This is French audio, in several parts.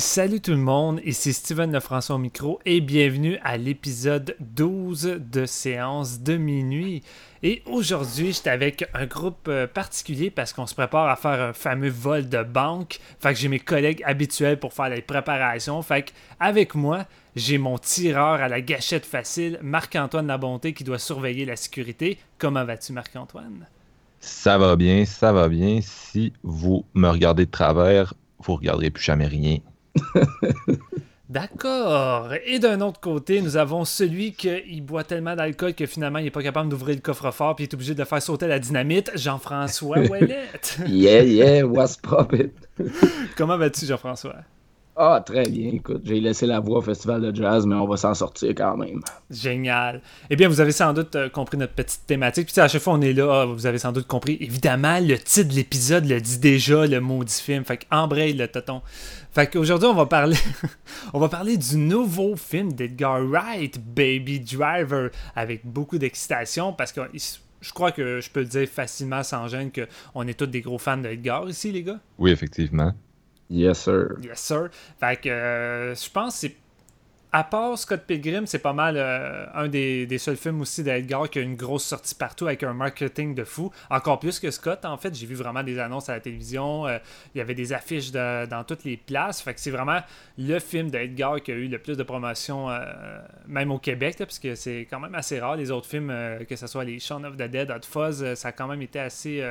Salut tout le monde, ici Steven Lefrançois au micro et bienvenue à l'épisode 12 de Séance de minuit. Et aujourd'hui, j'étais avec un groupe euh, particulier parce qu'on se prépare à faire un fameux vol de banque. Fait que j'ai mes collègues habituels pour faire les préparations. Fait que avec moi, j'ai mon tireur à la gâchette facile, Marc-Antoine Labonté, qui doit surveiller la sécurité. Comment vas-tu, Marc-Antoine? Ça va bien, ça va bien. Si vous me regardez de travers, vous regarderez plus jamais rien. D'accord. Et d'un autre côté, nous avons celui qui boit tellement d'alcool que finalement, il n'est pas capable d'ouvrir le coffre-fort puis il est obligé de faire sauter la dynamite. Jean-François Ouellette. yeah, yeah, what's poppin'? Comment vas-tu, Jean-François? Ah, très bien. Écoute, j'ai laissé la voix au Festival de Jazz, mais on va s'en sortir quand même. Génial. Eh bien, vous avez sans doute euh, compris notre petite thématique. Puis à chaque fois on est là, ah, vous avez sans doute compris. Évidemment, le titre de l'épisode le dit déjà, le maudit film. Fait qu'embraye le tonton. Fait qu'aujourd'hui, on va parler on va parler du nouveau film d'Edgar Wright, Baby Driver, avec beaucoup d'excitation parce que je crois que je peux le dire facilement sans gêne qu'on est tous des gros fans d'Edgar ici, les gars. Oui, effectivement. Yes, sir. Yes, sir. Fait que euh, je pense que c'est à part Scott Pilgrim, c'est pas mal euh, un des, seuls films aussi d'Edgar qui a une grosse sortie partout avec un marketing de fou. Encore plus que Scott, en fait. J'ai vu vraiment des annonces à la télévision. Euh, il y avait des affiches dans toutes les places. Fait que c'est vraiment le film d'Edgar qui a eu le plus de promotion, euh, même au Québec, parce que c'est quand même assez rare. Les autres films, que ce soit les Shaun of the Dead, Hot Fuzz, ça a quand même été assez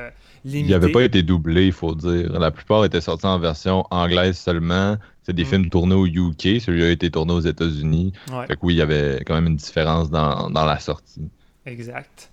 limité. Il n'avait pas été doublé, il faut dire. La plupart étaient sortis en version anglaise seulement. C'est des mm. films tournés au UK, celui-là a été tourné aux États-Unis. Fait que oui, il y avait quand même une différence dans, la sortie. Exact.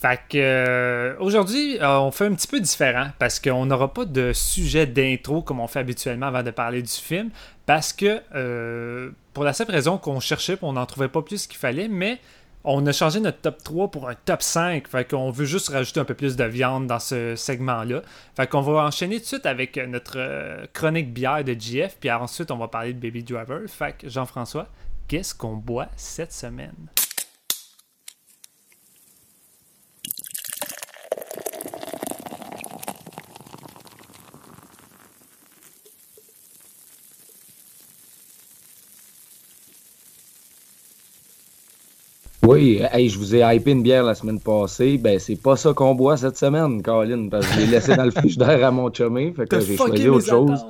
Fait que euh, aujourd'hui, euh, on fait un petit peu différent parce qu'on n'aura pas de sujet d'intro comme on fait habituellement avant de parler du film. Parce que euh, pour la simple raison qu'on cherchait, on n'en trouvait pas plus qu'il fallait, mais on a changé notre top 3 pour un top 5. Fait qu'on veut juste rajouter un peu plus de viande dans ce segment-là. Fait qu'on va enchaîner tout de suite avec notre euh, chronique bière de GF. Puis ensuite, on va parler de Baby Driver. Fait que Jean-François, qu'est-ce qu'on boit cette semaine? Oui, hey, je vous ai hypé une bière la semaine passée. Ben, c'est pas ça qu'on boit cette semaine, Caroline, parce que je l'ai laissé dans le d'air à mon chumé. Fait que j'ai choisi autre chose.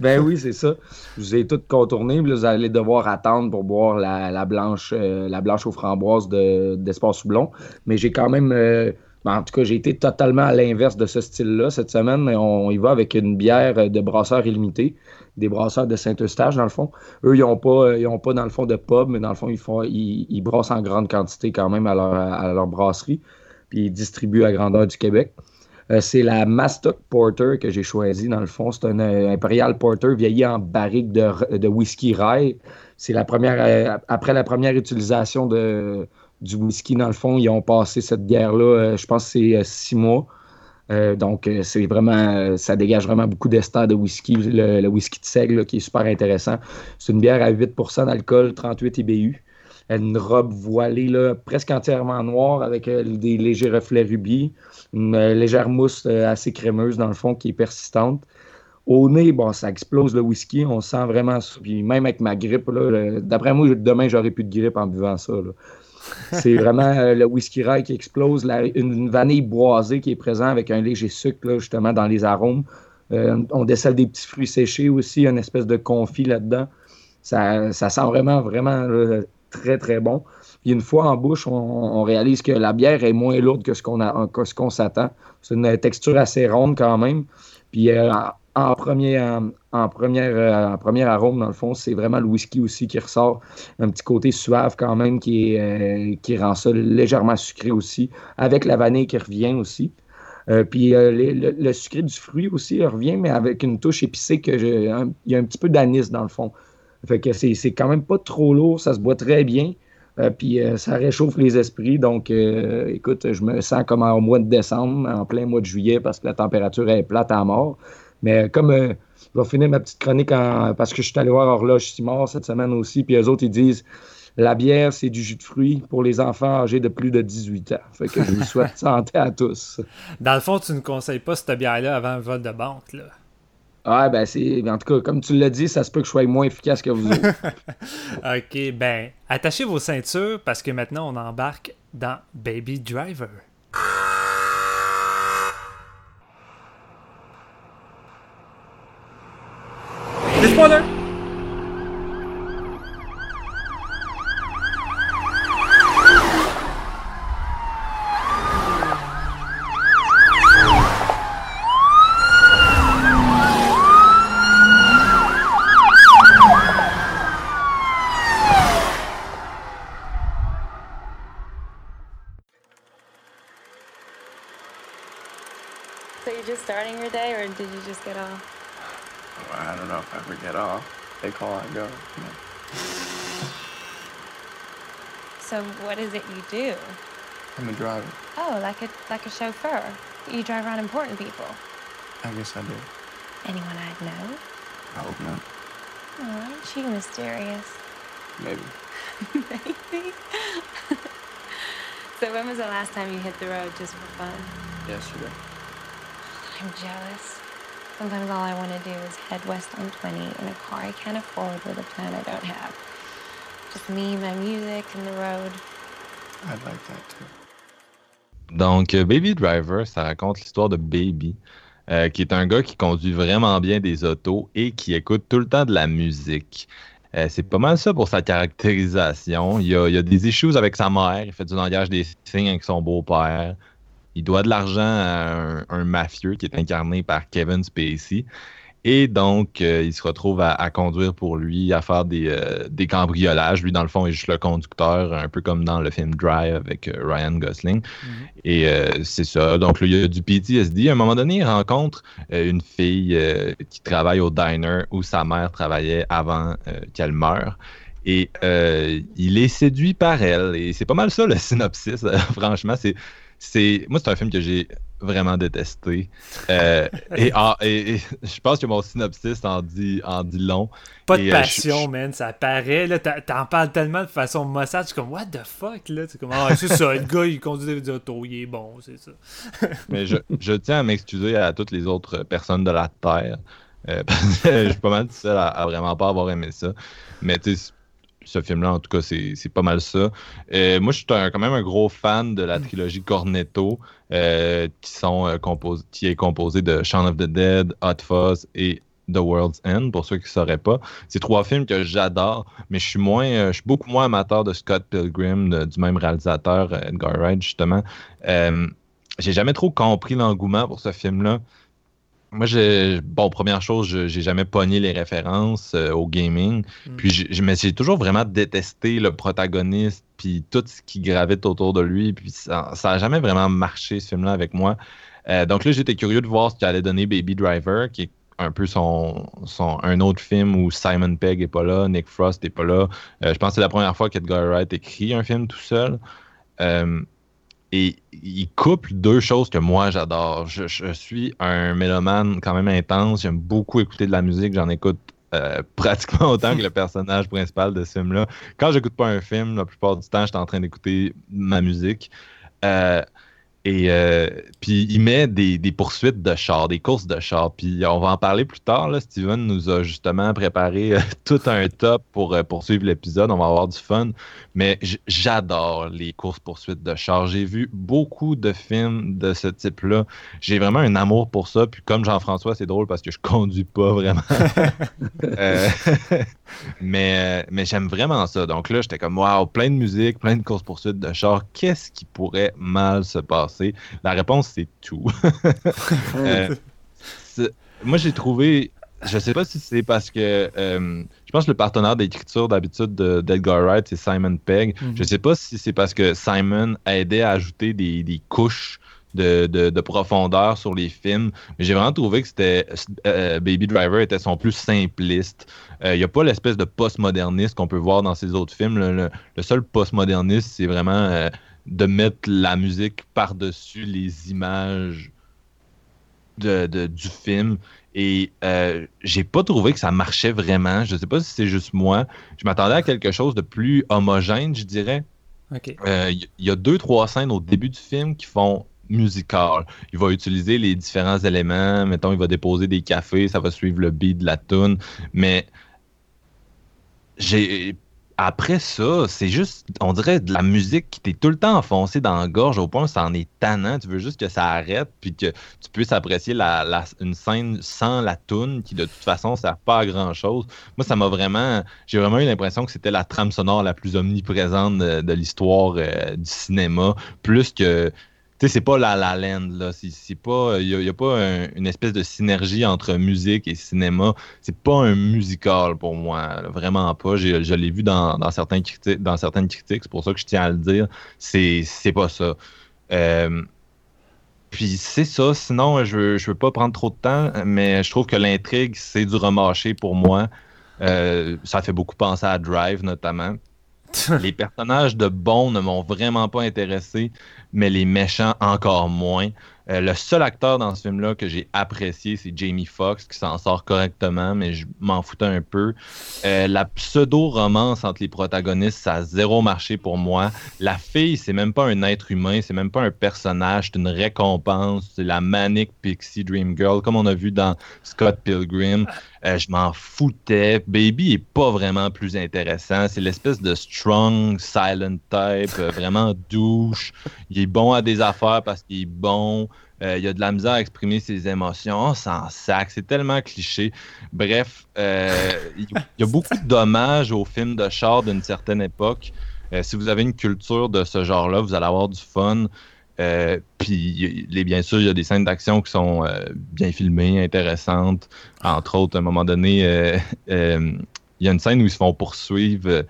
Ben oui, c'est ça. Je vous ai tout contourné. Vous allez devoir attendre pour boire la, blanche euh, la blanche aux framboises d'Espace Soublon. Mais j'ai quand même. Euh, ben, en tout cas, j'ai été totalement à l'inverse de ce style-là cette semaine. On y va avec une bière de brasseur illimité des brasseurs de Saint-Eustache, dans le fond. Eux, ils n'ont pas, euh, pas, dans le fond, de pub, mais dans le fond, ils, font, ils, brassent en grande quantité quand même à leur, brasserie. Puis ils distribuent à grandeur du Québec. Euh, c'est la Mastock Porter que j'ai choisi dans le fond. C'est un euh, Imperial Porter vieilli en barrique de, whisky rye. C'est la première, après la première utilisation de, du whisky, dans le fond, ils ont passé cette bière-là, je pense que c'est six mois. Euh, donc, euh, c'est vraiment, euh, ça dégage vraiment beaucoup d'ester de whisky, le, whisky de seigle qui est super intéressant. C'est une bière à 8% d'alcool, 38 IBU. Une robe voilée là, presque entièrement noire avec des légers reflets rubis, une légère mousse assez crémeuse dans le fond qui est persistante. Au nez, bon, ça explose le whisky, on sent vraiment ça. Puis même avec ma grippe, d'après moi, demain, j'aurais plus de grippe en buvant ça. C'est vraiment euh, le whisky rye qui explose, une vanille boisée qui est présente avec un léger sucre justement dans les arômes. Euh, on décèle des petits fruits séchés aussi, une espèce de confit là-dedans. Ça, sent vraiment, vraiment très, très bon. Puis une fois en bouche, on, réalise que la bière est moins lourde que ce qu'on s'attend. C'est une texture assez ronde quand même. Puis euh, en, premier, première, euh, en premier arôme, dans le fond, c'est vraiment le whisky aussi qui ressort. Un petit côté suave quand même qui, est, qui rend ça légèrement sucré aussi, avec la vanille qui revient aussi. puis le, sucré du fruit aussi revient, mais avec une touche épicée que il y a un petit peu d'anis dans le fond. Fait que c'est quand même pas trop lourd, ça se boit très bien. Euh, puis euh, ça réchauffe les esprits. Donc, euh, écoute, je me sens comme au mois de décembre, en plein mois de juillet, parce que la température est plate à mort. Mais comme je vais finir ma petite chronique parce que je suis allé voir Horloge Simard cette semaine aussi, puis eux autres, ils disent la bière, c'est du jus de fruits pour les enfants âgés de plus de 18 ans. Fait que je vous souhaite santé à tous. Dans le fond, tu ne conseilles pas cette bière-là avant un vote de banque, là. Ah, ben, c'est. En tout cas, comme tu l'as dit, ça se peut que je sois moins efficace que vous autres. ok, ben, attachez vos ceintures parce que maintenant, on embarque dans Baby Driver. So you're just starting your day, or did you just get off? They call, I go. So what is it you do? I'm a driver. Oh, like a like a chauffeur. You drive around important people. I guess I do. Anyone I'd know? I hope not. Oh, aren't you mysterious? Maybe. Maybe. so when was the last time you hit the road just for fun? Yesterday. I'm jealous. Sometimes all I want to do is head west on 20 in a car I can't afford with a plan I don't have. Just me, my music, and the road. I'd like that too. Donc, euh, Baby Driver, ça raconte l'histoire de Baby, euh, qui est un gars qui conduit vraiment bien des autos et qui écoute tout le temps de la musique. Euh, c'est pas mal ça pour sa caractérisation. Il y, a, il y, a, des issues avec sa mère, il fait du langage des signes avec son beau-père il doit de l'argent à un, mafieux qui est incarné par Kevin Spacey. Et donc, euh, il se retrouve à, conduire pour lui, à faire euh, des, cambriolages. Lui, dans le fond, est juste le conducteur, un peu comme dans le film Drive avec euh, Ryan Gosling. Mm-hmm. Et c'est ça. Donc, là, il y a du PTSD. À un moment donné, il rencontre une fille qui travaille au diner où sa mère travaillait avant qu'elle meure. Et il est séduit par elle. Et c'est pas mal ça, le synopsis. franchement, c'est c'est moi c'est un film que j'ai vraiment détesté. Euh, ah, et, je pense que mon synopsis en dit en dit long. Pas de euh, passion man ça paraît là t'en parles tellement de façon maussade comme what the fuck là c'est comme ah, c'est ça le gars il conduit des autos il est bon c'est ça. Mais je, je, tiens à m'excuser à toutes les autres personnes de la terre euh, parce que je suis pas mal seul à, à, vraiment pas avoir aimé ça. Mais tu sais ce film-là, en tout cas, c'est pas mal ça. Euh, moi, je suis quand même un gros fan de la trilogie Cornetto, euh, qui, sont, euh, qui est composée de Shaun of the Dead, Hot Fuzz et The World's End, pour ceux qui ne sauraient pas. C'est trois films que j'adore, mais je suis moins, je suis beaucoup moins amateur de Scott Pilgrim, du même réalisateur, Edgar Wright, justement. J'ai jamais trop compris l'engouement pour ce film-là. Moi, j'ai, bon, première chose, j'ai jamais pogné les références euh, au gaming. Mm. Puis, j'ai toujours vraiment détesté le protagoniste, puis tout ce qui gravite autour de lui. Puis, ça n'a jamais vraiment marché, ce film-là, avec moi. Euh, donc là, j'étais curieux de voir ce qu'allait donner Baby Driver, qui est un peu son, son, un autre film où Simon Pegg est pas là, Nick Frost est pas là. Euh, je pense que c'est la première fois qu'Edgar Wright écrit un film tout seul. Et il couple deux choses que moi j'adore. Je, suis un mélomane quand même intense. J'aime beaucoup écouter de la musique. J'en écoute euh, pratiquement autant que le personnage principal de ce film-là. Quand j'écoute pas un film, la plupart du temps, je suis en train d'écouter ma musique. Euh, Et euh, puis il met des, poursuites de chars, des courses de chars. Puis on va en parler plus tard. Là. Steven nous a justement préparé euh, tout un top pour euh, poursuivre l'épisode. On va avoir du fun. Mais j'adore les courses poursuites de chars. J'ai vu beaucoup de films de ce type-là. J'ai vraiment un amour pour ça. Puis comme Jean-François, c'est drôle parce que je conduis pas vraiment. mais mais j'aime vraiment ça. Donc là, j'étais comme waouh, plein de musique, plein de courses poursuites de chars. Qu'est-ce qui pourrait mal se passer? La réponse, c'est tout. Euh, moi, j'ai trouvé. Je sais pas si c'est parce que. Euh, je pense que le partenaire d'écriture d'habitude d'Edgar Wright, c'est Simon Pegg. Je sais pas si c'est parce que Simon aidait à ajouter des, couches de, profondeur sur les films. Mais j'ai vraiment trouvé que c'était euh, Baby Driver était son plus simpliste. Il n'y a pas l'espèce de postmoderniste qu'on peut voir dans ses autres films. Le, le seul postmoderniste, c'est vraiment de mettre la musique par-dessus les images de, du film. Et euh, j'ai pas trouvé que ça marchait vraiment. Je sais pas si c'est juste moi. Je m'attendais à quelque chose de plus homogène, je dirais. Il euh, y, a deux, trois scènes au début du film qui font musical. Il va utiliser les différents éléments. Mettons, il va déposer des cafés, ça va suivre le beat de la tune. Mais j'ai après ça, c'est juste, on dirait de la musique qui t'est tout le temps enfoncée dans la gorge au point où ça en est tannant. Tu veux juste que ça arrête puis que tu puisses apprécier la, une scène sans la toune qui de toute façon sert pas à grand chose. Moi, ça m'a vraiment, j'ai vraiment eu l'impression que c'était la trame sonore la plus omniprésente de, l'histoire euh, du cinéma, plus que sais, c'est pas la la land, là. C'est pas. Il n'y a, pas une espèce de synergie entre musique et cinéma. C'est pas un musical pour moi. vraiment pas. Je l'ai vu dans, certains critiques, dans certaines critiques. C'est pour ça que je tiens à le dire. C'est pas ça. Euh, puis c'est ça. Sinon, je veux, je veux pas prendre trop de temps, mais je trouve que l'intrigue, c'est du remarché pour moi. Euh, ça fait beaucoup penser à Drive, notamment. les personnages de bons ne m'ont vraiment pas intéressé, mais les méchants encore moins. Euh, le seul acteur dans ce film-là que j'ai apprécié, c'est Jamie Foxx, qui s'en sort correctement, mais je m'en foutais un peu. Euh, la pseudo-romance entre les protagonistes, ça a zéro marché pour moi. La fille, c'est même pas un être humain, c'est même pas un personnage, c'est une récompense. C'est la manic pixie dream girl, comme on a vu dans Scott Pilgrim. Euh, je m'en foutais. Baby est pas vraiment plus intéressant. C'est l'espèce de strong, silent type, vraiment douche. Il est bon à des affaires parce qu'il est bon. Euh, il a de la misère à exprimer ses émotions. sans sac. C'est tellement cliché. Bref, euh, il y a beaucoup de dommages aux films de char d'une certaine époque. Euh, si vous avez une culture de ce genre-là, vous allez avoir du fun. puis, bien sûr, il y a des scènes d'action qui sont bien filmées, intéressantes. Entre autres, à un moment donné, il y a une scène où ils se font poursuivre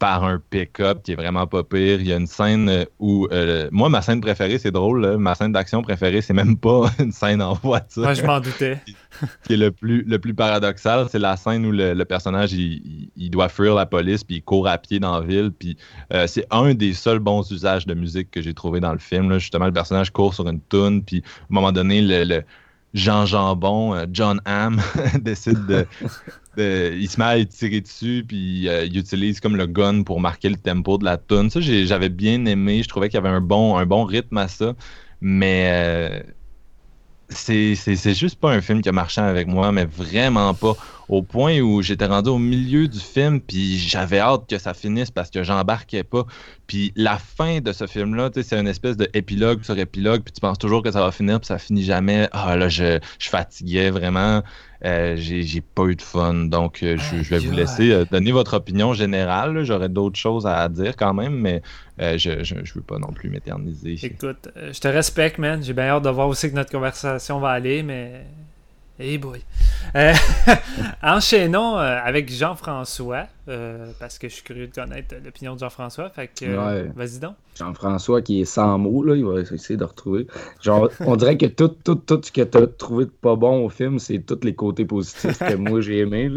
par un pick-up qui est vraiment pas pire. Il y a une scène où, euh, moi, ma scène préférée, c'est drôle, ma scène d'action préférée, c'est même pas une scène en voiture. Moi, je m'en doutais. qui est le plus, le plus paradoxal, c'est la scène où le, personnage, il, doit fuir la police, puis il court à pied dans la ville. Puis euh, c'est un des seuls bons usages de musique que j'ai trouvé dans le film. Justement, le personnage court sur une toune, puis à un moment donné, le Jean Jambon, euh, John Hamm, décide de, Il se met à tirer dessus, puis euh, il utilise comme le gun pour marquer le tempo de la tune. Ça, j'avais bien aimé. Je trouvais qu'il y avait un bon, un bon rythme à ça. Mais euh, c'est juste pas un film qui a marché avec moi, mais vraiment pas. Au point où j'étais rendu au milieu du film, puis j'avais hâte que ça finisse parce que j'embarquais pas. Puis la fin de ce film-là, c'est une espèce de épilogue sur épilogue, puis tu penses toujours que ça va finir, puis ça finit jamais. Ah là, je, je fatiguais vraiment. Euh, j'ai pas eu de fun. Donc, euh, je, vais vous laisser euh, donner votre opinion générale. J'aurais d'autres choses à dire quand même, mais je, je, veux pas non plus m'éterniser. Écoute, je te respecte, man. J'ai bien hâte de voir aussi que notre conversation va aller, mais Hey boy. Euh, enchaînons euh, avec Jean-François, euh, parce que je suis curieux de connaître l'opinion de Jean-François. Fait que, vas-y donc. Jean-François qui est sans mots, là, il va essayer de retrouver. Genre, on dirait que tout, tout, tout ce que tu as trouvé de pas bon au film, c'est tous les côtés positifs que moi j'ai aimé.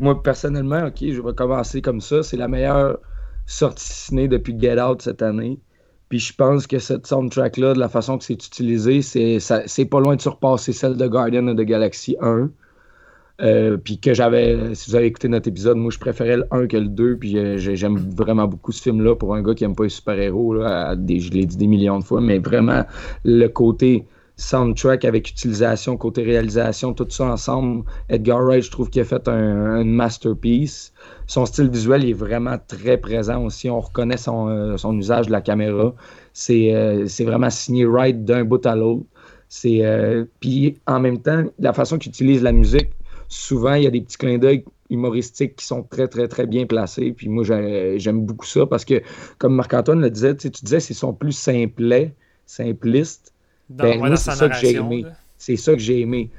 Moi, personnellement, ok, je vais commencer comme ça. C'est la meilleure sortie ciné depuis Get Out cette année. Puis je pense que cette soundtrack-là, de la façon que c'est utilisé, c'est pas loin de surpasser celle de Guardian of the Galaxy 1. Euh, puis que j'avais, si vous avez écouté notre épisode, moi je préférais le 1 que le 2, puis euh, j'aime vraiment beaucoup ce film-là pour un gars qui aime pas les super-héros, je l'ai dit des millions de fois, mais vraiment le côté soundtrack avec utilisation, côté réalisation, tout ça ensemble, Edgar Wright, je trouve qu'il a fait un, masterpiece. Son style visuel est vraiment très présent aussi, on reconnaît son, euh, usage de la caméra. C'est vraiment signé Wright d'un bout à l'autre. C'est puis en même temps, la façon qu'il utilise la musique, souvent, il y a des petits clins d'œil humoristiques qui sont très, très, très bien placés. Puis moi, j'aime beaucoup ça parce que, comme Marc-Antoine le disait, tu disais, c'est sont plus simplets, ben, c'est ça que j'ai aimé. C'est ça que j'ai aimé.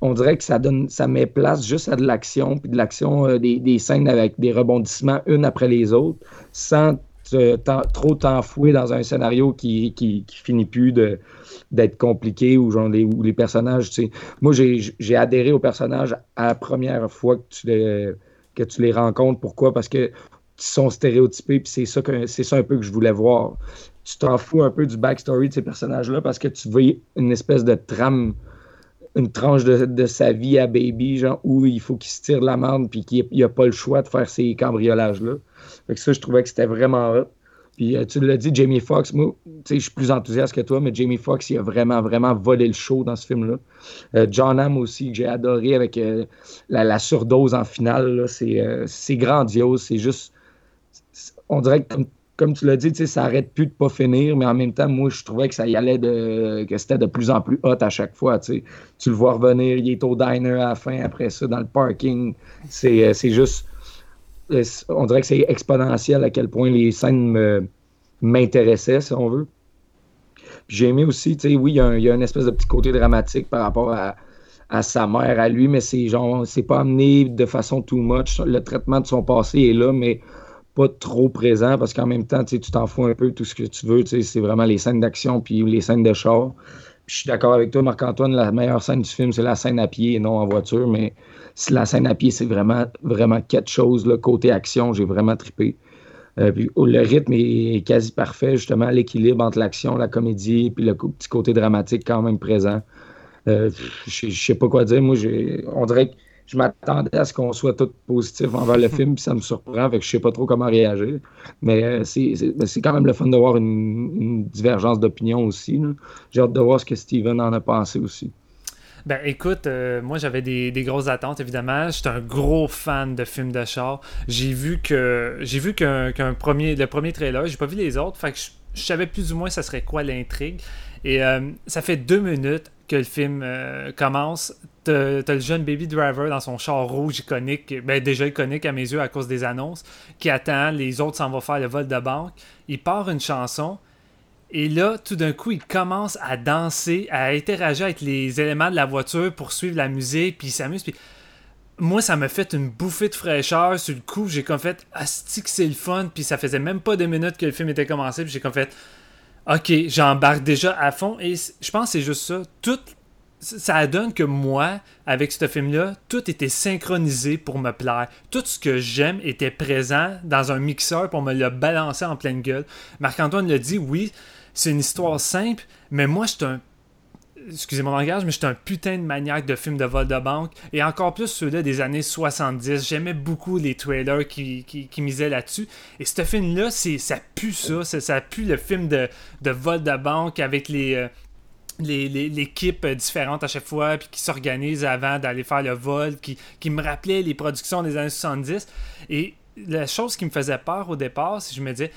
On dirait que ça donne, ça met place juste à de l'action, puis de l'action, euh, des, scènes avec des rebondissements une après les autres, sans trop t'enfouir dans un scénario qui, qui, qui finit plus de, d'être compliqué ou genre les, les personnages, tu sais. Moi, j'ai adhéré aux personnages à la première fois que tu les, que tu les rencontres. Pourquoi? Parce que sont stéréotypés, puis c'est ça, que, c'est ça un peu que je voulais voir. Tu t'en fous un peu du backstory de ces personnages-là parce que tu veux une espèce de trame, une tranche de, sa vie à Baby, genre où il faut qu'il se tire la merde puis qu'il n'a pas le choix de faire ces cambriolages-là. Fait que ça, je trouvais que c'était vraiment hot. Puis euh, tu l'as dit, Jamie Foxx, moi, je suis plus enthousiaste que toi, mais Jamie Foxx, il a vraiment, vraiment volé le show dans ce film-là. Euh, John Hamm aussi, que j'ai adoré avec euh, la, surdose en finale, c'est grandiose. C'est juste. On dirait que, comme, tu l'as dit, ça arrête plus de pas finir, mais en même temps, moi, je trouvais que ça y allait de. que c'était de plus en plus hot à chaque fois. Tu le vois revenir, il est au diner à la fin, après ça, dans le parking. C'est juste on dirait que c'est exponentiel à quel point les scènes m'intéressaient, si on veut. J'ai aimé aussi, tu sais, oui, il y, a un, une espèce de petit côté dramatique par rapport à, sa mère, à lui, mais c'est genre, c'est pas amené de façon too much. Le traitement de son passé est là, mais pas trop présent parce qu'en même temps, tu t'en fous un peu tout ce que tu veux. C'est vraiment les scènes d'action puis les scènes de char. je suis d'accord avec toi, Marc-Antoine, la meilleure scène du film, c'est la scène à pied et non en voiture, mais la scène à pied, c'est vraiment, vraiment quelque chose. Côté action, j'ai vraiment trippé. Euh, oh, le rythme est quasi parfait, justement, l'équilibre entre l'action, la comédie, puis le petit côté dramatique quand même présent. Euh, je sais pas quoi dire. Moi, on dirait que je m'attendais à ce qu'on soit tous positifs envers le film, puis ça me surprend, fait que je sais pas trop comment réagir. Mais euh, c'est quand même le fun de voir une, divergence d'opinion aussi. J'ai hâte de voir ce que Steven en a pensé aussi. Ben écoute, euh, moi j'avais des, grosses attentes évidemment. J'étais un gros fan de films de char. J'ai vu que j'ai vu qu'un premier le premier trailer, j'ai pas vu les autres, fait que je, savais plus ou moins ça serait quoi l'intrigue. Et euh, ça fait deux minutes que le film euh, commence. T'as le jeune Baby Driver dans son char rouge iconique, ben déjà iconique à mes yeux à cause des annonces, qui attend, les autres s'en vont faire le vol de banque. Il part une chanson, et là, tout d'un coup, il commence à danser, à interagir avec les éléments de la voiture pour suivre la musique, puis il s'amuse. Puis moi, ça m'a fait une bouffée de fraîcheur sur le coup. J'ai comme fait, asti que c'est le fun, puis ça faisait même pas deux minutes que le film était commencé, puis j'ai comme fait, ok, j'embarque déjà à fond. Et je pense que c'est juste ça. Tout, ça donne que moi, avec ce film-là, tout était synchronisé pour me plaire. Tout ce que j'aime était présent dans un mixeur pour me le balancer en pleine gueule. Marc-Antoine l'a dit, oui, c'est une histoire simple, mais moi, je suis un excusez mon langage, mais j'étais un putain de maniaque de films de vol de banque. Et encore plus ceux-là des années 70. J'aimais beaucoup les trailers qui, qui, misaient là-dessus. Et ce film-là, ça pue ça. Ça, pue le film de, vol de banque avec les. Euh, l'équipe différente à chaque fois, puis qui s'organise avant d'aller faire le vol, qui, qui me rappelait les productions des années 70. Et la chose qui me faisait peur au départ, c'est que je me disais,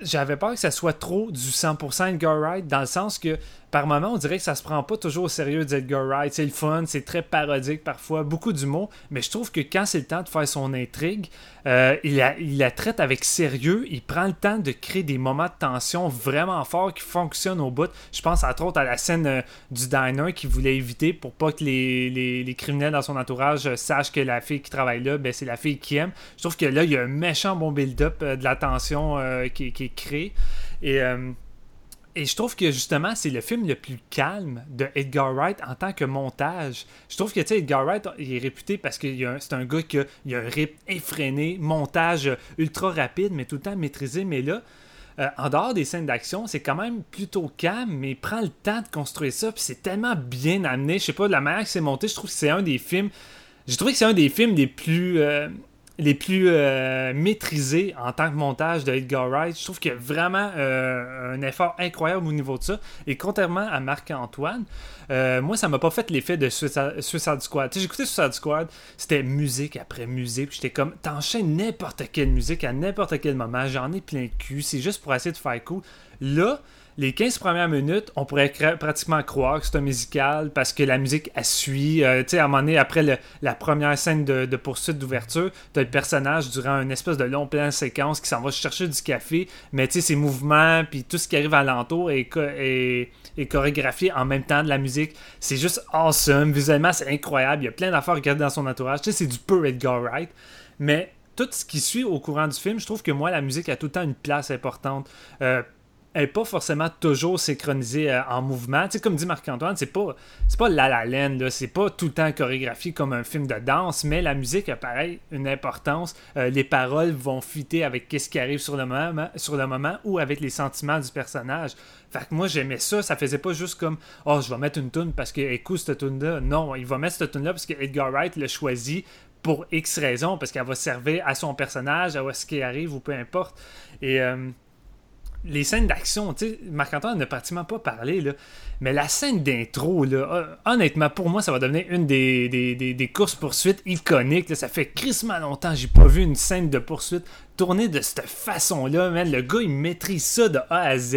j'avais peur que ça soit trop du 100% Edgar Wright, dans le sens que par moment, on dirait que ça se prend pas toujours au sérieux d'Edgar Wright. C'est le fun, c'est très parodique parfois, beaucoup d'humour, mais je trouve que quand c'est le temps de faire son intrigue, euh, il, la, traite avec sérieux, il prend le temps de créer des moments de tension vraiment forts qui fonctionnent au bout. Je pense entre autres à la scène euh, du diner qu'il voulait éviter pour pas que les, les, criminels dans son entourage euh, sachent que la fille qui travaille là, ben, c'est la fille qui aime. Je trouve que là, il y a un méchant bon build-up de la tension qui, qui, est créé. Et et je trouve que justement, c'est le film le plus calme de Edgar Wright en tant que montage. Je trouve que tu sais, Edgar Wright il est réputé parce que c'est un gars qui a, un rythme effréné, montage ultra rapide, mais tout le temps maîtrisé. Mais là, euh, en dehors des scènes d'action, c'est quand même plutôt calme, mais il prend le temps de construire ça, puis c'est tellement bien amené. Je sais pas, de la manière que c'est monté, je trouve que c'est un des films j'ai trouvé que c'est un des films les plus les plus euh, maîtrisés en tant que montage de Edgar Wright. Je trouve qu'il y a vraiment euh, un effort incroyable au niveau de ça. Et contrairement à Marc-Antoine, euh, moi, ça m'a pas fait l'effet de Suicide, Squad. J'ai écouté Suicide Squad, c'était musique après musique. J'étais comme, t'enchaînes n'importe quelle musique à n'importe quel moment. J'en ai plein cul. C'est juste pour essayer de faire cool. Là, les 15 premières minutes, on pourrait pratiquement croire que c'est un musical parce que la musique, elle suit. Euh, tu sais, à un moment donné, après la première scène de, poursuite d'ouverture, tu le personnage durant une espèce de long plan séquence qui s'en va chercher du café, mais tu sais, ses mouvements, puis tout ce qui arrive alentour est, est, chorégraphié en même temps de la musique. C'est juste awesome. Visuellement, c'est incroyable. Il y a plein d'affaires à regarder dans son entourage. Tu sais, c'est du peu Edgar Wright. Mais tout ce qui suit au courant du film, je trouve que moi, la musique a tout le temps une place importante. Euh, n'est pas forcément toujours synchronisée euh, en mouvement. Tu comme dit Marc-Antoine, c'est pas, c'est pas La La Land, c'est pas tout le temps chorégraphié comme un film de danse, mais la musique a pareil une importance. Euh, les paroles vont fitter avec ce qui arrive sur le, moment, sur le moment ou avec les sentiments du personnage. Fait que moi, j'aimais ça. Ça faisait pas juste comme Oh, je vais mettre une tune parce que écoute cette tune-là. Non, il va mettre cette tune-là parce que Edgar Wright l'a choisi pour X raisons, parce qu'elle va servir à son personnage, à ce qui arrive ou peu importe. Et. Euh, les scènes d'action, tu sais, Marc-Antoine n'a pratiquement pas parlé, là, mais la scène d'intro, là, honnêtement, pour moi, ça va devenir une des, des, courses-poursuites iconiques. Ça fait crissement longtemps j'ai pas vu une scène de poursuite tournée de cette façon-là. Le gars, il maîtrise ça de A à Z.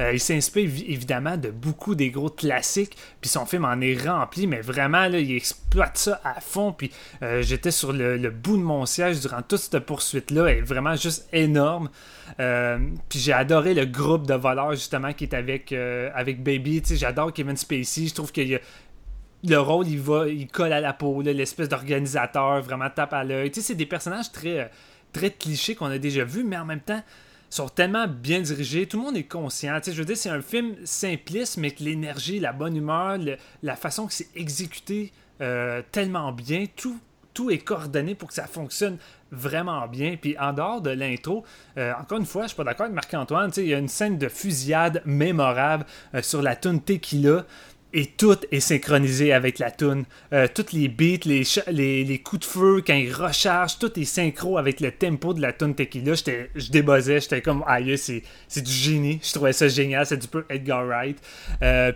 Euh, il s'inspire évidemment de beaucoup des gros classiques, puis son film en est rempli, mais vraiment, là, il exploite ça à fond. Puis euh, j'étais sur le, bout de mon siège durant toute cette poursuite-là. Elle est vraiment juste énorme. Euh, puis j'ai adoré le groupe de voleurs justement qui est avec, avec Baby. J'adore Kevin Spacey. Je trouve que le rôle, il va, il colle à la peau, l'espèce d'organisateur, vraiment tape à l'œil. C'est des personnages très, très clichés qu'on a déjà vus, mais en même temps sont tellement bien dirigés, tout le monde est conscient. je veux dire, c'est un film simpliste, mais que l'énergie, la bonne humeur, la façon que c'est exécuté euh, tellement bien, tout, tout est coordonné pour que ça fonctionne vraiment bien. Puis en dehors de l'intro, euh, encore une fois, je suis pas d'accord avec Marc-Antoine, il y a une scène de fusillade mémorable euh, sur la tune Tequila. Et tout est synchronisé avec la tune. Euh, toutes les beats, les, les, coups de feu, quand il recharge, tout est synchro avec le tempo de la tune Tequila. Je débossais, j'étais comme, aïe, c'est, c'est du génie. Je trouvais ça génial, c'est du peu Edgar Wright.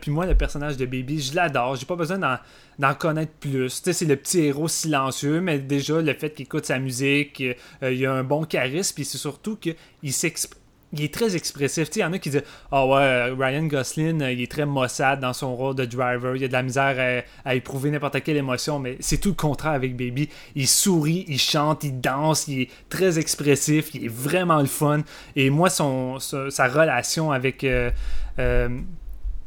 puis moi, le personnage de Baby, je l'adore. J'ai pas besoin d'en d'en connaître plus. c'est le petit héros silencieux, mais déjà, le fait qu'il écoute sa musique, euh, il a un bon charisme, puis c'est surtout qu'il s'exprime il est très expressif. Il y en a qui disent Ah oh ouais, Ryan Gosling, euh, il est très maussade dans son rôle de driver. Il a de la misère à, éprouver n'importe quelle émotion, mais c'est tout le contraire avec Baby. Il sourit, il chante, il danse, il est très expressif, il est vraiment le fun. Et moi, son, sa, relation avec. Euh,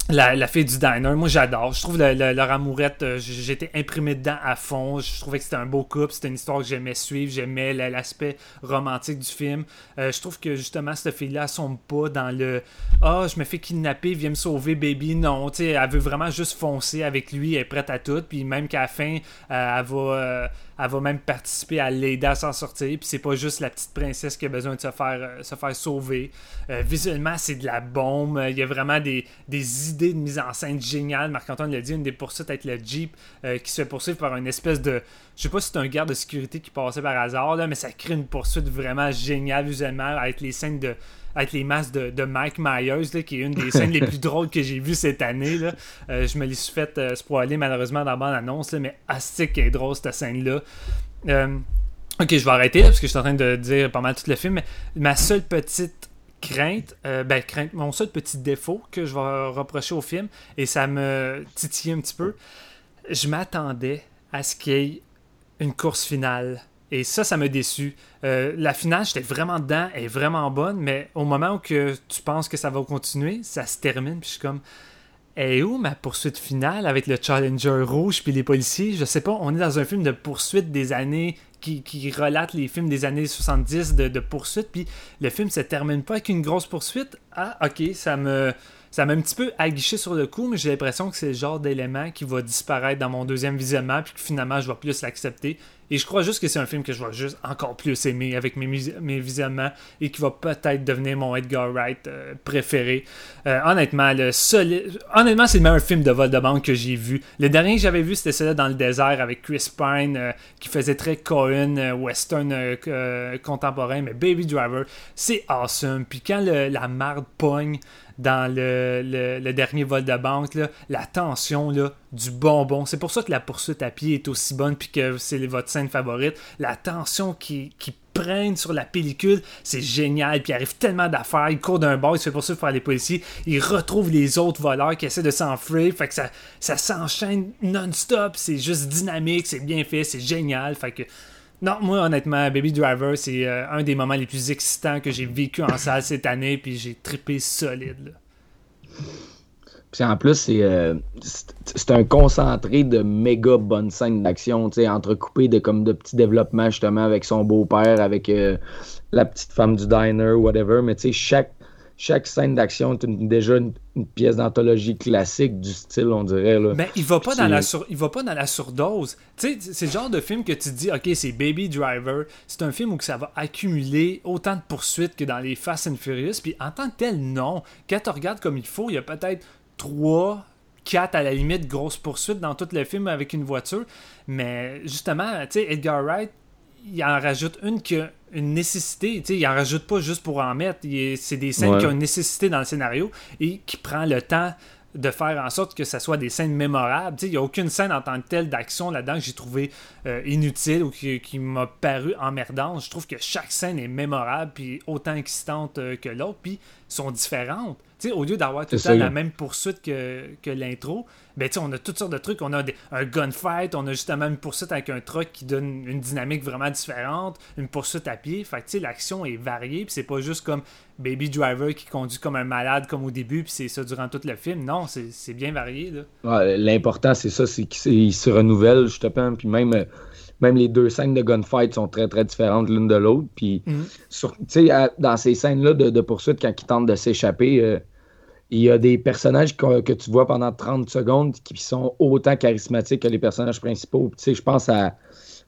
la, la, fille du diner, moi j'adore. Je trouve leur amourette, euh, j'étais imprimé dedans à fond. Je trouvais que c'était un beau couple, c'était une histoire que j'aimais suivre, j'aimais l'aspect romantique du film. Euh, je trouve que justement cette fille-là sombre pas dans le Ah, oh, je me fais kidnapper, viens me sauver, baby. Non, tu sais, elle veut vraiment juste foncer avec lui, elle est prête à tout. Puis même qu'à la fin, euh, elle va elle va même participer à l'aider à s'en sortir. Puis c'est pas juste la petite princesse qui a besoin de se faire, euh, se faire sauver. Euh, visuellement, c'est de la bombe. Il y a vraiment des, idées de mise en scène géniales. Marc-Antoine l'a dit, une des poursuites avec le Jeep euh, qui se fait poursuivre par une espèce de. Je sais pas si c'est un garde de sécurité qui passait par hasard, là, mais ça crée une poursuite vraiment géniale visuellement avec les scènes de avec les masques de, Mike Myers, qui est une des scènes les plus drôles que j'ai vues cette année. Là. Euh, je me l'ai fait euh, spoiler malheureusement dans la bande-annonce, mais astique est drôle cette scène-là. Euh, ok, je vais arrêter parce que je suis en train de dire pas mal tout le film, mais ma seule petite crainte, ben crainte, mon seul petit défaut que je vais reprocher au film, et ça me titille un petit peu, je m'attendais à ce qu'il y ait une course finale et ça, ça m'a déçu. Euh, la finale, j'étais vraiment dedans, elle est vraiment bonne, mais au moment où que tu penses que ça va continuer, ça se termine, puis je suis comme. Et où ma poursuite finale avec le Challenger rouge puis les policiers? Je sais pas, on est dans un film de poursuite des années qui, relate les films des années 70 de, de poursuite, puis le film se termine pas avec une grosse poursuite. Ah, ok, ça me ça m'a un petit peu aguiché sur le coup, mais j'ai l'impression que c'est le genre d'élément qui va disparaître dans mon deuxième visionnement, puis que finalement, je vais plus l'accepter. Et je crois juste que c'est un film que je vais juste encore plus aimer avec mes, mes visionnements et qui va peut-être devenir mon Edgar Wright euh, préféré. Euh, honnêtement, le honnêtement, c'est le meilleur film de vol de banque que j'ai vu. Le dernier que j'avais vu, c'était celui dans le désert avec Chris Pine euh, qui faisait très Cohen, western contemporain, mais Baby Driver, c'est awesome. Puis quand la marde pogne dans le, dernier vol de banque, la tension là, du bonbon. C'est pour ça que la poursuite à pied est aussi bonne puis que c'est votre scène favorite. La tension qui, qui prenne sur la pellicule, c'est génial. Puis il arrive tellement d'affaires. Il court d'un bord, il se fait poursuivre par les policiers. Il retrouve les autres voleurs qui essaient de s'enfuir. Fait que ça, ça s'enchaîne non-stop. C'est juste dynamique, c'est bien fait, c'est génial. Fait que non, moi, honnêtement, Baby Driver, c'est euh, un des moments les plus excitants que j'ai vécu en salle cette année, puis j'ai trippé solide. Puis en plus, euh, c'est un concentré de méga bonnes scènes d'action, entrecoupé de comme de petits développements justement avec son beau-père, avec euh, la petite femme du diner, whatever. Mais tu sais, chaque, chaque scène d'action est déjà une, pièce d'anthologie classique du style, on dirait. Là. Mais il va pas dans la il va pas dans la surdose. Tu sais, c'est le genre de film que tu te dis, ok, c'est Baby Driver. C'est un film où ça va accumuler autant de poursuites que dans les Fast and Furious. Puis en tant que tel, non. Quand tu regardes comme il faut, il y a peut-être trois 4 à la limite grosses poursuites dans tout le film avec une voiture. Mais justement, tu sais, Edgar Wright, il en rajoute une qui a une nécessité, tu sais, il en rajoute pas juste pour en mettre, c'est des scènes qui ont une nécessité dans le scénario et qui prend le temps de faire en sorte que ça soit des scènes mémorables. Il n'y a aucune scène en tant que telle d'action là-dedans que j'ai trouvé euh, inutile ou qui, m'a paru emmerdante. Je trouve que chaque scène est mémorable puis autant excitante euh, que l'autre, puis sont différentes au lieu d'avoir tout le temps la même poursuite que, que l'intro, ben, on a toutes sortes de trucs. On a un gunfight, on a justement une poursuite avec un truck qui donne une dynamique vraiment différente, une poursuite à pied. Fait l'action est variée, puis c'est pas juste comme Baby Driver qui conduit comme un malade comme au début, puis c'est ça durant tout le film. Non, c'est bien varié. L'important, c'est ça, c'est qu'il se renouvelle, justement, puis même même les deux scènes de gunfight sont très très différentes l'une de l'autre. Puis, mm. dans ces scènes-là de, poursuite, quand ils tentent de s'échapper, euh, il y a des personnages que, tu vois pendant 30 secondes qui sont autant charismatiques que les personnages principaux. Tu sais, je pense à,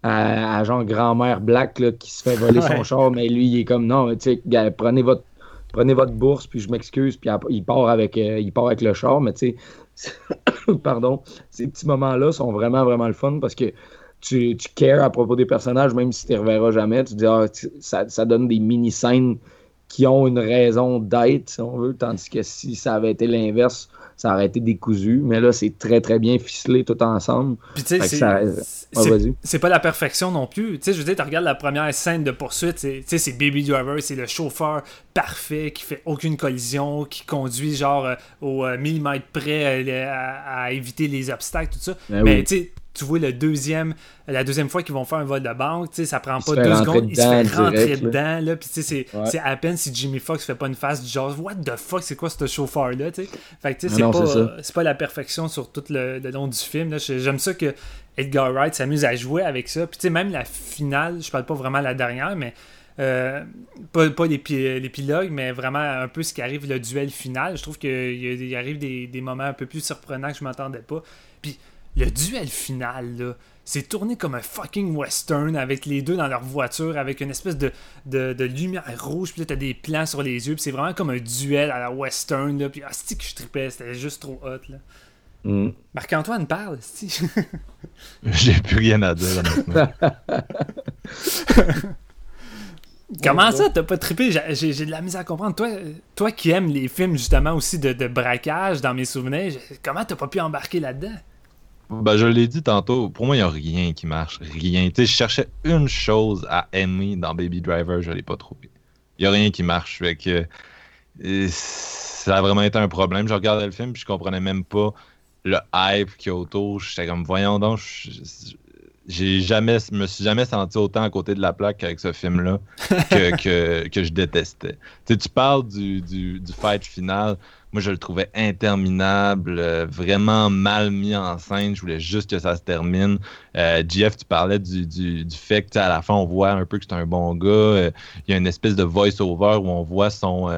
à, genre grand-mère Black qui se fait voler son char, mais lui, il est comme non, tu sais, prenez votre, prenez votre bourse, puis je m'excuse, puis il part avec, euh, il part avec le char, mais tu sais, pardon, ces petits moments-là sont vraiment, vraiment le fun parce que tu, tu cares à propos des personnages, même si tu ne les reverras jamais. Tu dis, ah, ça, ça donne des mini-scènes qui ont une raison d'être, si on veut, tandis que si ça avait été l'inverse, ça aurait été décousu. Mais là, c'est très, très bien ficelé tout ensemble. Puis tu sais, c'est pas la perfection non plus. Tu sais, je veux dire, tu regardes la première scène de poursuite, c'est Baby Driver, c'est le chauffeur parfait qui fait aucune collision, qui conduit genre euh, au euh, millimètre près euh, à, éviter les obstacles, tout ça. Ben Mais tu sais, tu vois le deuxième, la deuxième fois qu'ils vont faire un vol de banque, tu sais, ça prend pas deux secondes, il se fait rentrer dedans, là, puis tu sais, c'est à peine si Jimmy Fox fait pas une face du genre, what the fuck, c'est quoi ce chauffeur-là, tu sais? Fait que tu sais, c'est pas, pas, la perfection sur tout le, long du film, J'aime ça que Edgar Wright s'amuse à jouer avec ça, puis tu sais, même la finale, je parle pas vraiment la dernière, mais euh, pas, pas l'épilogue, mais vraiment un peu ce qui arrive, le duel final. Je trouve qu'il arrive des, des, moments un peu plus surprenants que je m'attendais pas. Puis le duel final, là, c'est tourné comme un fucking western avec les deux dans leur voiture, avec une espèce de, de, lumière rouge, puis là t'as des plans sur les yeux, puis c'est vraiment comme un duel à la western, là, puis ah, que je tripais, c'était juste trop hot, là. Mm. Marc-Antoine parle, J'ai plus rien à dire, honnêtement. Comment ça, t'as pas trippé? J'ai de la misère à comprendre. Toi, toi qui aimes les films justement aussi de, de braquage dans mes souvenirs, comment t'as pas pu embarquer là-dedans? Ben, je l'ai dit tantôt, pour moi, il n'y a rien qui marche. Rien. je cherchais une chose à aimer dans Baby Driver, je ne l'ai pas trouvé. Il n'y a rien qui marche. Fait que, ça a vraiment été un problème. Je regardais le film et je comprenais même pas le hype qu'il y a autour. J'étais comme, voyons donc, j'ai jamais, me suis jamais senti autant à côté de la plaque avec ce film-là que, que, je détestais. tu parles du, du, du fight final. Moi, je le trouvais interminable, euh, vraiment mal mis en scène. Je voulais juste que ça se termine. Euh, Jeff, tu parlais du, du, fait que à la fin, on voit un peu que c'est un bon gars. Euh, il y a une espèce de voice-over où on voit son,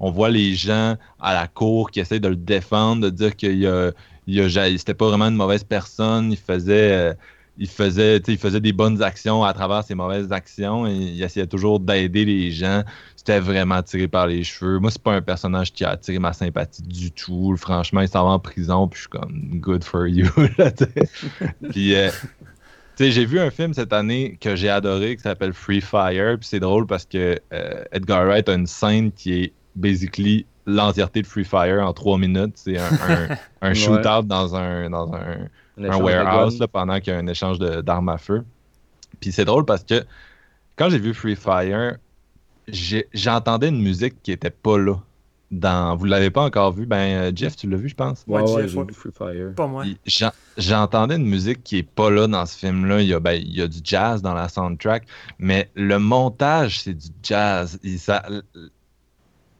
on voit les gens à la cour qui essayent de le défendre, de dire qu'il a, il a, c'était pas vraiment une mauvaise personne, il faisait, il faisait, il faisait des bonnes actions à travers ses mauvaises actions, et il essayait toujours d'aider les gens. C'était vraiment tiré par les cheveux. Moi, c'est pas un personnage qui a attiré ma sympathie du tout. Franchement, il s'en va en prison, puis je suis comme good for you. puis euh, j'ai vu un film cette année que j'ai adoré qui s'appelle Free Fire. Puis c'est drôle parce que euh, Edgar Wright a une scène qui est basically l'entièreté de Free Fire en trois minutes. C'est un, un, shootout dans un, dans un, warehouse pendant qu'il y a un échange d'armes à feu. Puis c'est drôle parce que quand j'ai vu Free Fire, j'entendais une musique qui était pas là dans. Vous l'avez pas encore vu? Ben, euh, Jeff, tu l'as vu, je pense? Ouais, ouais, j'ai vu Free Fire. Pas moi. J'entendais une musique qui est pas là dans ce film-là. Il, y a, ben, il y a du jazz dans la soundtrack, mais le montage, c'est du jazz. ça,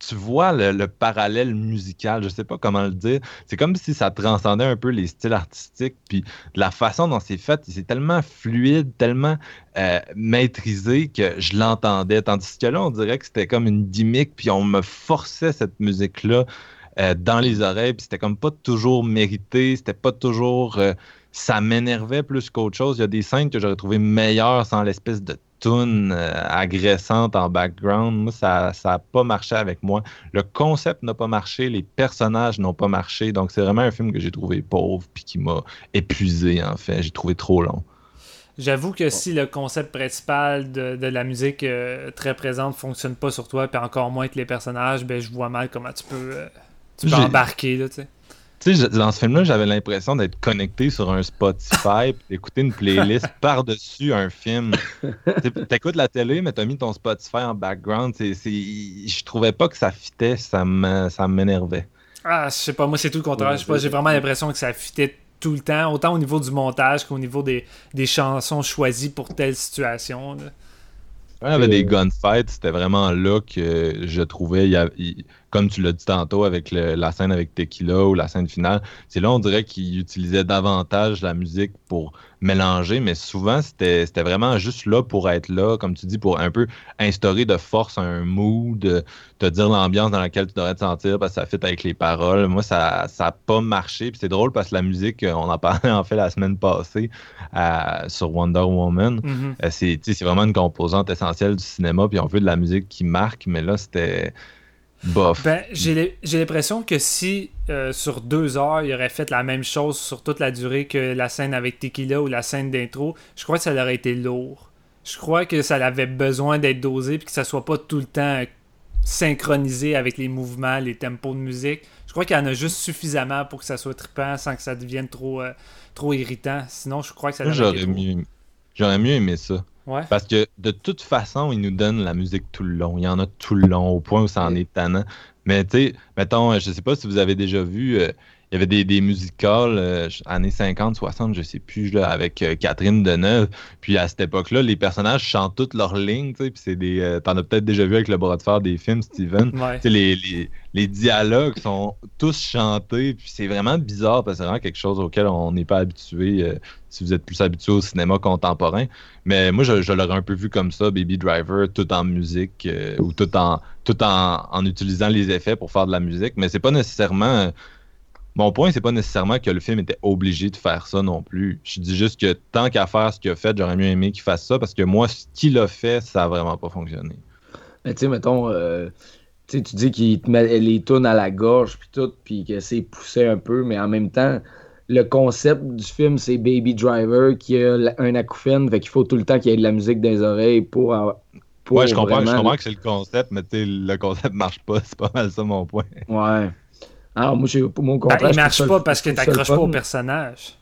tu vois le, parallèle musical, je sais pas comment le dire. C'est comme si ça transcendait un peu les styles artistiques, puis la façon dont c'est fait, c'est tellement fluide, tellement euh, maîtrisé que je l'entendais. Tandis que là, on dirait que c'était comme une gimmick, puis on me forçait cette musique-là euh, dans les oreilles, puis c'était comme pas toujours mérité, c'était pas toujours. Euh, ça m'énervait plus qu'autre chose. Il y a des scènes que j'aurais trouvé meilleures sans l'espèce de euh, agressante en background. Moi, ça n'a pas marché avec moi. Le concept n'a pas marché, les personnages n'ont pas marché. Donc, c'est vraiment un film que j'ai trouvé pauvre puis qui m'a épuisé, en fait. J'ai trouvé trop long. J'avoue que si le concept principal de, la musique euh, très présente fonctionne pas sur toi, puis encore moins que les personnages, ben je vois mal comment tu peux, euh, tu peux embarquer. Là, tu sais, dans ce film-là, j'avais l'impression d'être connecté sur un Spotify, d'écouter une playlist par-dessus un film. T'écoutes la télé, mais t'as mis ton Spotify en background. Je trouvais pas que ça fitait, ça m'énervait. Ah, je sais pas, moi c'est tout le contraire. J'ai vraiment l'impression que ça fitait tout le temps, autant au niveau du montage qu'au niveau des, chansons choisies pour telle situation. il y avait des gunfights, c'était vraiment là que je trouvais. Il comme tu l'as dit tantôt avec la scène avec Tequila ou la scène finale, c'est là on dirait qu'il utilisait davantage la musique pour mélanger, mais souvent c'était vraiment juste là pour être là, comme tu dis, pour un peu instaurer de force un mood, te dire l'ambiance dans laquelle tu devrais te sentir parce que ça fit avec les paroles. Moi, ça n'a pas marché. Puis c'est drôle parce que la musique, on en parlait en fait la semaine passée sur Wonder Woman. Mm-hmm. Euh, c'est vraiment une composante essentielle du cinéma, puis on veut de la musique qui marque, mais là, c'était ben, j'ai l'impression que si euh, sur deux heures, il aurait fait la même chose sur toute la durée que la scène avec Tequila ou la scène d'intro, je crois que ça aurait été lourd. Je crois que ça avait besoin d'être dosé puis que ça soit pas tout le temps synchronisé avec les mouvements, les tempos de musique. Je crois qu'il y en a juste suffisamment pour que ça soit trippant sans que ça devienne trop, euh, trop irritant. Sinon, je crois que ça J'aurais mieux, j'aurais mieux aimé ça. Parce que de toute façon, ils nous donnent la musique tout le long. Il y en a tout le long, au point où ça en est tannant. Mais tu sais, mettons, je sais pas si vous avez déjà vu, euh, il y avait des, des musicals euh, années 50, 60, je sais plus, là, avec euh, Catherine Deneuve. Puis à cette époque-là, les personnages chantent toutes leurs lignes, tu sais, puis c'est des. T'en as peut-être déjà vu avec le bras de fer des films, Steven. Les, les, les, dialogues sont tous chantés, puis c'est vraiment bizarre parce que c'est vraiment quelque chose auquel on n'est pas habitué si vous êtes plus habitué au cinéma contemporain. Mais moi, je, l'aurais un peu vu comme ça, Baby Driver, tout en musique euh, ou tout en tout en, utilisant les effets pour faire de la musique. Mais c'est pas nécessairement. Mon point, c'est pas nécessairement que le film était obligé de faire ça non plus. Je dis juste que tant qu'à faire ce qu'il a fait, j'aurais mieux aimé qu'il fasse ça parce que moi, ce qu'il a fait, ça a vraiment pas fonctionné. Mais tu sais, mettons, euh, tu dis qu'il te met les tunes à la gorge puis tout, puis que c'est poussé un peu, mais en même temps, le concept du film, c'est Baby Driver qui a un acouphène, fait qu'il faut tout le temps qu'il y ait de la musique dans les oreilles pour. pour ouais, je comprends, que c'est le concept, mais le concept marche pas. C'est pas mal ça mon point. Ouais. Alors, moi, pour mon contraire. Ben, il marche pas parce que t'accroches pas au personnage.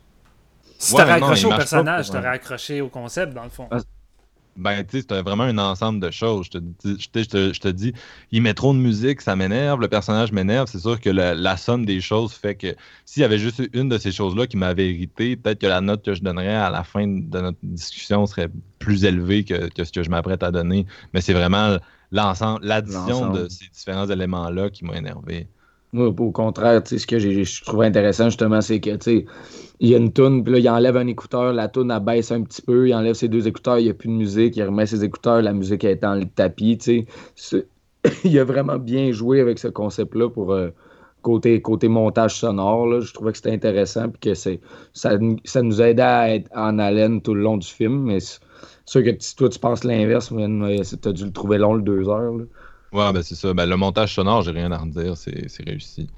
Si t'aurais accroché au personnage, t'aurais accroché au concept, dans le fond. Ah, ben, tu sais, c'est vraiment un ensemble de choses. Je te, je te, dis, il met trop de musique, ça m'énerve, le personnage m'énerve. C'est sûr que la, somme des choses fait que s'il y avait juste une de ces choses-là qui m'avait irrité, peut-être que la note que je donnerais à la fin de notre discussion serait plus élevée que, ce que je m'apprête à donner. Mais c'est vraiment l'ensemble, l'addition de ces différents éléments-là qui m'a énervé. Moi, au contraire, ce que je trouve intéressant, justement, c'est que, tu il y a une toune, puis là, il enlève un écouteur, la toune, abaisse un petit peu, il enlève ses deux écouteurs, il n'y a plus de musique, il remet ses écouteurs, la musique est dans le tapis, tu sais. il a vraiment bien joué avec ce concept-là pour euh, côté, côté montage sonore. Je trouvais que c'était intéressant puis que c'est, ça, ça, nous aidait à être en haleine tout le long du film. Mais c'est sûr que toi tu penses l'inverse, tu as dû le trouver long le deux heures. Ouais, ben c'est ça. Ben, le montage sonore, j'ai rien à redire, c'est, c'est réussi.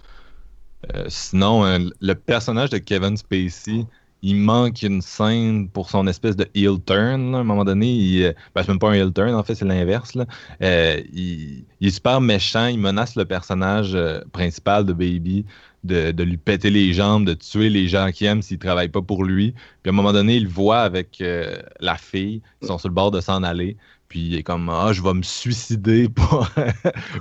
Euh, sinon, euh, le personnage de Kevin Spacey, il manque une scène pour son espèce de heel turn. À un moment donné, il, euh, ben, c'est même pas un heel turn, en fait, c'est l'inverse. il, est super méchant, il menace le personnage principal de Baby de, lui péter les jambes, de tuer les gens qui aiment s'ils travaillent pas pour lui. Puis à un moment donné, il voit avec la fille, ils sont sur le bord de s'en aller. Puis il est comme Ah, je vais me suicider pour,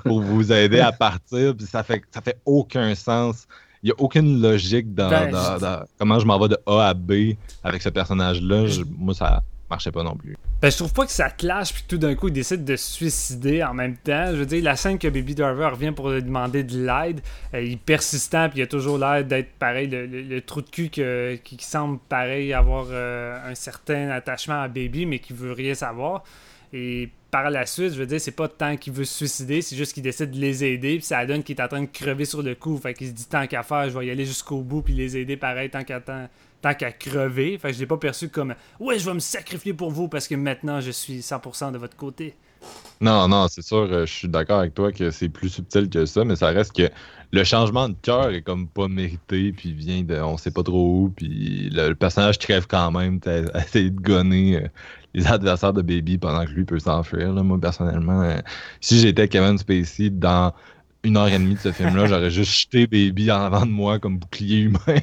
pour vous aider à partir. Puis ça fait, ça fait aucun sens. Il n'y a aucune logique dans, ben, comment je m'en vais de A à B avec ce personnage-là. Moi, ça marchait pas non plus. Ben, je trouve pas que ça clash, puis tout d'un coup, il décide de se suicider en même temps. Je veux dire, la scène que Baby Driver revient pour lui demander de l'aide, euh, il est persistant, puis il a toujours l'air d'être pareil, le, trou de cul qui, semble pareil avoir euh, un certain attachement à Baby, mais qui veut rien savoir. Et par la suite, je veux dire, c'est pas tant qu'il veut se suicider, c'est juste qu'il décide de les aider, puis ça donne qu'il est en train de crever sur le coup. Fait qu'il se dit tant qu'à faire, je vais y aller jusqu'au bout, puis les aider pareil, tant qu'à tant qu'à crever. Fait que je l'ai pas perçu comme Ouais, je vais me sacrifier pour vous parce que maintenant je suis 100% de votre côté. Non, non, c'est sûr, euh, je suis d'accord avec toi que c'est plus subtil que ça, mais ça reste que le changement de cœur est comme pas mérité, puis vient de on sait pas trop où, puis le, personnage crève quand même, t'as essayé de gonner euh, les adversaires de Baby pendant que lui peut s'enfuir. Moi, personnellement, euh, si j'étais Kevin Spacey dans une heure et demie de ce film-là, j'aurais juste jeté Baby en avant de moi comme bouclier humain.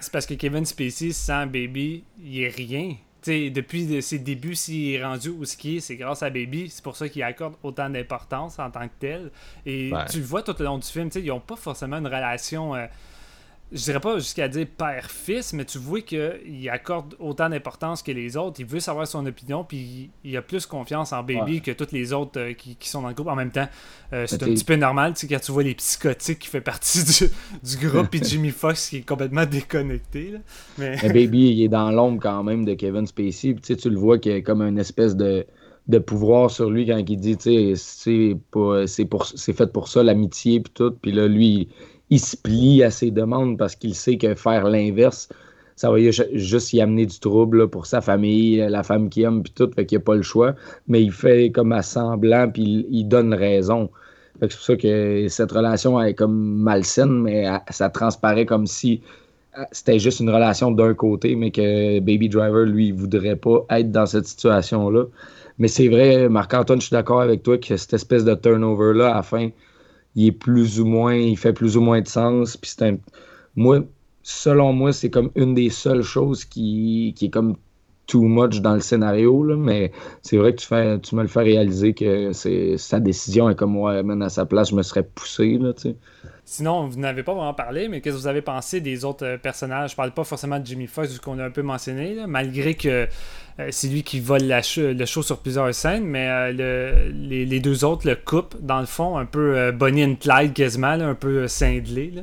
c'est parce que Kevin Spacey, sans Baby, il est rien. depuis ses débuts, s'il est rendu où ski, c'est grâce à Baby. C'est pour ça qu'il accorde autant d'importance en tant que tel. Et tu le vois tout le long du film, ils n'ont pas forcément une relation. Euh, je dirais pas jusqu'à dire père-fils, mais tu vois qu'il accorde autant d'importance que les autres. Il veut savoir son opinion, puis il a plus confiance en Baby que toutes les autres euh, qui, sont dans le groupe. En même temps, euh, c'est un petit peu normal, tu sais, quand tu vois les psychotiques qui fait partie du, groupe, puis Jimmy Fox qui est complètement déconnecté. Mais... Baby, il est dans l'ombre quand même de Kevin Spacey. Tu, sais, tu le vois qu'il a comme une espèce de de pouvoir sur lui quand il dit tu sais c'est fait pour ça l'amitié puis tout puis là lui il se plie à ses demandes parce qu'il sait que faire l'inverse, ça va juste y amener du trouble pour sa famille, la femme qui aime, puis tout, fait qu'il n'y a pas le choix. Mais il fait comme à semblant, puis il, donne raison. c'est pour ça que cette relation est comme malsaine, mais ça transparaît comme si euh, c'était juste une relation d'un côté, mais que Baby Driver, lui, il voudrait pas être dans cette situation-là. Mais c'est vrai, Marc-Antoine, je suis d'accord avec toi que cette espèce de turnover-là, à fin, il est plus ou moins, il fait plus ou moins de sens. Puis c'est un, moi, selon moi, c'est comme une des seules choses qui, qui est comme too much dans le scénario, là, mais c'est vrai que tu, me le fais réaliser que c'est sa décision est comme moi, même à sa place, je me serais poussé. Là, tu sais. Sinon, vous n'avez pas vraiment parlé, mais qu'est-ce que vous avez pensé des autres euh, personnages? Je parle pas forcément de Jimmy Foxx, vu qu'on a un peu mentionné, malgré que euh, c'est lui qui vole le show sur plusieurs scènes, mais euh, les, deux autres le coupent, dans le fond, un peu Bonnie and Clyde quasiment, un peu cinglé.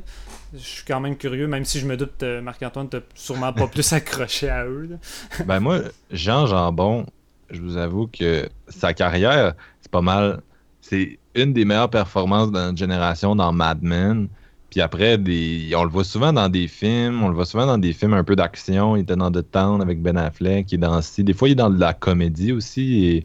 Je suis quand même curieux, même si je me doute, Marc-Antoine, t'as sûrement pas plus accroché à eux. ben moi, Jean Jambon, je vous avoue que sa carrière, c'est pas mal. C'est une des meilleures performances de notre génération dans Mad Men. Puis après, des... on le voit souvent dans des films, on le voit souvent dans des films un peu d'action. Il était dans The Town avec Ben Affleck, il est dans Des fois, il est dans de la comédie aussi. Il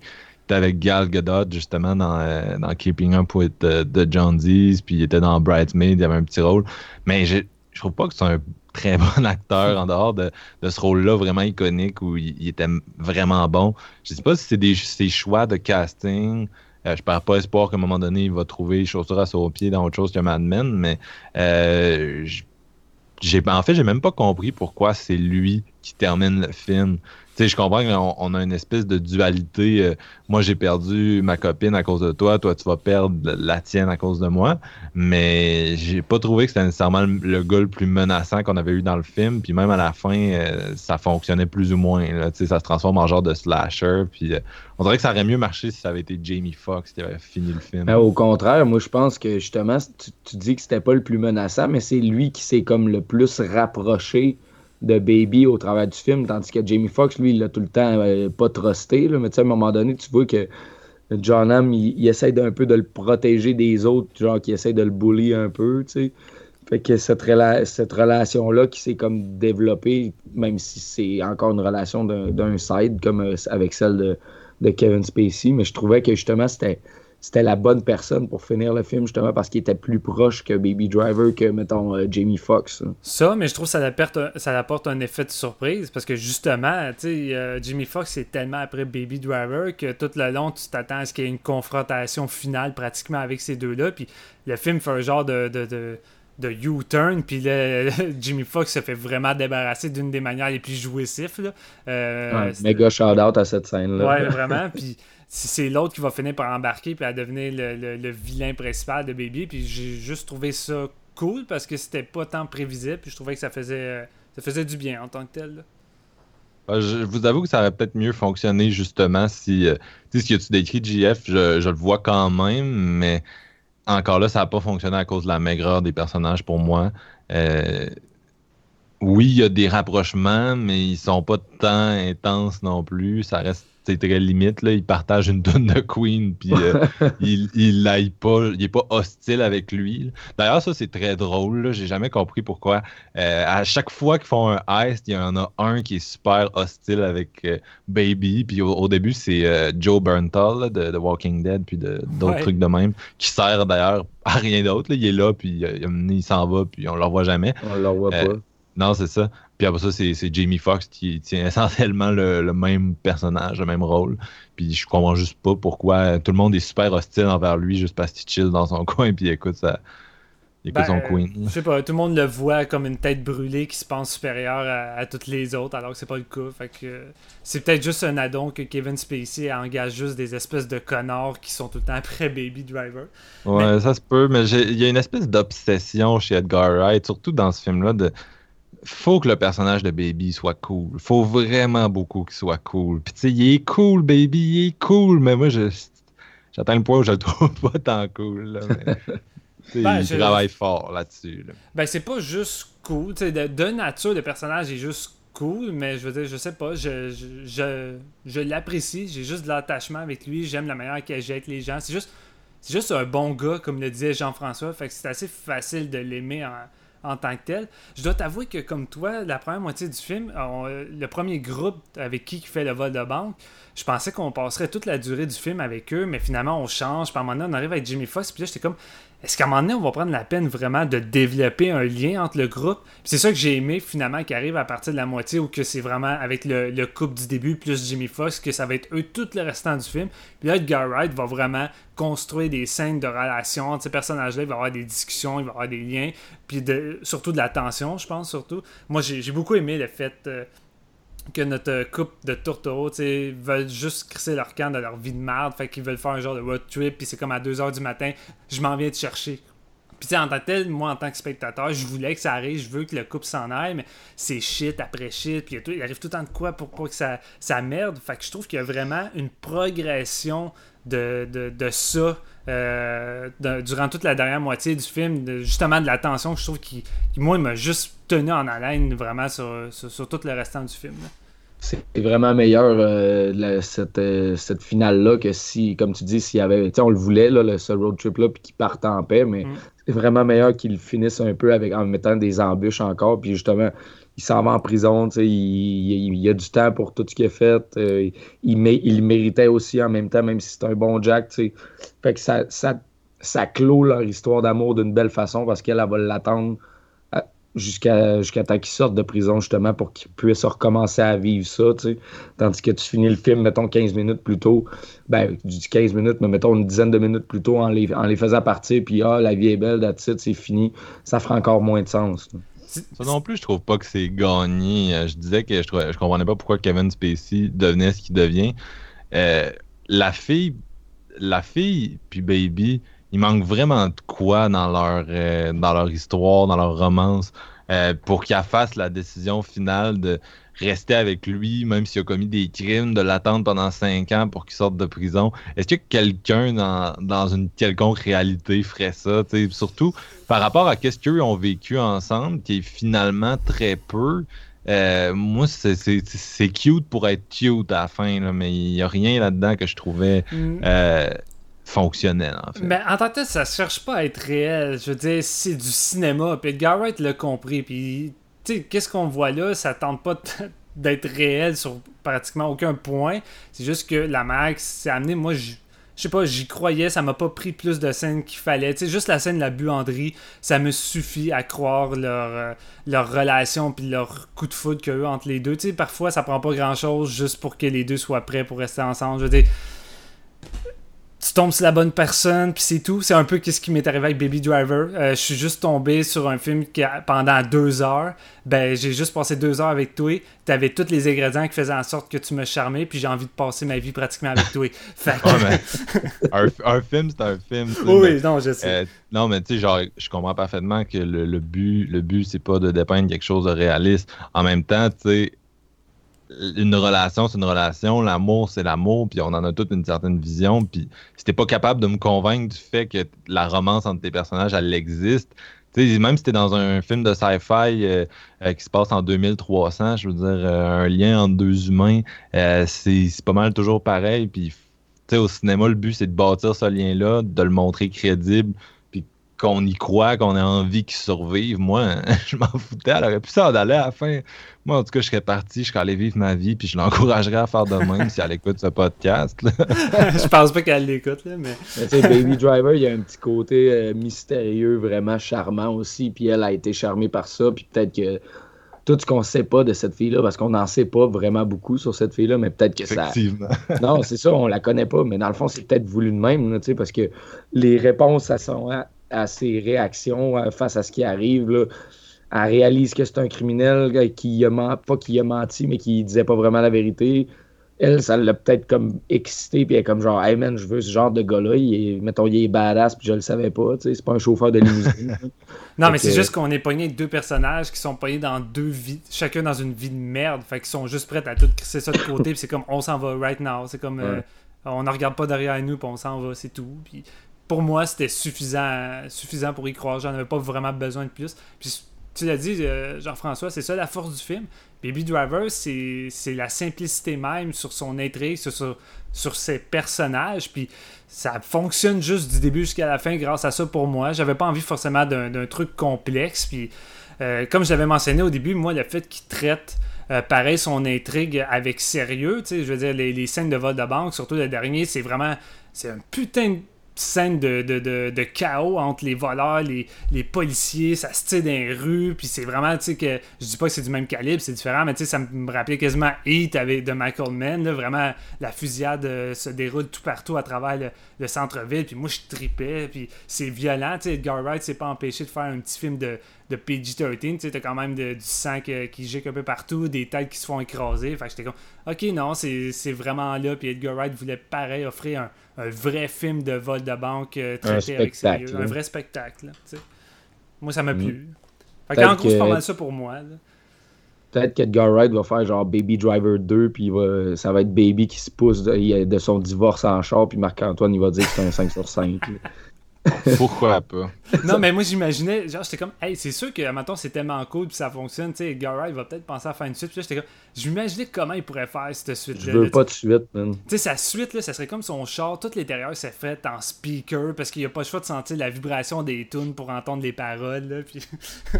était avec Gal Gadot, justement, dans, euh, dans Keeping Up with the, John Dees. Puis il était dans Bridesmaid, il avait un petit rôle. Mais je, je trouve pas que c'est un très bon acteur en dehors de, ce rôle-là vraiment iconique où il, était vraiment bon. Je sais pas si c'est des ses choix de casting euh, je perds pas espoir qu'à un moment donné, il va trouver chaussure à son pied dans autre chose que Mad mais euh, j'ai, en fait, j'ai même pas compris pourquoi c'est lui qui termine le film sais, je comprends qu'on a une espèce de dualité. Euh, moi, j'ai perdu ma copine à cause de toi, toi, tu vas perdre la tienne à cause de moi. Mais j'ai pas trouvé que c'était nécessairement le, gars le plus menaçant qu'on avait eu dans le film. Puis même à la fin, euh, ça fonctionnait plus ou moins. Là, ça se transforme en genre de slasher. Puis euh, on dirait que ça aurait mieux marché si ça avait été Jamie Foxx qui avait fini le film. Ben, au contraire, moi, je pense que justement, tu, tu dis que c'était pas le plus menaçant, mais c'est lui qui s'est comme le plus rapproché de Baby au travers du film, tandis que Jamie Foxx, lui, il l'a tout le temps euh, pas trusté. Là, mais tu sais, à un moment donné, tu vois que John Hamm, il, essaie d'un peu de le protéger des autres, genre qui essaie de le bully un peu, tu sais. Fait que cette, cette relation-là qui s'est comme développée, même si c'est encore une relation d'un side, comme euh, avec celle de, de Kevin Spacey, mais je trouvais que justement c'était c'était la bonne personne pour finir le film, justement, parce qu'il était plus proche que Baby Driver que, mettons, euh, Jamie Foxx. Ça, mais je trouve que ça apporte, ça apporte un effet de surprise, parce que justement, tu sais, euh, Jamie Foxx est tellement après Baby Driver que tout le long, tu t'attends à ce qu'il y ait une confrontation finale pratiquement avec ces deux-là, puis le film fait un genre de, de, de U-turn, puis Jimmy Fox se fait vraiment débarrasser d'une des manières les plus jouissives. Là. Euh, méga shout-out à cette scène-là. Ouais, vraiment. Puis c'est l'autre qui va finir par embarquer puis à devenir le, vilain principal de Baby. Puis j'ai juste trouvé ça cool parce que c'était pas tant prévisible. Puis je trouvais que ça faisait, ça faisait du bien en tant que tel. Bah, je vous avoue que ça aurait peut-être mieux fonctionné justement si. Euh, tu sais, ce que tu décris, JF, je, je, le vois quand même, mais encore là, ça n'a pas fonctionné à cause de la maigreur des personnages pour moi. Euh, oui, il y a des rapprochements, mais ils sont pas tant intenses non plus. Ça reste c'est très limite. Là. Il partage une tonne de Queen, puis euh, il, il pas, il est pas hostile avec lui. D'ailleurs, ça, c'est très drôle. J'ai jamais compris pourquoi. Euh, à chaque fois qu'ils font un heist, il y en a un qui est super hostile avec euh, Baby. Puis au, début, c'est Joe Bernthal de, The Walking Dead, puis d'autres trucs de même, qui sert d'ailleurs à rien d'autre. Il est là, puis il s'en va, puis on le revoit jamais. On le revoit pas. Non, c'est ça. Puis après ça, c'est Jamie Foxx qui tient essentiellement le, même personnage, le même rôle. Puis je comprends juste pas pourquoi tout le monde est super hostile envers lui juste parce qu'il chill dans son coin puis écoute ça. écoute son ben, queen. Je sais pas, tout le monde le voit comme une tête brûlée qui se pense supérieure à, toutes les autres, alors que c'est pas le cas. Fait que c'est peut-être juste un addon que Kevin Spacey engage juste des espèces de connards qui sont tout le temps après Baby Driver. Ouais, ça se peut, mais il y a une espèce d'obsession chez Edgar Wright, surtout dans ce film-là, de faut que le personnage de Baby soit cool. Faut vraiment beaucoup qu'il soit cool. Puis tu sais, il est cool, Baby, il est cool, mais moi, je, j'atteins le point où je le trouve pas tant cool. ben, il travaille fort là-dessus. Ben, c'est pas juste cool. De, de, nature, le personnage est juste cool, mais je veux dire, je sais pas, je, je, je, l'apprécie. J'ai juste de l'attachement avec lui. J'aime la manière qu'il agit avec les gens. C'est juste, c'est juste un bon gars, comme le disait Jean-François. Fait que c'est assez facile de l'aimer en en tant que tel. Je dois t'avouer que, comme toi, la première moitié du film, le premier groupe avec qui fait le vol de banque, je pensais qu'on passerait toute la durée du film avec eux, mais finalement, on change. Par moment on arrive avec Jimmy Fox, puis là, j'étais comme, est-ce qu'à un moment donné, on va prendre la peine vraiment de développer un lien entre le groupe? C'est ça que j'ai aimé finalement qui arrive à partir de la moitié ou que c'est vraiment avec le, couple du début plus Jimmy Fox que ça va être eux tout le restant du film. Puis là, Edgar Wright va vraiment construire des scènes de relations entre ces personnages-là. Il va y avoir des discussions, il va y avoir des liens, puis surtout de la tension, je pense, surtout. Moi, j'ai beaucoup aimé le fait. Euh, que notre couple de tourtereaux veulent juste crisser leur camp de leur vie de merde, fait qu'ils veulent faire un genre de road trip, puis c'est comme à 2h du matin, je m'en viens te chercher. Puis en tant que tel, moi en tant que spectateur, je voulais que ça arrive, je veux que le couple s'en aille, mais c'est shit après shit, puis il arrive tout le temps de quoi pour pas que ça, ça merde. Fait que je trouve qu'il y a vraiment une progression de, de, ça euh, durant toute la dernière moitié du film, justement de la tension que je trouve qui, moi, il m'a juste tenu en haleine vraiment sur, sur, tout le restant du film. C'est vraiment meilleur euh, cette, euh, cette finale-là que si, comme tu dis, s'il y avait. On le voulait, là, ce road trip-là, puis qu'il parte en paix, mais mm. c'est vraiment meilleur qu'il finisse un peu avec, en mettant des embûches encore, puis justement il s'en va en prison, il, il, a du temps pour tout ce qu'il a fait. Euh, il, méritait aussi en même temps, même si c'est un bon Jack. Fait que ça, clôt leur histoire d'amour d'une belle façon parce qu'elle va l'attendre euh, jusqu'à jusqu'à temps qu'il sorte de prison, justement, pour qu'il puisse recommencer à vivre ça. Tandis que tu finis le film, mettons, 15 minutes plus tôt. Ben, dis 15 minutes, mais mettons une dizaine de minutes plus tôt en les, faisant partir, puis ah, la vie est belle, c'est fini. Ça fera encore moins de sens. Ça non plus, je trouve pas que c'est gagné. Euh, je disais que je, trouvais, je comprenais pas pourquoi Kevin Spacey devenait ce qu'il devient. Euh, la fille, la fille puis Baby, il manque vraiment de quoi dans leur, euh, dans leur histoire, dans leur romance, pour qu'elle fasse la décision finale de rester avec lui, même s'il a commis des crimes, de l'attendre pendant cinq ans pour qu'il sorte de prison. Est-ce que quelqu'un dans, une quelconque réalité ferait ça? Surtout par rapport à ce qu'eux ont vécu ensemble, qui est finalement très peu. Euh, moi, c'est cute pour être cute à la fin, là, mais il n'y a rien là-dedans que je trouvais mm. euh, fonctionnel, en fait. Mais en tant que tel, ça cherche pas à être réel. Je veux dire, c'est du cinéma. Puis Edgar Wright l'a compris. Puis, sais, qu'est-ce qu'on voit là? Ça tente pas d'être réel sur pratiquement aucun point. C'est juste que la Max s'est amené. Moi, je sais pas, j'y croyais, ça m'a pas pris plus de scènes qu'il fallait. Tu sais, juste la scène de la buanderie, ça me suffit à croire leur, euh, leur relation puis leur coup de foudre qu'il y a eu entre les deux. Tu sais, parfois, ça prend pas grand chose juste pour que les deux soient prêts pour rester ensemble. Je veux dire, tu tombes sur la bonne personne, puis c'est tout. C'est un peu ce qui m'est arrivé avec Baby Driver. Euh, je suis juste tombé sur un film qui, pendant deux heures, ben j'ai juste passé deux heures avec toi. T'avais tous les ingrédients qui faisaient en sorte que tu me charmais, puis j'ai envie de passer ma vie pratiquement avec toi. Fait un, film, c'est un film. Oui, non, je sais. Euh, non, mais tu sais, genre, je comprends parfaitement que le, le but, le but c'est pas de dépeindre quelque chose de réaliste. En même temps, tu sais, une relation, c'est une relation, l'amour, c'est l'amour, puis on en a toute une certaine vision. Puis si t'es pas capable de me convaincre du fait que la romance entre tes personnages, elle existe, sais, même si t'es dans un film de sci-fi euh, euh, qui se passe en 2300, je veux dire, euh, un lien entre deux humains, c'est pas mal toujours pareil. Puis, au cinéma, le but, c'est de bâtir ce lien-là, de le montrer crédible, qu'on y croit, qu'on ait envie qu'ils survivent. Moi, je m'en foutais. Elle aurait pu s'en aller à la fin. Moi, en tout cas, je serais parti, je serais allé vivre ma vie, puis je l'encouragerais à faire de même si elle écoute ce podcast. je pense pas qu'elle l'écoute, là, mais. tu sais, Baby Driver, il y a un petit côté euh, mystérieux, vraiment charmant aussi, puis elle a été charmée par ça, puis peut-être que tout ce qu'on sait pas de cette fille-là, parce qu'on n'en sait pas vraiment beaucoup sur cette fille-là, mais peut-être que ça. non, c'est ça, on la connaît pas, mais dans le fond, c'est peut-être voulu de même, sais, parce que les réponses, ça sont à ses réactions euh, face à ce qui arrive. Là. Elle réalise que c'est un criminel qui a menti, pas qui a menti, mais qui disait pas vraiment la vérité. Elle, ça l'a peut-être comme excité, puis elle est comme genre, hey man, je veux ce genre de gars-là. Il est, mettons, il est badass, puis je le savais pas. C'est pas un chauffeur de limousine. non, mais c'est juste qu'on est pogné deux personnages qui sont pognés dans deux vies, chacun dans une vie de merde. Fait qu'ils sont juste prêts à tout crisser ça de côté, puis c'est comme, on s'en va right now. C'est comme, euh, on ne regarde pas derrière nous, puis on s'en va, c'est tout. Puis pour moi, c'était suffisant, suffisant pour y croire. J'en avais pas vraiment besoin de plus. Puis tu l'as dit, euh, Jean-François, c'est ça la force du film. Baby Driver, c'est la simplicité même sur son intrigue, sur, sur, ses personnages. Puis ça fonctionne juste du début jusqu'à la fin grâce à ça pour moi. J'avais pas envie forcément d'un truc complexe. Puis euh, comme j'avais mentionné au début, moi, le fait qu'il traite. Euh, pareil, son intrigue avec sérieux, je veux dire, les, les, scènes de vol de banque, surtout le dernier, c'est vraiment, c'est un putain de scène de, de, chaos entre les voleurs, les, les policiers, ça se tire dans les rues, puis c'est vraiment, tu sais, que je dis pas que c'est du même calibre, c'est différent, mais tu sais, ça me rappelait quasiment Heat avec de Michael Mann, là, vraiment, la fusillade euh, se déroule tout partout à travers le, centre-ville, puis moi, je tripais, puis c'est violent, tu sais, Edgar Wright s'est pas empêché de faire un petit film de, de PG-13, tu sais, t'as quand même du sang qui gicle un peu partout, des têtes qui se font écraser, fait que j'étais comme, ok, non, c'est vraiment là, puis Edgar Wright voulait pareil offrir un un vrai film de vol de banque traité avec sérieux. Un vrai spectacle. moi, ça m'a mm. plu. Fait en gros, c'est pas mal ça pour moi. Peut-être qu'Edgar Wright va faire genre Baby Driver 2, puis ça va être Baby qui se pousse de, de son divorce en char, puis Marc-Antoine, il va dire que c'est un 5 sur 5. Pourquoi pas? non, mais moi j'imaginais, genre j'étais comme, hey, c'est sûr que maintenant c'est tellement cool puis ça fonctionne, tu sais, Gara il va peut-être penser à faire une suite. Puis là, j'étais comme, j'imaginais comment il pourrait faire cette suite-là. Je veux pas de suite, man. Tu sais, sa suite, là, ça serait comme son char, tout l'intérieur s'est fait en speaker parce qu'il n'y a pas le choix de sentir la vibration des tunes pour entendre les paroles, là, puis.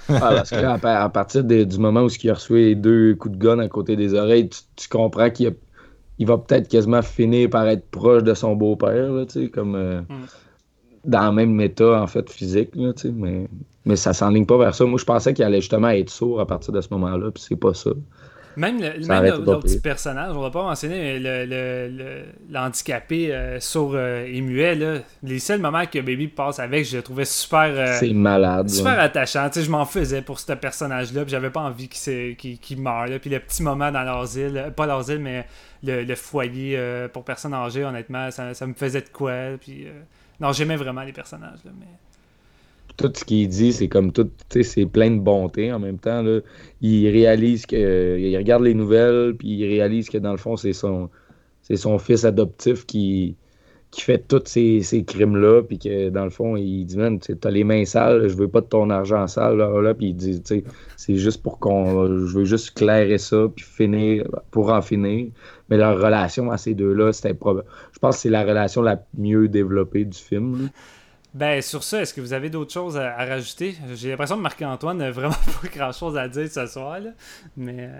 ah, parce qu'à à partir du moment où il a reçu les deux coups de gun à côté des oreilles, tu, comprends qu'il il va peut-être quasiment finir par être proche de son beau-père, tu sais, comme. Euh, mm dans le même méta, en fait, physique, là, mais, mais ça s'enligne pas vers ça. Moi, je pensais qu'il allait justement être sourd à partir de ce moment-là, puis c'est pas ça. Même, le, petit personnage, on va pas mentionner l'handicapé le, euh, sourd euh, et muet, là, les seuls moments que Baby passe avec, je le trouvais super. Euh, c'est malade. Super attachant. je m'en faisais pour ce personnage-là, puis j'avais pas envie qu'il qu meure. Puis le petit moment dans l'asile, pas l'asile, mais le, foyer pour personnes âgées, honnêtement, ça, ça, me faisait de quoi. Puis non, j'aimais vraiment les personnages. Là, mais... Tout ce qu'il dit, c'est comme tout, c'est plein de bonté en même temps. Là. Il réalise que. Regarde les nouvelles, puis il réalise que dans le fond, c'est son, c'est son fils adoptif qui, qui fait tous ces, ces crimes-là, puis que dans le fond, il dit Man, t'as les mains sales, je veux pas de ton argent sale, là, là. puis il dit c'est juste pour qu'on. Je veux juste clairer ça, puis finir, pour en finir. Mais leur relation à ces deux-là, c'était Je pense que c'est la relation la mieux développée du film. Ben, sur ça, est-ce que vous avez d'autres choses à, rajouter? J'ai l'impression que Marc-Antoine n'a vraiment pas grand-chose à dire ce soir, là. Mais.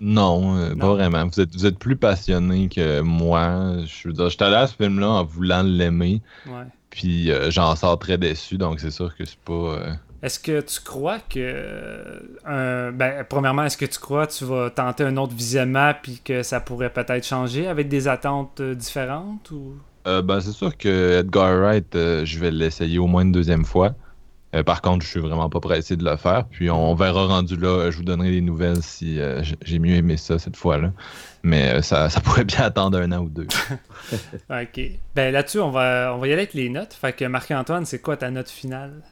Euh, non, euh, pas vraiment. Vous êtes, vous êtes plus passionné que moi. Je veux dire, j'étais allé à ce film-là en voulant l'aimer. Ouais. Puis euh, j'en sors très déçu, donc c'est sûr que c'est pas. Euh, est-ce que tu crois que. ben, premièrement, est-ce que tu crois que tu vas tenter un autre visionnement puis que ça pourrait peut-être changer avec des attentes différentes ou? ben, c'est sûr que Edgar Wright, je vais l'essayer au moins une deuxième fois. Euh, par contre, je suis vraiment pas pressé de le faire. Puis on verra rendu là. Je vous donnerai des nouvelles si euh, j'ai mieux aimé ça cette fois-là. Mais euh, ça, pourrait bien attendre un an ou deux. ok. Ben là-dessus, on va, on va y aller avec les notes. Fait que Marc-Antoine, c'est quoi ta note finale?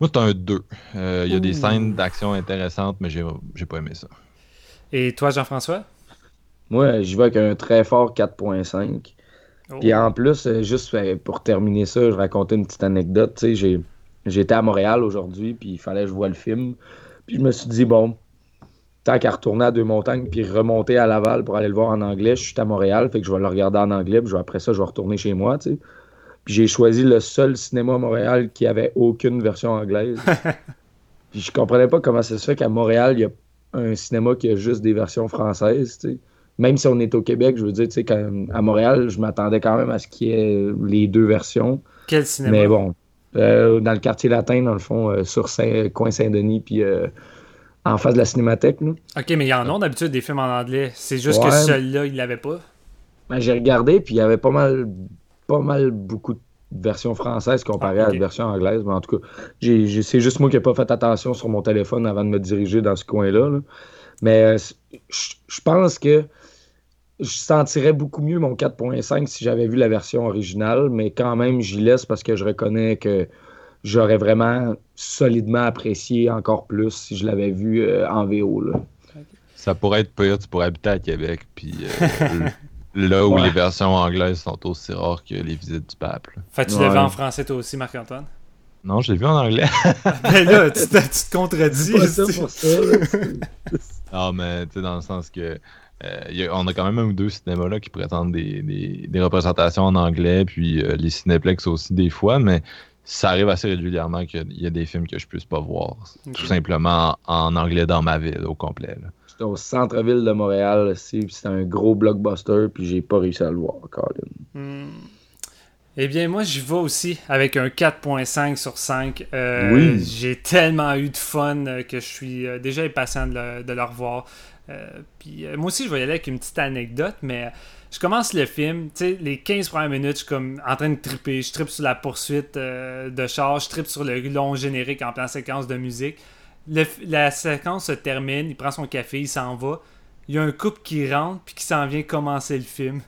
Moi, c'est un 2. Il y a des scènes d'action intéressantes, mais j'ai pas aimé ça. Et toi, Jean-François? Moi, j'y vais avec un très fort 4.5. Puis en plus, juste pour terminer ça, je vais raconter une petite anecdote. Tu sais, j'ai J'étais à Montréal aujourd'hui, puis il fallait que je voie le film. Puis je me suis dit, bon, tant qu'à retourner à Deux-Montagnes, puis remonter à Laval pour aller le voir en anglais, je suis à Montréal, fait que je vais le regarder en anglais, puis après ça, je vais retourner chez moi, tu sais. Puis j'ai choisi le seul cinéma à Montréal qui avait aucune version anglaise. puis je comprenais pas comment ça se fait qu'à Montréal, il y a un cinéma qui a juste des versions françaises, tu sais. Même si on est au Québec, je veux dire, tu sais, à Montréal, je m'attendais quand même à ce qu'il y ait les deux versions. Quel cinéma? Mais bon, euh, dans le quartier latin, dans le fond, euh, sur Saint, coin Saint-Denis, puis euh, en face de la cinémathèque. Ok, mais il y en a d'habitude des films en anglais. C'est juste que celui-là, il l'avait pas? Ben, j'ai regardé, puis il y avait pas mal, pas mal beaucoup de versions françaises comparées ah, à la version anglaise. Mais en tout cas, c'est juste moi qui n'ai pas fait attention sur mon téléphone avant de me diriger dans ce coin-là. Mais je pense que je sentirais beaucoup mieux mon 4.5 si j'avais vu la version originale, mais quand même, j'y laisse parce que je reconnais que j'aurais vraiment solidement apprécié encore plus si je l'avais vu euh, en VO. Ça pourrait être pire, tu pourrais habiter à Québec, puis euh, là où les versions anglaises sont aussi rares que les visites du pape. Fait tu l'as vu en français toi aussi, Marc-Antoine? Non, je l'ai vu en anglais. mais là, tu, te contredis. C'est ça pour ça. non, mais tu sais, dans le sens que euh, on a quand même un ou deux cinémas qui présentent des, représentations en anglais, puis euh, les cinéplex aussi des fois, mais ça arrive assez régulièrement qu'il y a des films que je puisse pas voir. Tout simplement en, anglais dans ma ville au complet. C'était au centre-ville de Montréal, c'était un gros blockbuster, puis j'ai pas réussi à le voir, Colin. Hmm. Eh bien, moi, j'y vais aussi avec un 4.5 sur 5. Euh, oui. J'ai tellement eu de fun que je suis déjà impatient de le, de le revoir. Euh, euh, moi aussi, je vais y aller avec une petite anecdote, mais je commence le film, tu sais, les 15 premières minutes, je suis comme en train de triper. Je tripe sur la poursuite euh, de char, je tripe sur le long générique en plein séquence de musique. la séquence se termine, il prend son café, il s'en va. Il y a un couple qui rentre puis qui s'en vient commencer le film.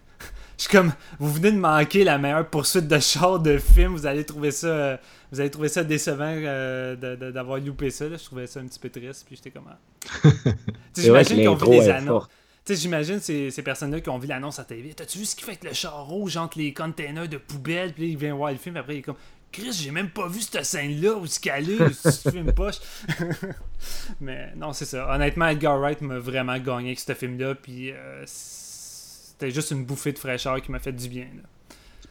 Je suis comme, vous venez de manquer la meilleure poursuite de char de film, vous allez trouver ça, vous allez trouver ça décevant d'avoir loupé ça. Je trouvais ça un petit peu triste, puis j'étais comme. J'imagine qu'ils ont vu les annonces. J'imagine ces, ces personnes-là qui ont vu l'annonce à TV. T'as-tu vu ce qu'il fait avec le char rouge entre les containers de poubelle? Puis là, il vient voir le film. Après, il est comme Chris, j'ai même pas vu cette scène-là où ce qu'elle est, ce film poche. Mais non, c'est ça. Honnêtement, Edgar Wright m'a vraiment gagné avec ce film-là. Puis euh, c'était juste une bouffée de fraîcheur qui m'a fait du bien. Là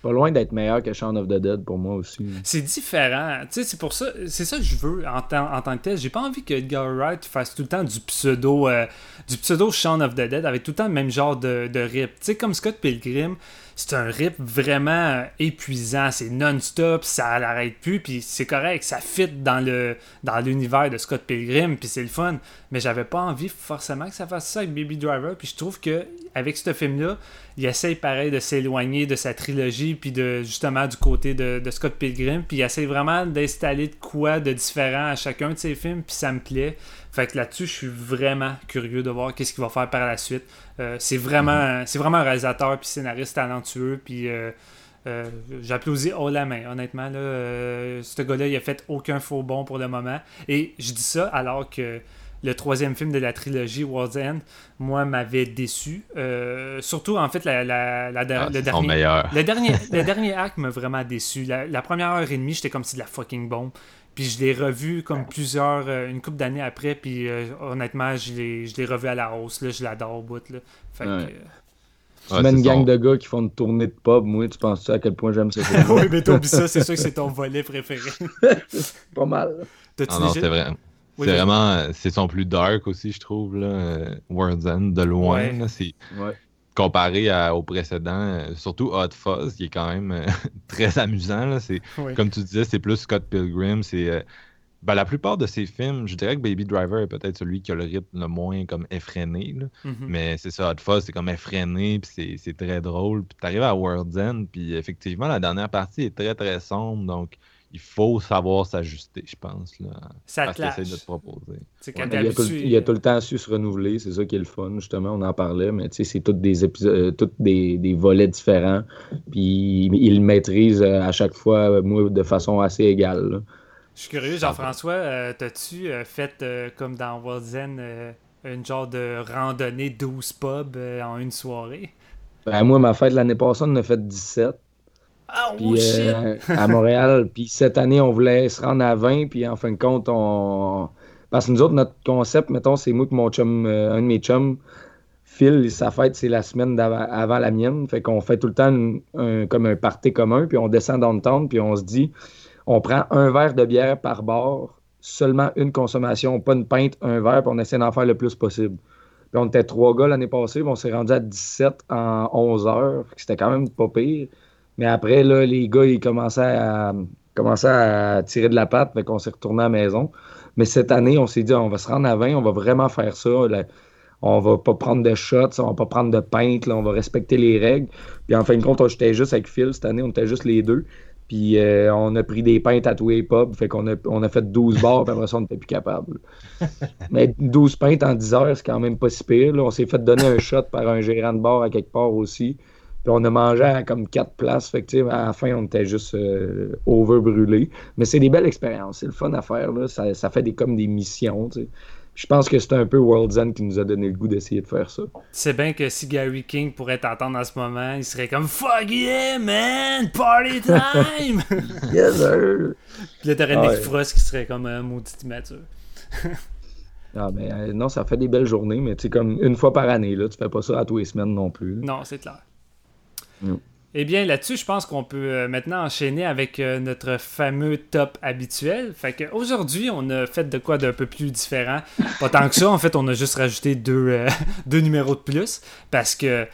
pas loin d'être meilleur que Shaun of the Dead pour moi aussi. C'est différent. Tu sais, c'est pour ça, c'est ça que je veux en, en tant que tel. J'ai pas envie que Edgar Wright fasse tout le temps du pseudo, euh, du pseudo Shaun of the Dead avec tout le temps le même genre de, rip. Tu sais, comme Scott Pilgrim, c'est un rip vraiment épuisant. C'est non-stop, ça n'arrête plus, puis c'est correct, ça fit dans le dans l'univers de Scott Pilgrim, puis c'est le fun. Mais j'avais pas envie forcément que ça fasse ça avec Baby Driver, puis je trouve que avec ce film-là, il essaye pareil de s'éloigner de sa trilogie, puis de justement du côté de, Scott Pilgrim, puis il essaye vraiment d'installer de quoi de différent à chacun de ses films, puis ça me plaît. Fait que là-dessus, je suis vraiment curieux de voir qu'est-ce qu'il va faire par la suite. Euh, c'est vraiment, mhm. c'est vraiment un réalisateur puis scénariste talentueux, puis euh, euh, j'applaudis haut la main, honnêtement. Là, ce gars-là, il a fait aucun faux bon pour le moment. Et je dis ça alors que le troisième film de la trilogie World's End, moi, m'avait déçu. Euh, surtout, en fait, la, la, la, Ah, le, dernier, meilleur. le, dernier, le dernier acte m'a vraiment déçu. La, la première heure et demie, j'étais comme si de la fucking bombe. Puis je l'ai revu comme plusieurs, euh, une couple d'années après, puis euh, honnêtement, je l'ai je l'ai revu à la hausse, là, je l'adore au bout, là. Fait que, Ouais. euh, Tu Ouais, mets une gang son- de gars qui font une tournée de pub, moi, tu penses-tu à quel point j'aime ce film? oui, mais t'oublies ça, c'est sûr que c'est ton volet préféré. Pas mal. T'as-tu Ah non, déjà- c'est vrai. Oui, c'est vraiment, c'est son plus dark aussi, je trouve, là, euh, World's End, de loin. Ouais. là, c'est Ouais. comparé à- au précédent, euh, surtout Hot Fuzz, qui est quand même euh, très amusant. Là, c'est, Ouais. Comme tu disais, c'est plus Scott Pilgrim. C'est, euh, ben, la plupart de ses films, je dirais que Baby Driver est peut-être celui qui a le rythme le moins comme effréné. là. Mhm. Mais c'est ça, Hot Fuzz, c'est comme effréné, puis c'est, c'est très drôle. Puis t'arrives à World's End, puis effectivement, la dernière partie est très très sombre, donc il faut savoir s'ajuster, je pense, là, Ça à te ce qu'il essaie lâche. de te proposer. Ouais, il, a tout, habitué, il a tout le temps su se renouveler, c'est ça qui est le fun, justement, on en parlait, mais tu sais, c'est tous des épisodes, euh, tous des, des volets différents, puis il, le maîtrise euh, à chaque fois, euh, moi, de façon assez égale. là. Je suis curieux, Jean-François, euh, t'as-tu euh, fait, euh, comme dans euh, une genre de randonnée 12 pubs euh, en une soirée? Ben, moi, ma fête l'année passée, on en a fait 17. Ah, Puis, oh euh, à Montréal. Puis cette année, on voulait se rendre à 20. Puis en fin de compte, on. Parce que nous autres, notre concept, mettons, c'est moi que mon chum, euh, un de mes chums, Phil, sa fête, c'est la semaine avant la mienne. Fait qu'on fait tout le temps une- un- comme un party commun. Puis on descend downtown. Puis on se dit, on prend un verre de bière par bar, seulement une consommation, pas une pinte, un verre. Puis on essaie d'en faire le plus possible. Puis on était trois gars l'année passée. Puis on s'est rendu à 17 en 11 heures. C'était quand même pas pire. Mais après, là, les gars, ils commençaient à, commençaient à tirer de la patte, fait qu'on s'est retourné à la maison. Mais cette année, on s'est dit, on va se rendre à 20, on va vraiment faire ça. là. on va pas prendre de shots, on va pas prendre de peintes, on va respecter les règles. Puis en fin de compte, on- j'étais juste avec Phil cette année, on était juste les deux. Puis euh, on a pris des pintes à tous les pubs, fait qu'on a, on a fait 12 bars, puis après ça, on n'était plus capable. Mais 12 pintes en 10 heures, c'est quand même pas si pire. là. On s'est fait donner un shot par un gérant de bar à quelque part aussi. Puis on a mangé à comme quatre places. Fait que, à la fin, on était juste euh, over. Mais c'est des belles expériences. C'est le fun à faire. Là. Ça, ça fait des, comme des missions. Je pense que c'est un peu World's End qui nous a donné le goût d'essayer de faire ça. Tu sais bien que si Gary King pourrait t'entendre en ce moment, il serait comme Fuck yeah, man! Party time! Yes, sir! Puis là, t'aurais Nick. Frost qui serait comme un maudit immature. Ah, mais, euh, non, ça fait des belles journées, mais tu sais, comme une fois par année. Là, tu fais pas ça à tous les semaines non plus. là. Non, c'est clair. Mm. Eh bien, là-dessus, je pense qu'on peut euh, maintenant enchaîner avec euh, notre fameux top habituel. Fait que aujourd'hui, on a fait de quoi d'un peu plus différent. Pas tant que ça, en fait, on a juste rajouté deux, euh, deux numéros de plus. Parce que.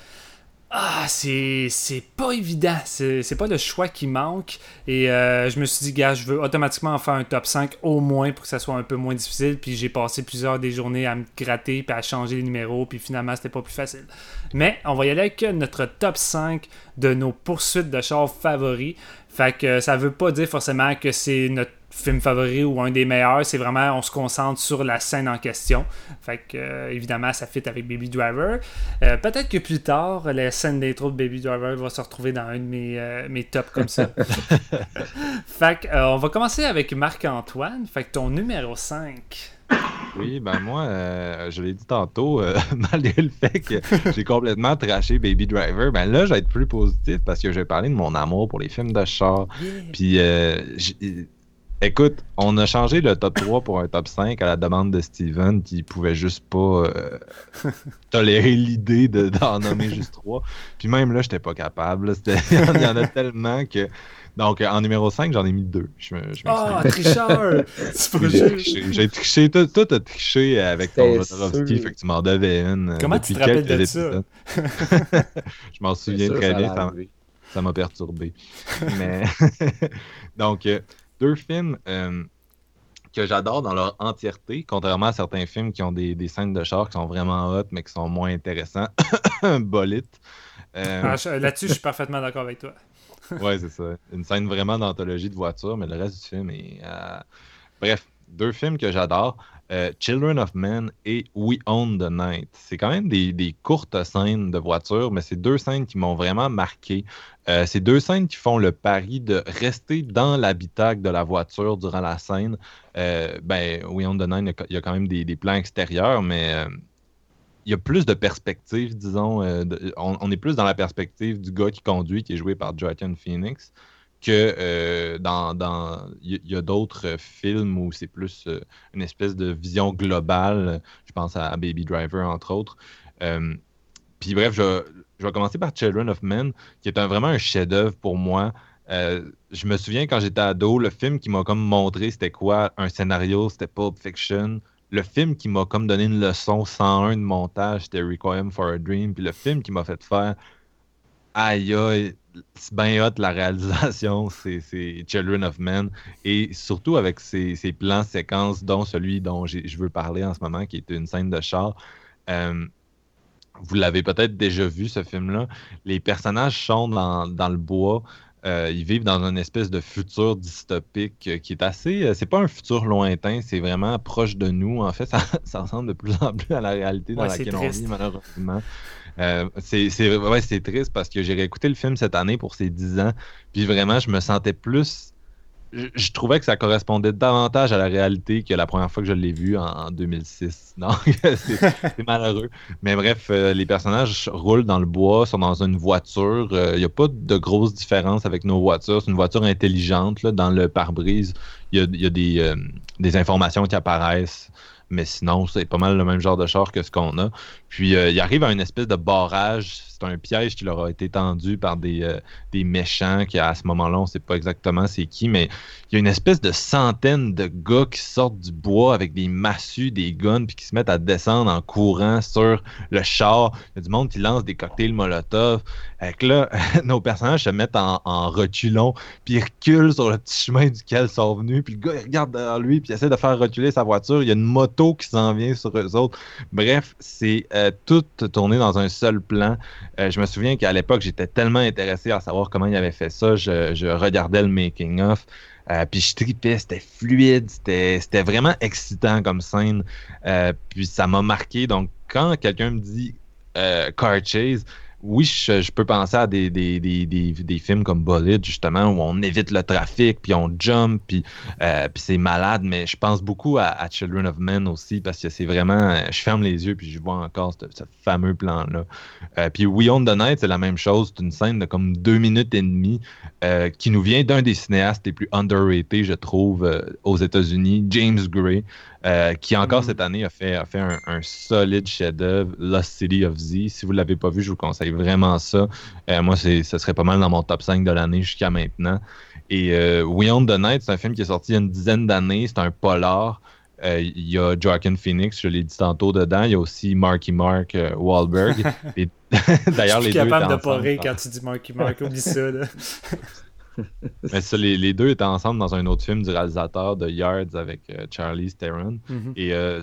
Ah, c'est c'est pas évident. C'est c'est pas le choix qui manque. Et euh, je me suis dit, gars, je veux automatiquement en faire un top 5 au moins pour que ça soit un peu moins difficile. Puis j'ai passé plusieurs des journées à me gratter puis à changer les numéros. Puis finalement, c'était pas plus facile. Mais on va y aller avec notre top 5 de nos poursuites de chars favoris. Fait que ça veut pas dire forcément que c'est notre film favori ou un des meilleurs. C'est vraiment, on se concentre sur la scène en question. Fait que, euh, évidemment, ça fit avec Baby Driver. Euh, Peut-être que plus tard, la scène d'intro de Baby Driver va se retrouver dans un de mes, euh, mes tops comme ça. fait que, euh, on va commencer avec Marc-Antoine. Fait que ton numéro 5. Oui, ben moi, euh, je l'ai dit tantôt, euh, malgré le fait que j'ai complètement traché Baby Driver, ben là, je vais être plus positif parce que je vais parler de mon amour pour les films de char. Puis, euh, écoute, on a changé le top 3 pour un top 5 à la demande de Steven qui pouvait juste pas euh, tolérer l'idée de- d'en nommer juste 3. Puis même là, j'étais pas capable. Il y en a tellement que. Donc, en numéro 5, j'en ai mis deux. Je Oh, tricheur! J'ai juste. triché. J'ai triché. Toi, toi, t'as triché avec ton Jodorowsky, fait que tu m'en devais une. euh, Comment tu te rappelles de ça? Je m'en souviens sûr, très ça bien. ça m'a perturbé. Mais donc, euh, deux films euh, que j'adore dans leur entièreté, contrairement à certains films qui ont des, des scènes de char qui sont vraiment hot, mais qui sont moins intéressants. Bolite. Euh, Ah, Là-dessus, je suis parfaitement d'accord avec toi. ouais, c'est ça. Une scène vraiment d'anthologie de voiture, mais le reste du film est. euh, Bref, deux films que j'adore. Euh, Children of Men et We Own the Night. C'est quand même des, courtes scènes de voiture, mais c'est deux scènes qui m'ont vraiment marqué. Euh, c'est deux scènes qui font le pari de rester dans l'habitacle de la voiture durant la scène. Euh, ben, We Own the Night, il y a quand même des, plans extérieurs, mais il y a plus de perspective, disons. on, est plus dans la perspective du gars qui conduit, qui est joué par Joaquin Phoenix que euh, dans. Il y, a d'autres films où c'est plus euh, une espèce de vision globale. Je pense à, Baby Driver, entre autres. Euh, puis bref, je, vais commencer par Children of Men, qui est vraiment un chef-d'œuvre pour moi. je me souviens quand j'étais ado, le film qui m'a comme montré c'était quoi un scénario, c'était Pulp Fiction. Le film qui m'a comme donné une leçon 101 de montage, c'était Requiem for a Dream. Puis le film qui m'a fait faire aïe aïe, c'est bien hot la réalisation, c'est Children of Men. Et surtout avec ces, plans séquences, dont celui dont je veux parler en ce moment, qui est une scène de char. Euh, vous l'avez peut-être déjà vu, ce film-là. Les personnages sont dans, le bois. Euh, ils vivent dans une espèce de futur dystopique euh, qui est assez. c'est pas un futur lointain, c'est vraiment proche de nous. En fait, ça, ressemble de plus en plus à la réalité dans laquelle on vit, malheureusement. Euh, c'est triste parce que j'ai réécouté le film cette année pour ses 10 ans, puis vraiment, je me sentais plus. Je, trouvais que ça correspondait davantage à la réalité que la première fois que je l'ai vu en, 2006. Non, c'est malheureux. Mais bref, euh, les personnages roulent dans le bois, sont dans une voiture. Il euh, n'y a pas de grosse différence avec nos voitures. C'est une voiture intelligente. Là, dans le pare-brise, il y a, des, des informations qui apparaissent mais sinon, c'est pas mal le même genre de char que ce qu'on a. Puis, euh, il arrive à une espèce de barrage. C'est un piège qui leur a été tendu par des, euh, des méchants qui, à ce moment-là, on sait pas exactement c'est qui, mais il y a une espèce de centaine de gars qui sortent du bois avec des massues, des guns, puis qui se mettent à descendre en courant sur le char. Il y a du monde qui lance des cocktails Molotov. Fait là, nos personnages se mettent en, en reculons, puis ils reculent sur le petit chemin duquel ils sont venus, puis le gars, regarde derrière lui, puis il essaie de faire reculer sa voiture. Il y a une moto qui s'en vient sur eux autres. Bref, c'est euh, tout tourné dans un seul plan. Euh, je me souviens qu'à l'époque, j'étais tellement intéressé à savoir comment il avait fait ça. Je, regardais le making-of. Euh, puis je tripais, c'était fluide, c'était vraiment excitant comme scène. puis ça m'a marqué. Donc, quand quelqu'un me dit Car Chase, oui, je, peux penser à des, des, des, des, films comme Bullet, justement, où on évite le trafic, puis on jump, puis, euh, puis c'est malade, mais je pense beaucoup à, Children of Men aussi, parce que c'est vraiment. Euh, je ferme les yeux, puis je vois encore ce, fameux plan-là. Euh, puis We On the Night, c'est la même chose. C'est une scène de comme deux minutes et demie qui nous vient d'un des cinéastes les plus underrated, je trouve, aux États-Unis, James Gray. Euh, qui encore mm. cette année a fait, a fait un, solide chef-d'œuvre, Lost City of Z. Si vous ne l'avez pas vu, je vous conseille vraiment ça. Euh, moi, ce serait pas mal dans mon top 5 de l'année jusqu'à maintenant. Et euh, We Own the Night, c'est un film qui est sorti il y a une dizaine d'années. C'est un polar. Il y a Joaquin Phoenix, je l'ai dit tantôt dedans. Il y a aussi Marky Mark Wahlberg. D'ailleurs, les deux. capable de pas rire quand tu dis Marky Mark, oublie ça. Là. Mais ça, les, deux étaient ensemble dans un autre film du réalisateur de Yards avec euh, Charlie Theron. Mm-hmm. Et euh,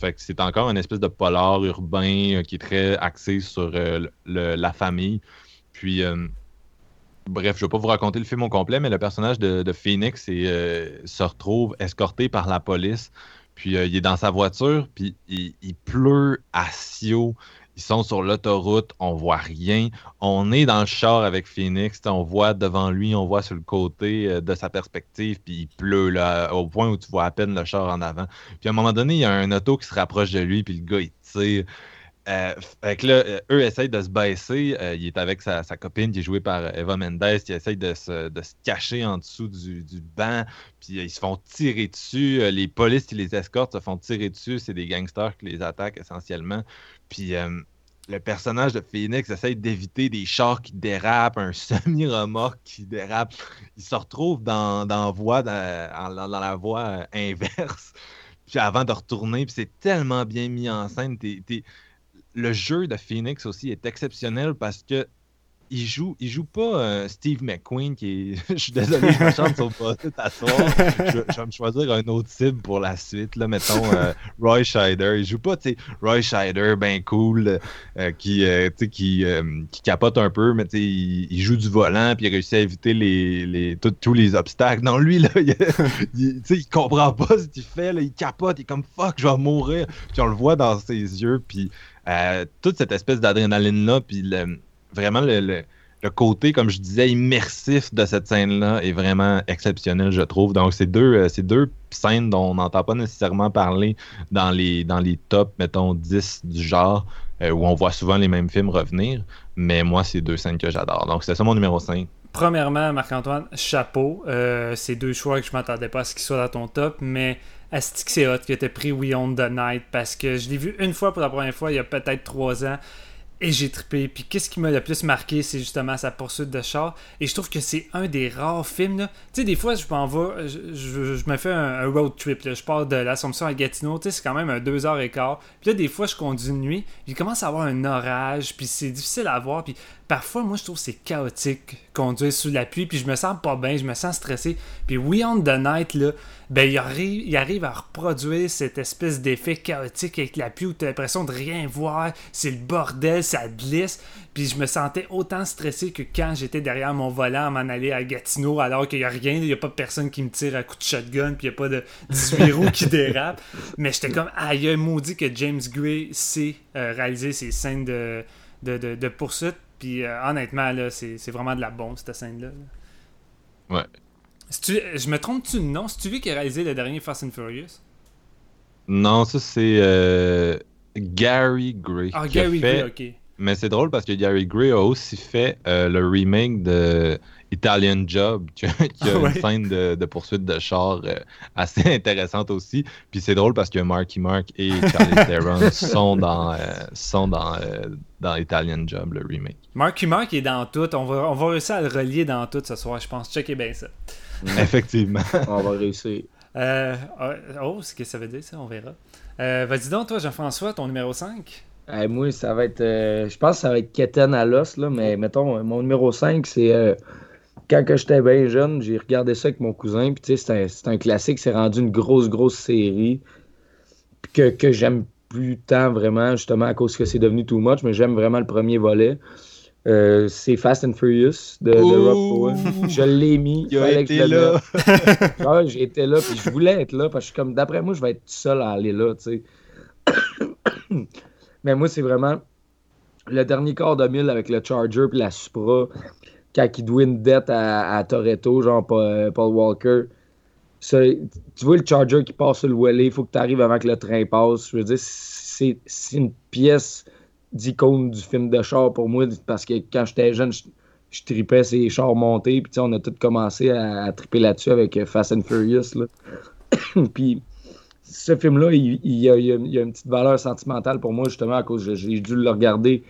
fait que c'est encore une espèce de polar urbain euh, qui est très axé sur la famille. Puis, bref, je ne vais pas vous raconter le film au complet, mais le personnage de, Phoenix se retrouve escorté par la police. Puis il est dans sa voiture, puis il, il pleut à Sio. Ils sont sur l'autoroute, on voit rien. On est dans le char avec Phoenix, on voit devant lui, on voit sur le côté euh, de sa perspective, puis il pleut là, au point où tu vois à peine le char en avant. Puis à un moment donné, il y a un auto qui se rapproche de lui, puis le gars il tire. Euh, fait que là, euh, eux essayent de se baisser. il est avec sa, copine qui est jouée par Eva Mendes, qui essaye de se, cacher en dessous du, banc. Puis ils se font tirer dessus. les polices qui les escortent se font tirer dessus. C'est des gangsters qui les attaquent essentiellement. Puis euh, le personnage de Phoenix essaye d'éviter des chars qui dérapent, un semi-remorque qui dérape. Il se retrouve dans, dans, la voie inverse. Puis avant de retourner, puis c'est tellement bien mis en scène. Le jeu de Phoenix aussi est exceptionnel parce que il joue, il joue pas euh, Steve McQueen qui est. je suis désolé, je chante sur pas à soir. Je, je, vais me choisir un autre cible pour la suite. Là, mettons euh, Roy Scheider. Il joue pas, tu sais, Roy Scheider, ben cool, euh, qui, qui, qui capote un peu, mais tu sais, il, joue du volant puis il réussit à éviter les, les, tous les obstacles. Non, lui, là, il, il, il comprend pas ce qu'il fait. Là, il capote, il est comme fuck, je vais mourir. Puis on le voit dans ses yeux. Puis toute cette espèce d'adrénaline-là, puis le vraiment le, côté, comme je disais, immersif de cette scène-là est vraiment exceptionnel, je trouve. Donc, c'est deux, euh, deux scènes dont on n'entend pas nécessairement parler dans les, dans les tops, mettons, 10 du genre, euh, où on voit souvent les mêmes films revenir. Mais moi, c'est deux scènes que j'adore. Donc, c'est ça mon numéro 5. Premièrement, Marc-Antoine, chapeau. Euh, c'est deux choix que je m'attendais pas à ce qu'ils soient dans ton top, mais Astic c'est hot que tu pris We Own the Night? Parce que je l'ai vu une fois pour la première fois il y a peut-être trois ans. Et j'ai trippé. Puis qu'est-ce qui m'a le plus marqué, c'est justement sa poursuite de char. Et je trouve que c'est un des rares films. Tu sais, des fois, je m'en vais, je, me fais un, road trip. Je pars de l'Assomption à Gatineau. Tu sais, c'est quand même un 2h15. Puis là, des fois, je conduis une nuit. Il commence à avoir un orage. Puis c'est difficile à voir. Puis parfois, moi, je trouve que c'est chaotique conduire sous la pluie. Puis je me sens pas bien. Je me sens stressé. Puis We on the Night, là ben, il arrive, il arrive à reproduire cette espèce d'effet chaotique avec la pluie où tu as l'impression de rien voir, c'est le bordel, ça glisse. Puis je me sentais autant stressé que quand j'étais derrière mon volant à m'en aller à Gatineau alors qu'il n'y a rien, il n'y a pas personne qui me tire à coup de shotgun, puis il n'y a pas de 18 roues qui dérapent. Mais j'étais comme, aïe, maudit que James Gray sait euh, réaliser ces scènes de, de, poursuite. Puis euh, honnêtement, là, c'est, vraiment de la bombe, cette scène-là. Ouais, je me trompe-tu nom? C'est-tu lui qui a réalisé le dernier Fast and Furious? Non, ça c'est euh, Gary Gray. Ah, Gary Gray, ok. Mais c'est drôle parce que Gary Gray a aussi fait euh, le remake de Italian Job, qui a, ah une scène de, poursuite de char euh, assez intéressante aussi. Puis c'est drôle parce que Marky Mark et Charlie Theron sont dans, sont dans, dans Italian Job, le remake. Marky Mark est dans tout. On va, on va réussir à le relier dans tout ce soir, je pense. Checkez bien ça. Effectivement. On va réussir. Euh, oh, ce que ça veut dire, ça, on verra. Euh, Vas-y donc, toi, Jean-François, ton numéro 5. moi, ça va être. Euh, je pense que ça va être Keten à l'os, là, mais mettons, mon numéro 5, c'est. Euh, quand j'étais bien jeune, j'ai regardé ça avec mon cousin, puis tu sais, c'est un, classique, c'est rendu une grosse, grosse série, que, que j'aime plus tant vraiment, justement, à cause que c'est devenu too much, mais j'aime vraiment le premier volet. Euh, c'est Fast and Furious de, Rob Je l'ai mis. Il a été là. été là, puis je voulais être là, parce que je suis comme, d'après moi, je vais être seul à aller là, tu sais. Mais moi, c'est vraiment le dernier quart de mille avec le Charger puis la Supra, quand il doit une dette à, Toretto, genre Paul, Walker. tu vois le Charger qui passe sur le Welly, il faut que tu arrives avant que le train passe. Je veux dire, c'est une pièce d'icône du film de char pour moi parce que quand j'étais jeune, je, tripais ces chars montés. Puis on a tous commencé à, triper là-dessus avec euh, Fast and Furious. puis ce film-là, il, y a, une petite valeur sentimentale pour moi, justement, à cause j'ai dû le regarder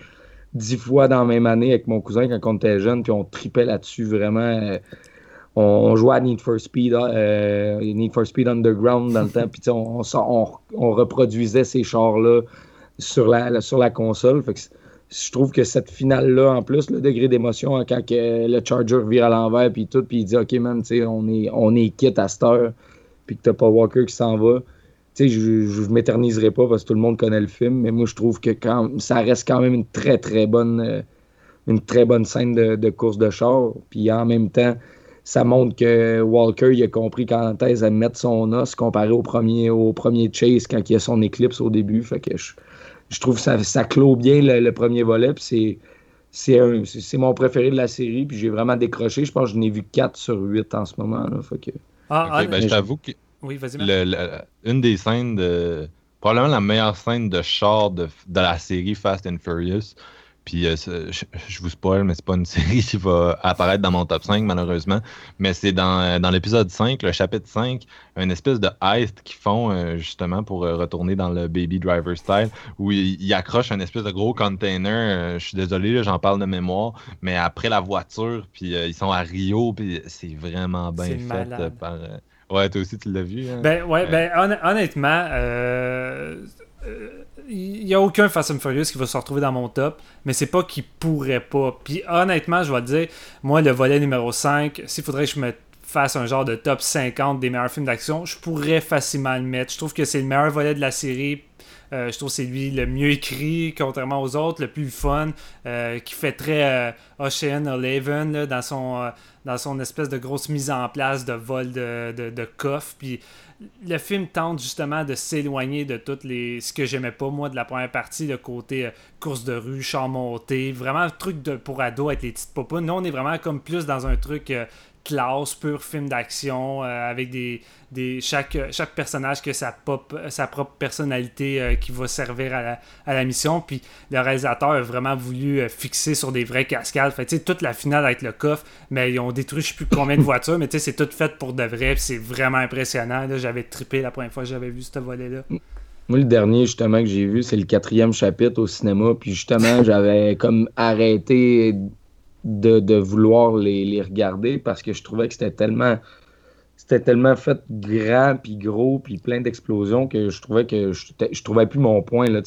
dix fois dans la même année avec mon cousin quand on était jeune, puis on tripait là-dessus vraiment. Euh, on, jouait à Need for Speed, euh, Need for Speed Underground dans le temps, puis on, on, reproduisait ces chars-là sur la, sur la console. je trouve que cette finale-là, en plus, le degré d'émotion, hein, quand le Charger vire à l'envers, puis tout, puis il dit Ok, man, on est, on est quitte à cette heure, puis que t'as pas Walker qui s'en va. Je, je, m'éterniserai pas parce que tout le monde connaît le film, mais moi, je trouve que quand, ça reste quand même une très, très bonne, euh, une très bonne scène de, course de char. Puis en même temps, ça montre que Walker il a compris quand est à mettre son os comparé au premier, au premier chase quand il a son éclipse au début. Fait que je, je trouve que ça, ça clôt bien le, premier volet. Puis c'est, mon préféré de la série. Puis j'ai vraiment décroché. Je pense que je n'ai vu 4 sur 8 en ce moment. Là, que... Ah, ah ben, je t'avoue que oui, vas-y, une des scènes de. Probablement la meilleure scène de char de, de la série Fast and Furious, puis euh, je, vous spoil, mais c'est pas une série qui va apparaître dans mon top 5, malheureusement. Mais c'est dans, euh, dans l'épisode 5, le chapitre 5, une espèce de heist qu'ils font euh, justement pour retourner dans le Baby Driver style, où ils, accrochent un espèce de gros container. je suis désolé, j'en parle de mémoire, mais après la voiture, puis ils sont à Rio, puis c'est vraiment bien fait par. Ouais, toi aussi, tu l'as vu. Hein? Ben, ouais, ben, honnêtement, il n'y a aucun Fast and Furious qui va se retrouver dans mon top, mais c'est pas qu'il pourrait pas. Puis honnêtement, je vais te dire, moi, le volet numéro 5, s'il faudrait que je me fasse un genre de top 50 des meilleurs films d'action, je pourrais facilement le mettre. Je trouve que c'est le meilleur volet de la série. Euh, je trouve que c'est lui le mieux écrit, contrairement aux autres, le plus fun, euh, qui fait très euh, Ocean Eleven dans, son, dans son espèce de grosse mise en place de vol de, de, coffre. Puis le film tente justement de s'éloigner de toutes les ce que j'aimais pas moi de la première partie le côté course de rue char monté vraiment un truc de pour ado avec les petites popounes nous on est vraiment comme plus dans un truc classe, pur film d'action, euh, avec des, des chaque, chaque personnage qui a sa, pop, sa propre personnalité euh, qui va servir à la, à la, mission. Puis le réalisateur a vraiment voulu euh, fixer sur des vraies cascades. Fait toute la finale avec le coffre, mais ils ont détruit je sais plus combien de voitures, mais c'est tout fait pour de vrai. C'est vraiment impressionnant. J'avais trippé la première fois que j'avais vu ce volet-là. Moi, le dernier, justement, que j'ai vu, c'est le quatrième chapitre au cinéma. Puis, justement, j'avais comme arrêté de, vouloir les, regarder parce que je trouvais que c'était tellement c'était tellement fait grand puis gros puis plein d'explosions que je trouvais que je, je trouvais plus mon point là,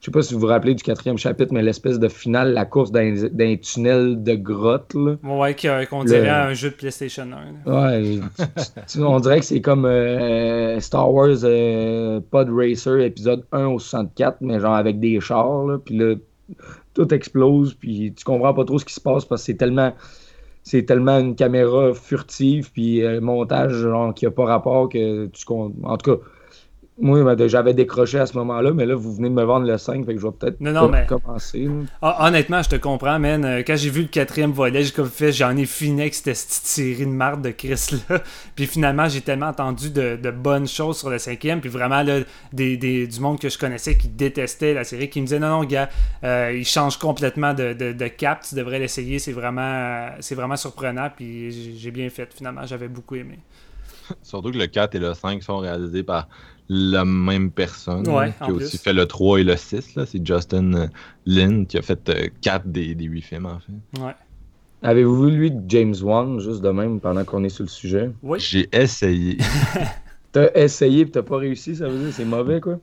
je sais pas si vous vous rappelez du quatrième chapitre, mais l'espèce de finale, la course d'un tunnel de grotte. Là. Ouais, qu'on dirait un jeu de PlayStation 1. Ouais, on dirait que c'est comme euh, Star Wars euh, Pod Racer épisode 1 au 64, mais genre avec des chars. Là, puis là, tout explose, puis tu comprends pas trop ce qui se passe parce que c'est tellement c'est tellement une caméra furtive puis un montage genre, qui a pas rapport que tu en tout cas moi, ben, j'avais décroché à ce moment-là, mais là, vous venez de me vendre le 5, fait que je vais peut-être commencer. Ah, honnêtement, je te comprends, man. Euh, quand j'ai vu le quatrième volet, j'ai comme fait, j'en ai fini avec cette série de marde de Chris-là. puis finalement, j'ai tellement entendu de, bonnes choses sur le cinquième, puis vraiment, là, des, du monde que je connaissais qui détestait la série, qui me disait, non, non, gars, euh, il change complètement de, de, cap, tu devrais l'essayer, c'est vraiment, c'est vraiment surprenant, puis j'ai bien fait, finalement, j'avais beaucoup aimé. Surtout que le 4 et le 5 sont réalisés par la même personne qui a aussi fait le 3 et le 6. C'est Justin euh, Lin qui a fait 4 euh, des, des 8 films en fait. Ouais. Avez-vous vu lui James Wan juste de même pendant qu'on est sur le sujet? Oui. J'ai essayé. t'as essayé et t'as pas réussi, ça veut dire c'est mauvais quoi?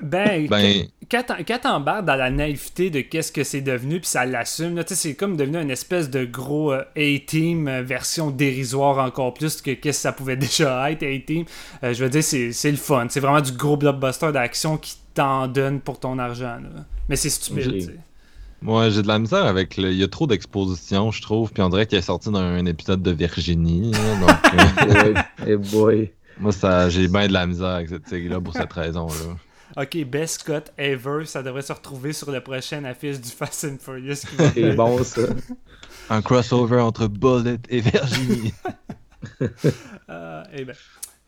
Ben, ben quand t'embarques dans la naïveté de qu'est-ce que c'est devenu, puis ça l'assume, c'est comme devenu une espèce de gros euh, A-Team euh, version dérisoire encore plus que qu'est-ce que ça pouvait déjà être, A-Team. Euh, je veux dire, c'est le fun. C'est vraiment du gros blockbuster d'action qui t'en donne pour ton argent. Mais c'est stupide, Moi, j'ai de la misère avec le... Il y a trop d'expositions, je trouve, puis on dirait qu'il est sorti dans un épisode de Virginie. donc, hey boy. Moi, ça, j'ai bien de la misère avec cette série-là pour cette raison-là. OK, Best Cut Ever, ça devrait se retrouver sur le prochain affiche du Fast and Furious. C'est bon, ça. Un crossover entre Bullet et Virginie. euh, eh bien.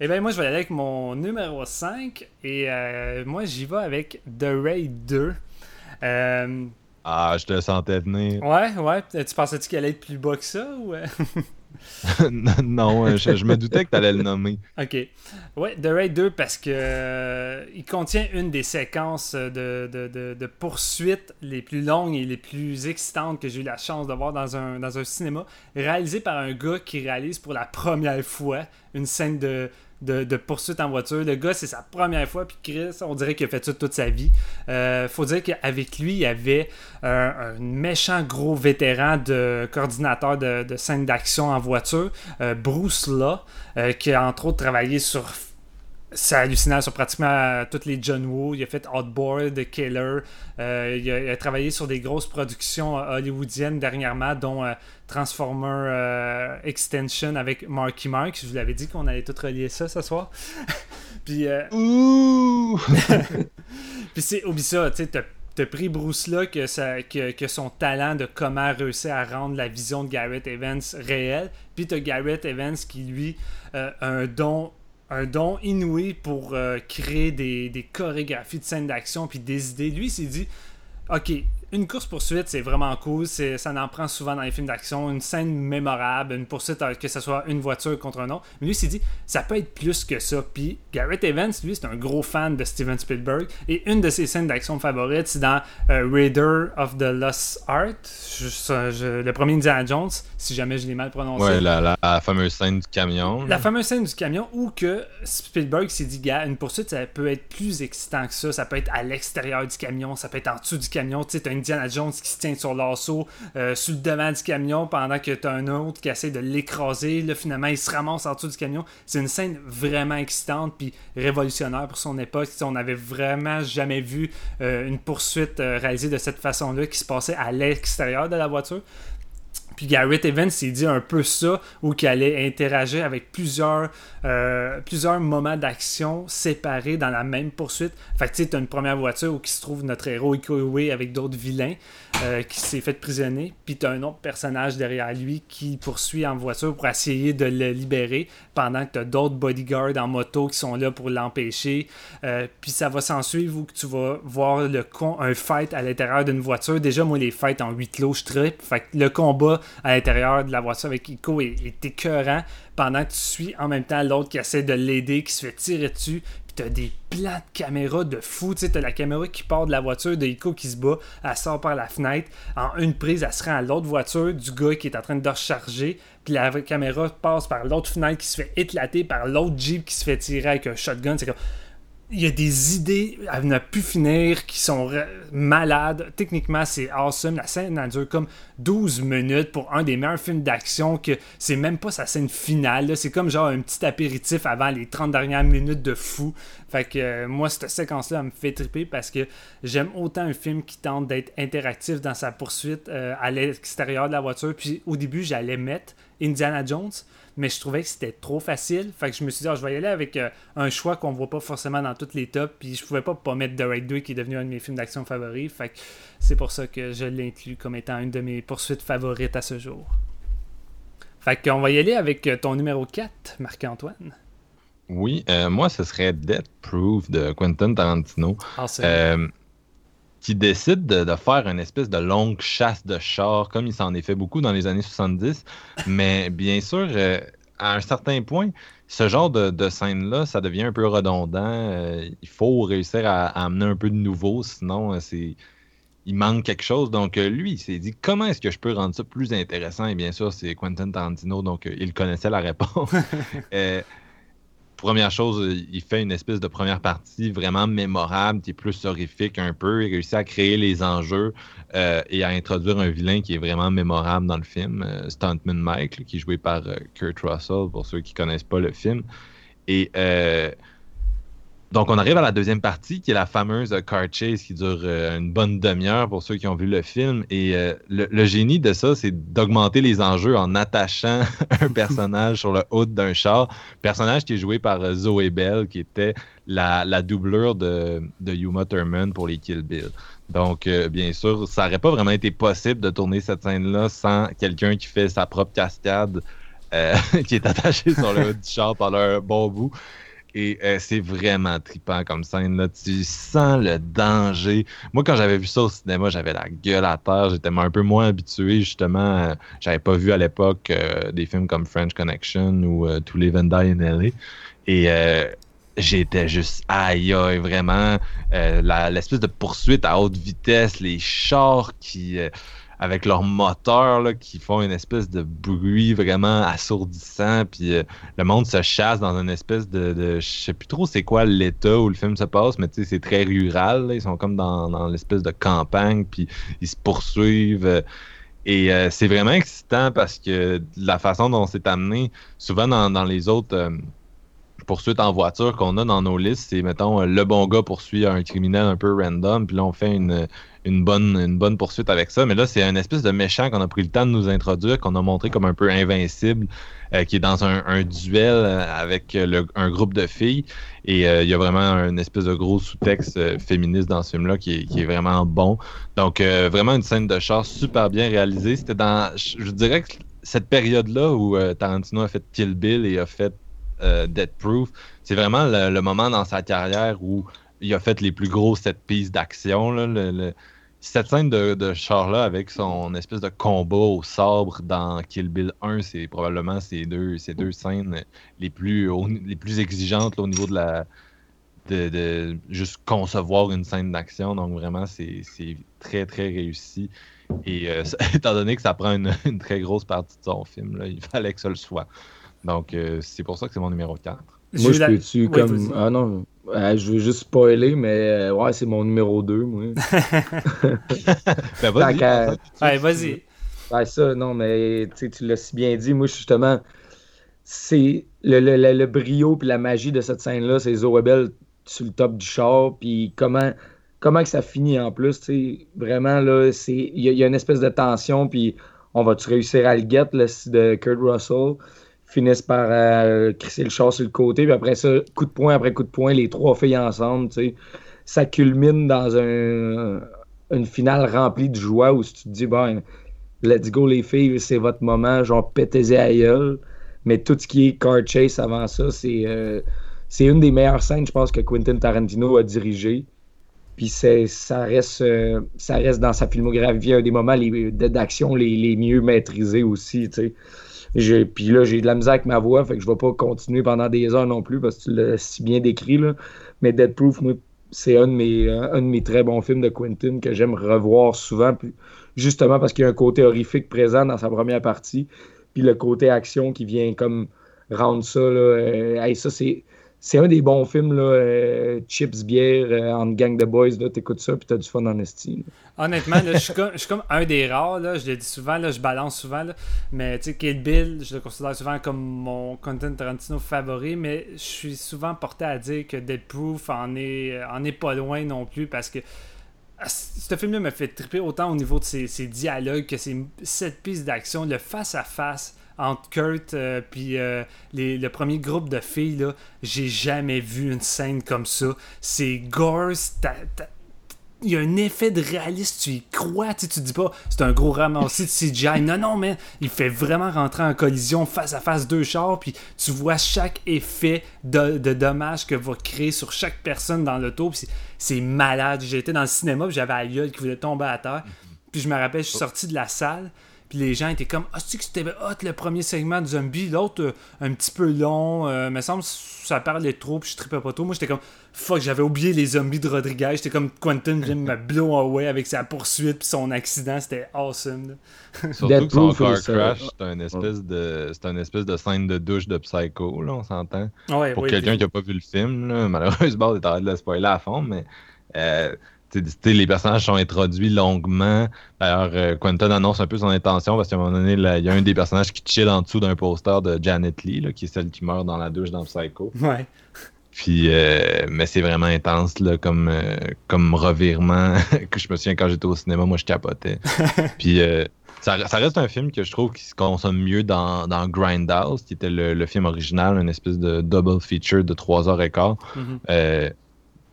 Eh bien, moi, je vais aller avec mon numéro 5. Et euh, moi, j'y vais avec The Raid 2. Euh, ah, je te sentais venir. Ouais, ouais. Tu pensais-tu qu'elle allait être plus bas que ça? Ou... non, je, me doutais que tu allais le nommer. Ok. Ouais, The Raid 2 parce que euh, il contient une des séquences de, de, de, poursuites les plus longues et les plus excitantes que j'ai eu la chance de voir dans un, dans un cinéma, réalisé par un gars qui réalise pour la première fois une scène de de, poursuite en voiture. Le gars, c'est sa première fois, puis Chris, on dirait qu'il a fait ça toute sa vie. Euh, faut dire qu'avec lui, il y avait un, méchant gros vétéran de coordinateur de, de scène d'action en voiture, euh, Bruce Law, euh, qui a entre autres travaillé sur c'est hallucinant sur pratiquement toutes les John Woo. Il a fait Outboard, The Killer. Euh, il, a, travaillé sur des grosses productions hollywoodiennes dernièrement, dont euh, Transformer euh, Extension avec Marky Mark. Je vous l'avais dit qu'on allait tout relier ça ce soir. Puis. Ouh! Puis c'est. Oublie ça, tu sais, t'as pris Bruce là que, que, que, son talent de comment réussir à rendre la vision de Garrett Evans réelle. Puis t'as Garrett Evans qui, lui, a un don un don inouï pour euh, créer des, chorégraphies de scènes d'action puis des idées. Lui, il s'est dit Ok, une course-poursuite, c'est vraiment cool. Ça en prend souvent dans les films d'action. Une scène mémorable, une poursuite, euh, que ce soit une voiture contre un autre. Mais lui, il s'est dit, ça peut être plus que ça. Puis Garrett Evans, lui, c'est un gros fan de Steven Spielberg. Et une de ses scènes d'action favorites, c'est dans euh, Raider of the Lost Art. le premier Indiana Jones, si jamais je l'ai mal prononcé. Ouais, la, fameuse scène du camion. La fameuse scène du camion où que Spielberg s'est dit, gars, une poursuite, ça peut être plus excitant que ça. Ça peut être à l'extérieur du camion, ça peut être en dessous du camion. Tu sais, Indiana Jones qui se tient sur l'assaut euh, sur le devant du camion pendant que t'as un autre qui essaie de l'écraser. Là, finalement, il se ramasse en dessous du camion. C'est une scène vraiment excitante puis révolutionnaire pour son époque. on n'avait vraiment jamais vu euh, une poursuite euh, réalisée de cette façon-là qui se passait à l'extérieur de la voiture. Puis Garrett Evans s'est dit un peu ça, où qu'il allait interagir avec plusieurs, plusieurs moments d'action séparés dans la même poursuite. Fait que tu sais, une première voiture où qui se trouve notre héros Iko avec d'autres vilains. Euh, qui s'est fait prisonner, puis tu as un autre personnage derrière lui qui poursuit en voiture pour essayer de le libérer, pendant que tu as d'autres bodyguards en moto qui sont là pour l'empêcher. Euh, puis ça va s'en suivre où tu vas voir le con un fight à l'intérieur d'une voiture. Déjà, moi, les fights en huit clos, je tripe. Fait que le combat à l'intérieur de la voiture avec Ico est, est écœurant pendant que tu suis en même temps l'autre qui essaie de l'aider, qui se fait tirer dessus t'as des plans de caméra de fou. Tu sais, t'as la caméra qui part de la voiture de Ico qui se bat, elle sort par la fenêtre. En une prise, elle se rend à l'autre voiture du gars qui est en train de recharger. Puis la caméra passe par l'autre fenêtre qui se fait éclater par l'autre Jeep qui se fait tirer avec un shotgun. C'est comme il y a des idées à ne plus finir qui sont malades. Techniquement, c'est awesome. La scène dure comme 12 minutes pour un des meilleurs films d'action que c'est même pas sa scène finale. C'est comme genre un petit apéritif avant les 30 dernières minutes de fou. Fait que euh, moi, cette séquence-là me fait triper parce que j'aime autant un film qui tente d'être interactif dans sa poursuite euh, à l'extérieur de la voiture. Puis au début, j'allais mettre Indiana Jones mais je trouvais que c'était trop facile. Fait que je me suis dit, ah, je vais y aller avec euh, un choix qu'on voit pas forcément dans toutes les tops. Puis je pouvais pas pas mettre The Raid 2 qui est devenu un de mes films d'action favoris. Fait que c'est pour ça que je l'inclus comme étant une de mes poursuites favorites à ce jour. Fait qu'on va y aller avec euh, ton numéro 4, Marc-Antoine. Oui, euh, moi, ce serait Death Proof de Quentin Tarantino. Ah, qui décide de, faire une espèce de longue chasse de chars, comme il s'en est fait beaucoup dans les années 70. Mais bien sûr, euh, à un certain point, ce genre de, scène-là, ça devient un peu redondant. Euh, il faut réussir à, amener un peu de nouveau, sinon euh, c'est il manque quelque chose. Donc, lui, il s'est dit comment est-ce que je peux rendre ça plus intéressant? Et bien sûr, c'est Quentin Tarantino, donc il connaissait la réponse. première chose, il fait une espèce de première partie vraiment mémorable, qui est plus horrifique un peu. Il réussit à créer les enjeux euh, et à introduire un vilain qui est vraiment mémorable dans le film, euh, Stuntman Mike, qui est joué par euh, Kurt Russell, pour ceux qui ne connaissent pas le film. Et donc, on arrive à la deuxième partie, qui est la fameuse car chase qui dure euh, une bonne demi-heure pour ceux qui ont vu le film. Et euh, le, génie de ça, c'est d'augmenter les enjeux en attachant un personnage sur le haut d'un char. Personnage qui est joué par euh, Bell, qui était la, doublure de, de Uma Thurman pour les Kill Bill. Donc, bien sûr, ça n'aurait pas vraiment été possible de tourner cette scène-là sans quelqu'un qui fait sa propre cascade, qui est attaché sur le haut du char pendant un bon bout. Et euh, c'est vraiment trippant comme scène. Là. Tu sens le danger. Moi, quand j'avais vu ça au cinéma, j'avais la gueule à terre. J'étais un peu moins habitué, justement. Euh, j'avais pas vu à l'époque euh, des films comme French Connection ou tous les Van in LA. Et j'étais juste aïe aïe, vraiment. L'espèce de poursuite à haute vitesse, les chars qui avec leurs moteurs là, qui font une espèce de bruit vraiment assourdissant. Puis euh, le monde se chasse dans une espèce de, de je sais plus trop c'est quoi l'état où le film se passe, mais tu sais c'est très rural. Ils sont comme dans, l'espèce de campagne, puis ils se poursuivent. Euh, et euh, c'est vraiment excitant parce que la façon dont c'est amené, souvent dans, dans les autres poursuites en voiture qu'on a dans nos listes, c'est, mettons, le bon gars poursuit un criminel un peu random, puis là, on fait une, une bonne, poursuite avec ça. Mais là, c'est un espèce de méchant qu'on a pris le temps de nous introduire, qu'on a montré comme un peu invincible, euh, qui est dans un, duel euh, avec un groupe de filles. Et euh, il y a vraiment un espèce de gros sous-texte féministe dans ce film-là qui est, vraiment bon. Donc, vraiment une scène de chasse super bien réalisée. C'était dans, je, dirais que cette période-là où Tarantino a fait Kill Bill et a fait Dead Proof, c'est vraiment le, moment dans sa carrière où il a fait les plus gros set pieces d'action. cette scène de, de avec son espèce de combat au sabre dans Kill Bill 1, c'est probablement ces deux, ces deux scènes les plus, les plus exigeantes au niveau de la. De, juste concevoir une scène d'action. Donc vraiment, c'est très, très réussi. Et euh, étant donné que ça prend une, très grosse partie de son film, il fallait que ça le soit. Donc euh, c'est pour ça que c'est mon numéro 4. Moi, je peux-tu comme. Ah non, je veux juste spoiler, mais euh, ouais, c'est mon numéro 2, moi. ben vas-y. Ouais, vas-y. Ouais, ça, non, mais tu l'as si bien dit. Moi, justement, c'est le, le, le, brio puis la magie de cette scène-là, c'est Zoebel sur le top du char, puis comment, comment que ça finit en plus, tu sais. Vraiment, là, il y, y, a une espèce de tension, puis on va-tu réussir à le get, là, de Kurt Russell? Finissent par euh, crisser le char sur le côté. Puis après ça, coup de poing après coup de poing, les trois filles ensemble, tu sais, ça culmine dans un, une finale remplie de joie où tu te dis, bon, let's go les filles, c'est votre moment, genre pétez à gueule. Mais tout ce qui est car chase avant ça, c'est euh, une des meilleures scènes, je pense, que Quentin Tarantino a dirigé. Puis ça reste, euh, ça reste dans sa filmographie un des moments d'action les, les, mieux maîtrisés aussi. Tu sais. Puis là, j'ai de la misère avec ma voix, fait que je vais pas continuer pendant des heures non plus parce que tu l'as si bien décrit. Là. Mais Dead Proof, moi, c'est un, de mes, un de mes très bons films de Quentin que j'aime revoir souvent, justement parce qu'il y a un côté horrifique présent dans sa première partie, puis le côté action qui vient comme rendre ça. Là, euh, ça, c'est c'est un des bons films, là, euh, Chips Bière euh, en gang de boys, là, t'écoutes ça puis t'as du fun en estime. Honnêtement, je, suis comme, un des rares, là, je le dis souvent, je balance souvent, là, mais tu sais, Kill Bill, je le considère souvent comme mon content Tarantino favori, mais je suis souvent porté à dire que Dead Proof en est, en est pas loin non plus parce que ah, ce film-là me fait triper autant au niveau de ses, dialogues que ses cette piste d'action, le face-à-face entre Kurt et euh, puis euh, le premier groupe de filles, là, j'ai jamais vu une scène comme ça. C'est gore, il y a un effet de réalisme, tu y crois, tu, te dis pas c'est un gros ramassis de CGI. Non, non, mais il fait vraiment rentrer en collision face à face deux chars, puis tu vois chaque effet de, de dommage que va créer sur chaque personne dans l'auto. C'est malade. J'étais dans le cinéma, j'avais la gueule qui voulait tomber à terre. Puis je me rappelle, je suis sorti de la salle, puis les gens étaient comme Ah, tu que c'était hot le premier segment de zombie, l'autre euh, un petit peu long. Euh, me semble ça parlait trop, puis je tripais pas trop. Moi, j'étais comme Fuck, j'avais oublié les zombies de Rodriguez. J'étais comme Quentin vient me blow away avec sa poursuite, puis son accident. C'était awesome. Surtout que son car crash, c'est un, espèce de, c'est un espèce de scène de douche de Psycho, là, on s'entend. Pour quelqu'un qui a pas vu le film, là, malheureusement, on est en train de le spoiler à fond, mais. Euh, les personnages sont introduits longuement. D'ailleurs, euh, Quentin annonce un peu son intention parce qu'à un moment donné, il y a un des personnages qui chill en dessous d'un poster de Janet Lee, qui est celle qui meurt dans la douche dans Psycho. Ouais. Puis, euh, mais c'est vraiment intense là, comme, euh, comme revirement que je me souviens quand j'étais au cinéma, moi je capotais. Puis ça, reste un film que je trouve qui se consomme mieux dans, dans Grindhouse, qui était le, film original, une espèce de double feature de 3 heures et quart. Mm-hmm.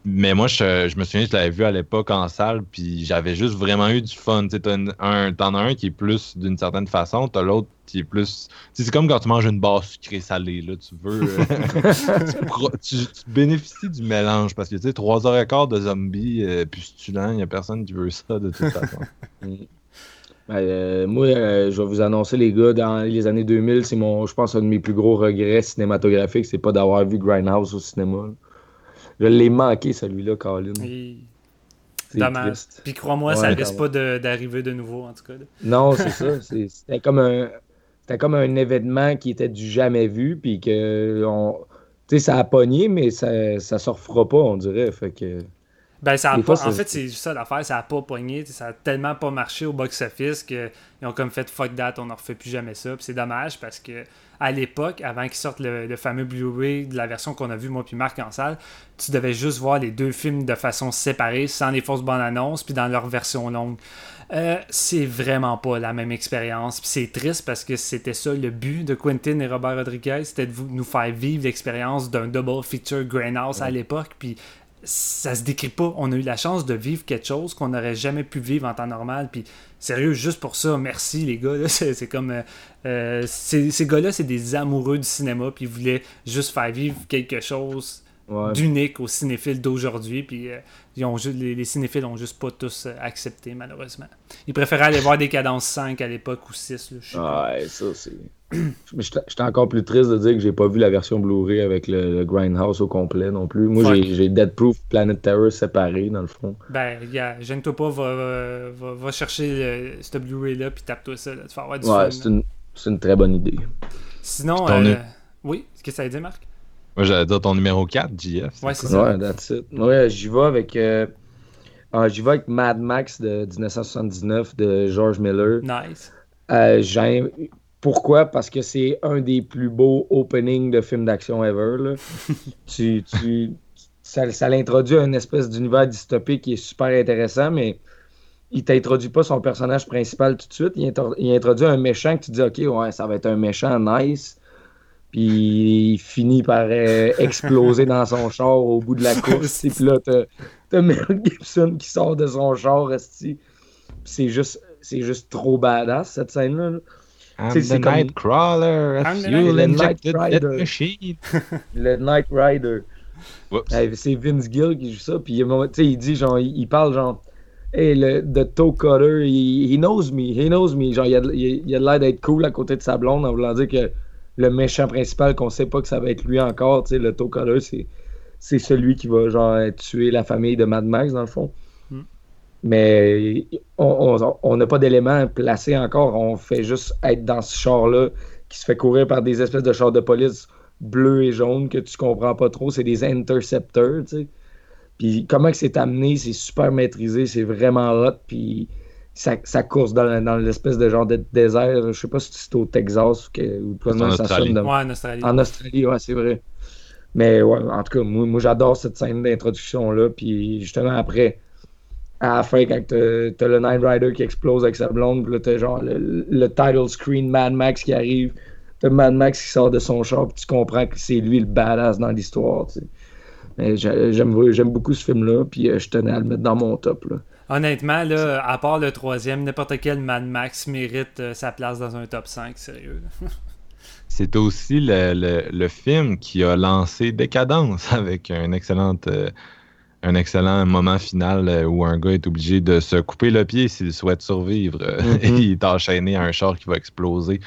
Mais moi, je, me souviens, je l'avais vu à l'époque en salle, puis j'avais juste vraiment eu du fun. Tu t'en as un qui est plus d'une certaine façon, t'as l'autre qui est plus. C'est comme quand tu manges une barre sucrée salée, là. Tu veux. Euh, tu, bénéficies du mélange parce que, tu sais, trois heures et quart de zombies euh, pustulents, il n'y a personne qui veut ça de toute façon. Ben, euh, moi, je vais vous annoncer, les gars, dans les années 2000, c'est mon, je pense, un de mes plus gros regrets cinématographiques, c'est pas d'avoir vu Grindhouse au cinéma. Je l'ai manqué, celui-là, Colin. Dommage. Puis crois-moi, ça risque pas d'arriver de, nouveau, en tout cas. Non, c'est ça. C'était comme un. C'était comme un événement qui était du jamais vu, puis que on, ça a pogné, mais ça, ça se refera pas, on dirait. Fait que. Ben, ça a pas, en fait, c'est ça l'affaire, ça a pas pogné, ça a tellement pas marché au box-office qu'ils ont comme fait fuck that, on ne refait plus jamais ça. c'est dommage parce que à l'époque, avant qu'ils sortent le, fameux Blu-ray de la version qu'on a vu moi puis Marc en salle, tu devais juste voir les deux films de façon séparée, sans les fausses bandes annonces, puis dans leur version longue. Euh, c'est vraiment pas la même expérience. Puis c'est triste parce que c'était ça le but de Quentin et Robert Rodriguez, c'était de nous faire vivre l'expérience d'un double feature Greenhouse à l'époque. Puis ça se décrit pas. On a eu la chance de vivre quelque chose qu'on n'aurait jamais pu vivre en temps normal. Puis sérieux, juste pour ça, merci les gars. C'est comme. Euh, euh, ces gars-là, c'est des amoureux du cinéma. Puis ils voulaient juste faire vivre quelque chose d'unique aux cinéphiles d'aujourd'hui. Puis euh, ils ont les, les, cinéphiles ont juste pas tous accepté, malheureusement. Ils préféraient aller voir des cadences 5 à l'époque ou 6. ouais, ça, c'est. J'étais encore plus triste de dire que j'ai pas vu la version Blu-ray avec le, Grindhouse au complet non plus. Moi, j'ai Dead Proof Planet Terror séparé dans le fond. Ben, yeah, gêne-toi pas, va, va, va chercher ce Blu-ray-là puis tape-toi ça. Là, tu vas du ouais, c'est une, une, très bonne idée. Sinon, euh, oui, qu'est-ce que ça veut dire, Marc? Moi, j'allais dire ton numéro 4, JF. Ouais, c'est ça. Ouais, that's it. Ouais, j'y vais avec. Euh, ah, j'y vais avec Mad Max de 1979 de George Miller. Nice. Euh, j'aime pourquoi? Parce que c'est un des plus beaux openings de films d'action ever. tu, tu, ça, ça l'introduit à une espèce d'univers dystopique qui est super intéressant, mais il t'introduit pas son personnage principal tout de suite. Il, introduit un méchant que tu dis, OK, ouais, ça va être un méchant nice. Puis il finit par euh, exploser dans son char au bout de la course. puis là, t'as Mel Gibson qui sort de son char. C'est juste, juste trop badass, cette scène-là. là I'm the Nightcrawler, you le Night Rider. machine. le Night Rider. c'est Vince Gill qui joue ça, puis il dit, genre, il parle genre, hey, le the toe cutter, he, he, knows me, he knows me. Genre, il a, il a l'air d'être cool à côté de sa blonde en voulant dire que le méchant principal, qu'on sait pas que ça va être lui encore, tu sais, le toe cutter, c'est, c'est celui qui va, genre, tuer la famille de Mad Max, dans le fond. Mais on n'a pas d'éléments placés encore. On fait juste être dans ce char-là qui se fait courir par des espèces de chars de police bleus et jaunes que tu comprends pas trop. C'est des intercepteurs, tu sais. Puis comment que c'est amené, c'est super maîtrisé, c'est vraiment hot. Puis ça, course dans, l'espèce de genre de désert. Je sais pas si c'est au Texas ou, que, ou en Australie. Ouais, en Australie. En Australie, ouais, c'est vrai. Mais ouais, en tout cas, moi, moi j'adore cette scène d'introduction-là. Puis justement, après, à la fin, quand t'as le Night Rider qui explose avec sa blonde, puis là, t'as genre le, title screen Mad Max qui arrive, t'as Mad Max qui sort de son char, puis tu comprends que c'est lui le badass dans l'histoire, J'aime beaucoup ce film-là, puis euh, je tenais à le mettre dans mon top, là. Honnêtement, là, à part le troisième, n'importe quel Mad Max mérite euh, sa place dans un top 5, sérieux. C'est aussi le, le, film qui a lancé Décadence avec une excellente... Euh, un excellent moment final euh, où un gars est obligé de se couper le pied s'il souhaite survivre et mm-hmm. il est enchaîné à un char qui va exploser.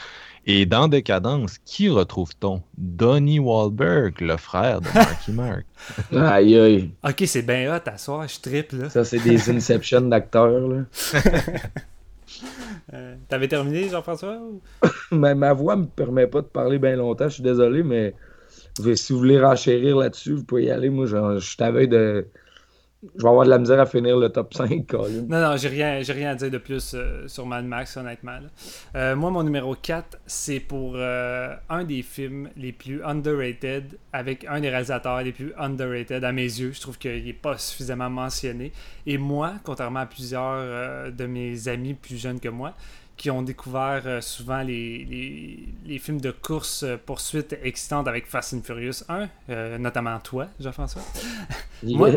Et dans Décadence, qui retrouve-t-on? Donnie Wahlberg, le frère de Marky Mark. aïe aïe. Ok, c'est bien hot à soir, je triple. Ça, c'est des Inception d'acteurs. là. Euh, t'avais terminé, Jean-François? ma voix me permet pas de parler bien longtemps, je suis désolé, mais si vous voulez renchérir là-dessus, vous pouvez y aller. Moi, je, je t'avais de je vais avoir de la misère à finir le top 5, Colin. Non, non, j'ai rien, j'ai rien à dire de plus euh, sur Mad Max, honnêtement. Euh, moi, mon numéro 4, c'est pour euh, un des films les plus underrated, avec un des réalisateurs les plus underrated à mes yeux. Je trouve qu'il n'est pas suffisamment mentionné. Et moi, contrairement à plusieurs de mes amis plus jeunes que moi, qui ont découvert euh, souvent les, les, films de course euh, poursuite excitantes avec Fast and Furious 1, euh, notamment toi, Jean-François. moi,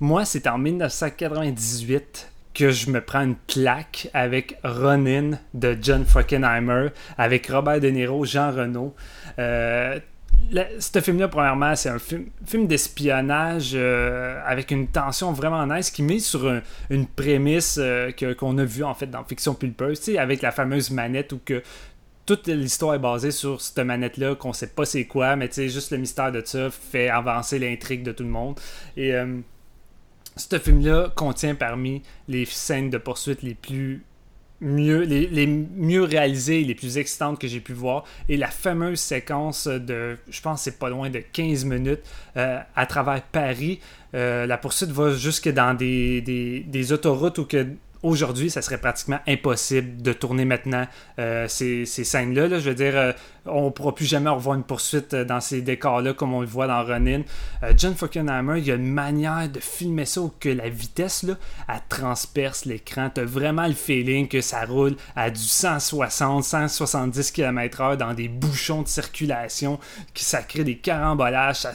moi c'est en 1998 que je me prends une claque avec Ronin de John Frankenheimer, avec Robert De Niro, Jean Reno ce film-là, premièrement, c'est un film, d'espionnage euh, avec une tension vraiment nice qui met sur une prémisse euh, qu'on a vue en fait dans Fiction Pulpeuse, avec la fameuse manette où que toute l'histoire est basée sur cette manette-là, qu'on sait pas c'est quoi, mais juste le mystère de ça fait avancer l'intrigue de tout le monde. Et euh, ce film-là contient parmi les scènes de poursuite les plus mieux, les, mieux réalisées, les plus excitantes que j'ai pu voir. Et la fameuse séquence de, je pense c'est pas loin de 15 minutes, euh, à travers Paris. Euh, la poursuite va jusque dans des, autoroutes où que aujourd'hui, ça serait pratiquement impossible de tourner maintenant euh, ces, scènes-là. Je veux dire, euh, on ne pourra plus jamais revoir une poursuite euh, dans ces décors-là comme on le voit dans Ronin. John Fuckenheimer, il y a une manière de filmer ça où que la vitesse, elle transperce l'écran. Tu as vraiment le feeling que ça roule à du 160, 170 km/h dans des bouchons de circulation, que ça crée des carambolages,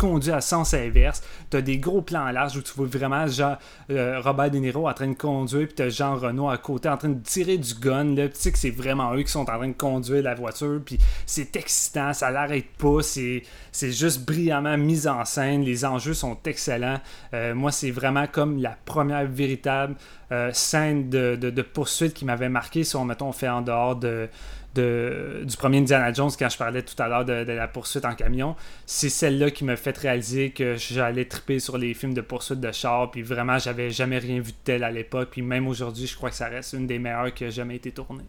conduis à sens inverse. T'as des gros plans larges où tu vois vraiment genre euh, Robert De Niro en train de conduire, puis t'as Jean Renault à côté en train de tirer du gun. Tu sais que c'est vraiment eux qui sont en train de conduire la voiture, puis c'est excitant, ça l'arrête pas, c'est, juste brillamment mis en scène, les enjeux sont excellents. Euh, moi, c'est vraiment comme la première véritable euh, scène de, de, poursuite qui m'avait marqué, si on, mettons, on fait en dehors de de, du premier Indiana Jones quand je parlais tout à l'heure de, la poursuite en camion, c'est celle-là qui m'a fait réaliser que j'allais triper sur les films de poursuite de char, puis vraiment j'avais jamais rien vu de tel à l'époque, puis même aujourd'hui je crois que ça reste une des meilleures qui a jamais été tournée.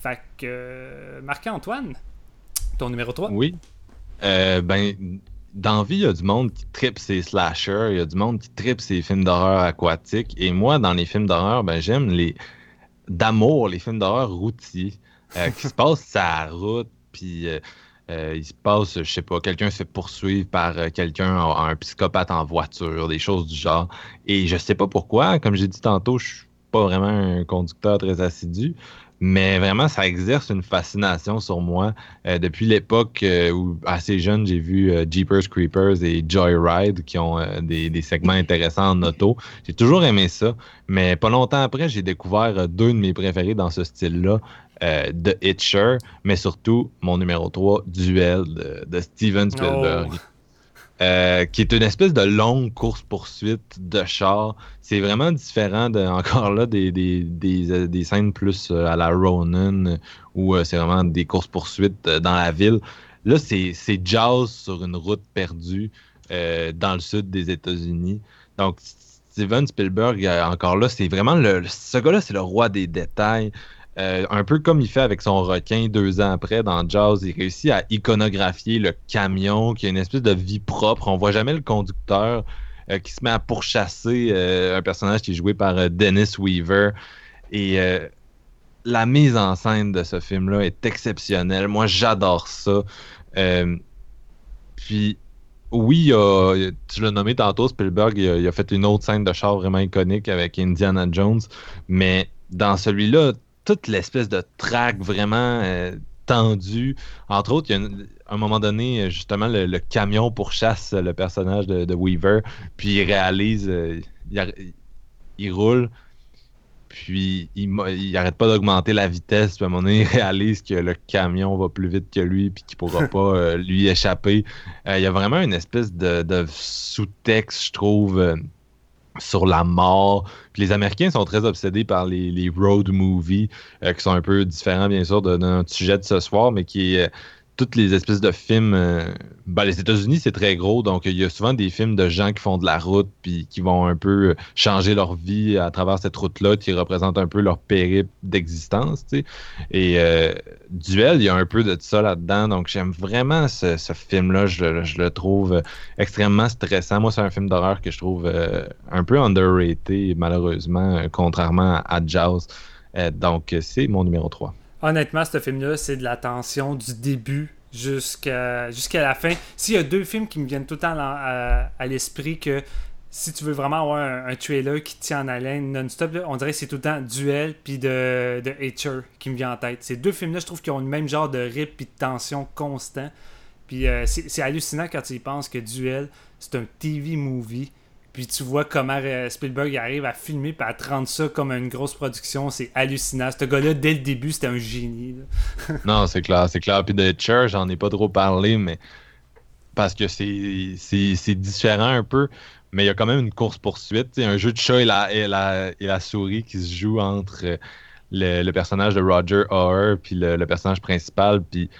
Fait que, Marc-Antoine, ton numéro 3? Oui. Euh, ben, dans vie, il y a du monde qui tripe ses slashers, il y a du monde qui tripe ses films d'horreur aquatiques, et moi, dans les films d'horreur, ben, j'aime les d'amour, les films d'horreur routiers, euh, qui se passent sa route, puis euh, euh, il se passe, je sais pas, quelqu'un se fait poursuivre par quelqu'un, un psychopathe en voiture, des choses du genre. Et je sais pas pourquoi, comme j'ai dit tantôt, je suis pas vraiment un conducteur très assidu, mais vraiment, ça exerce une fascination sur moi. Euh, depuis l'époque euh, où, assez jeune, j'ai vu euh, Jeepers Creepers et Joyride qui ont des, des, segments intéressants en auto. J'ai toujours aimé ça, mais pas longtemps après, j'ai découvert deux de mes préférés dans ce style-là. The Hitcher, mais surtout mon numéro 3, Duel de, Steven Spielberg. Oh. Euh, qui est une espèce de longue course-poursuite de char. C'est vraiment différent, de, encore là, des, des, des, euh, des scènes plus euh, à la Ronin, où c'est vraiment des courses-poursuites dans la ville. Là, c'est jazz sur une route perdue dans le sud des États-Unis. Donc, Steven Spielberg, encore là, c'est vraiment le. Ce gars-là, c'est le roi des détails. Euh, un peu comme il fait avec son requin deux ans après dans Jazz, il réussit à iconographier le camion qui a une espèce de vie propre. On voit jamais le conducteur euh, qui se met à pourchasser euh, un personnage qui est joué par Dennis Weaver. Et la mise en scène de ce film-là est exceptionnelle. Moi, j'adore ça. puis, oui, tu l'as nommé tantôt, Spielberg, il a, fait une autre scène de char vraiment iconique avec Indiana Jones, mais dans celui-là, toute l'espèce de track vraiment euh, tendu. Entre autres, il y a un moment donné, euh, justement, le, camion pourchasse le personnage de, Weaver, puis il réalise, euh, il, roule, puis il, il arrête pas d'augmenter la vitesse, puis à un moment donné, il réalise que le camion va plus vite que lui, puis qu'il pourra pas lui échapper. il y a vraiment une espèce de, de sous-texte, je trouve sur la mort. Puis les Américains sont très obsédés par les, road movies, euh, qui sont un peu différents, bien sûr, de, notre sujet de ce soir, mais qui est toutes les espèces de films. Euh, ben, les États-Unis, c'est très gros, donc il y a souvent des films de gens qui font de la route puis qui vont un peu changer leur vie à travers cette route-là, qui représente un peu leur périple d'existence. Et euh, Duel, il y a un peu de ça là-dedans, donc j'aime vraiment ce, film-là. Je, le trouve extrêmement stressant. Moi, c'est un film d'horreur que je trouve euh, un peu underrated, malheureusement, contrairement à Jaws. donc, c'est mon numéro 3 honnêtement, ce film-là, c'est de la tension du début jusqu'à la fin. S'il y a deux films qui me viennent tout le temps à, l'esprit que si tu veux vraiment avoir un, trailer qui tient en haleine non-stop, on dirait que c'est tout le temps Duel puis de, de qui me vient en tête. Ces deux films-là, je trouve qu'ils ont le même genre de rythme puis de tension constant. Puis euh, c'est hallucinant quand tu y penses que Duel, c'est un TV movie puis tu vois comment euh, Spielberg arrive à filmer et à te rendre ça comme une grosse production. C'est hallucinant. Ce gars-là, dès le début, c'était un génie. non, c'est clair, c'est clair. Puis de Cher, j'en ai pas trop parlé, mais parce que c'est différent un peu. Mais il y a quand même une course-poursuite. Un jeu de chat et la, et, la, et la souris qui se joue entre euh, le, personnage de Roger Hoare puis le, personnage principal. Puis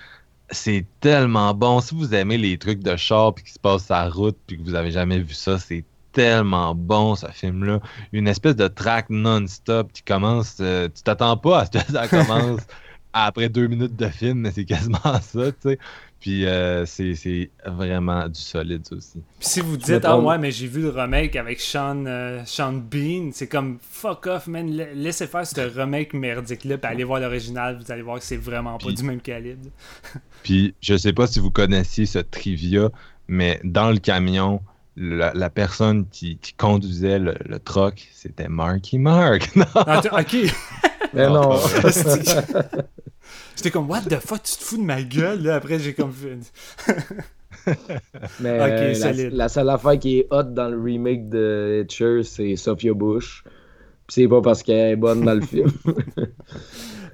c'est tellement bon. Si vous aimez les trucs de char puis qui se passent sa route puis que vous avez jamais vu ça, c'est tellement bon, ce film-là. Une espèce de track non-stop qui commence. Euh, tu t'attends pas à ce que ça commence après deux minutes de film, mais c'est quasiment ça, tu sais. Puis euh, c'est vraiment du solide aussi. Puis si vous dites, ah ouais, mais j'ai vu le remake avec Sean, euh, Sean Bean, c'est comme fuck off, man, laissez faire ce remake merdique-là, puis allez voir l'original, vous allez voir que c'est vraiment pas du même calibre. puis je sais pas si vous connaissiez ce trivia, mais dans le camion, la, personne qui, conduisait le, le troc, c'était Marky Mark. Ah, ok. Mais non. J'étais comme, what the fuck, tu te fous de ma gueule, là? Après, j'ai comme. Mais euh, la, seule affaire qui est hot dans le remake de Hitcher, c'est Sophia Bush. Puis c'est pas parce qu'elle est bonne dans le film.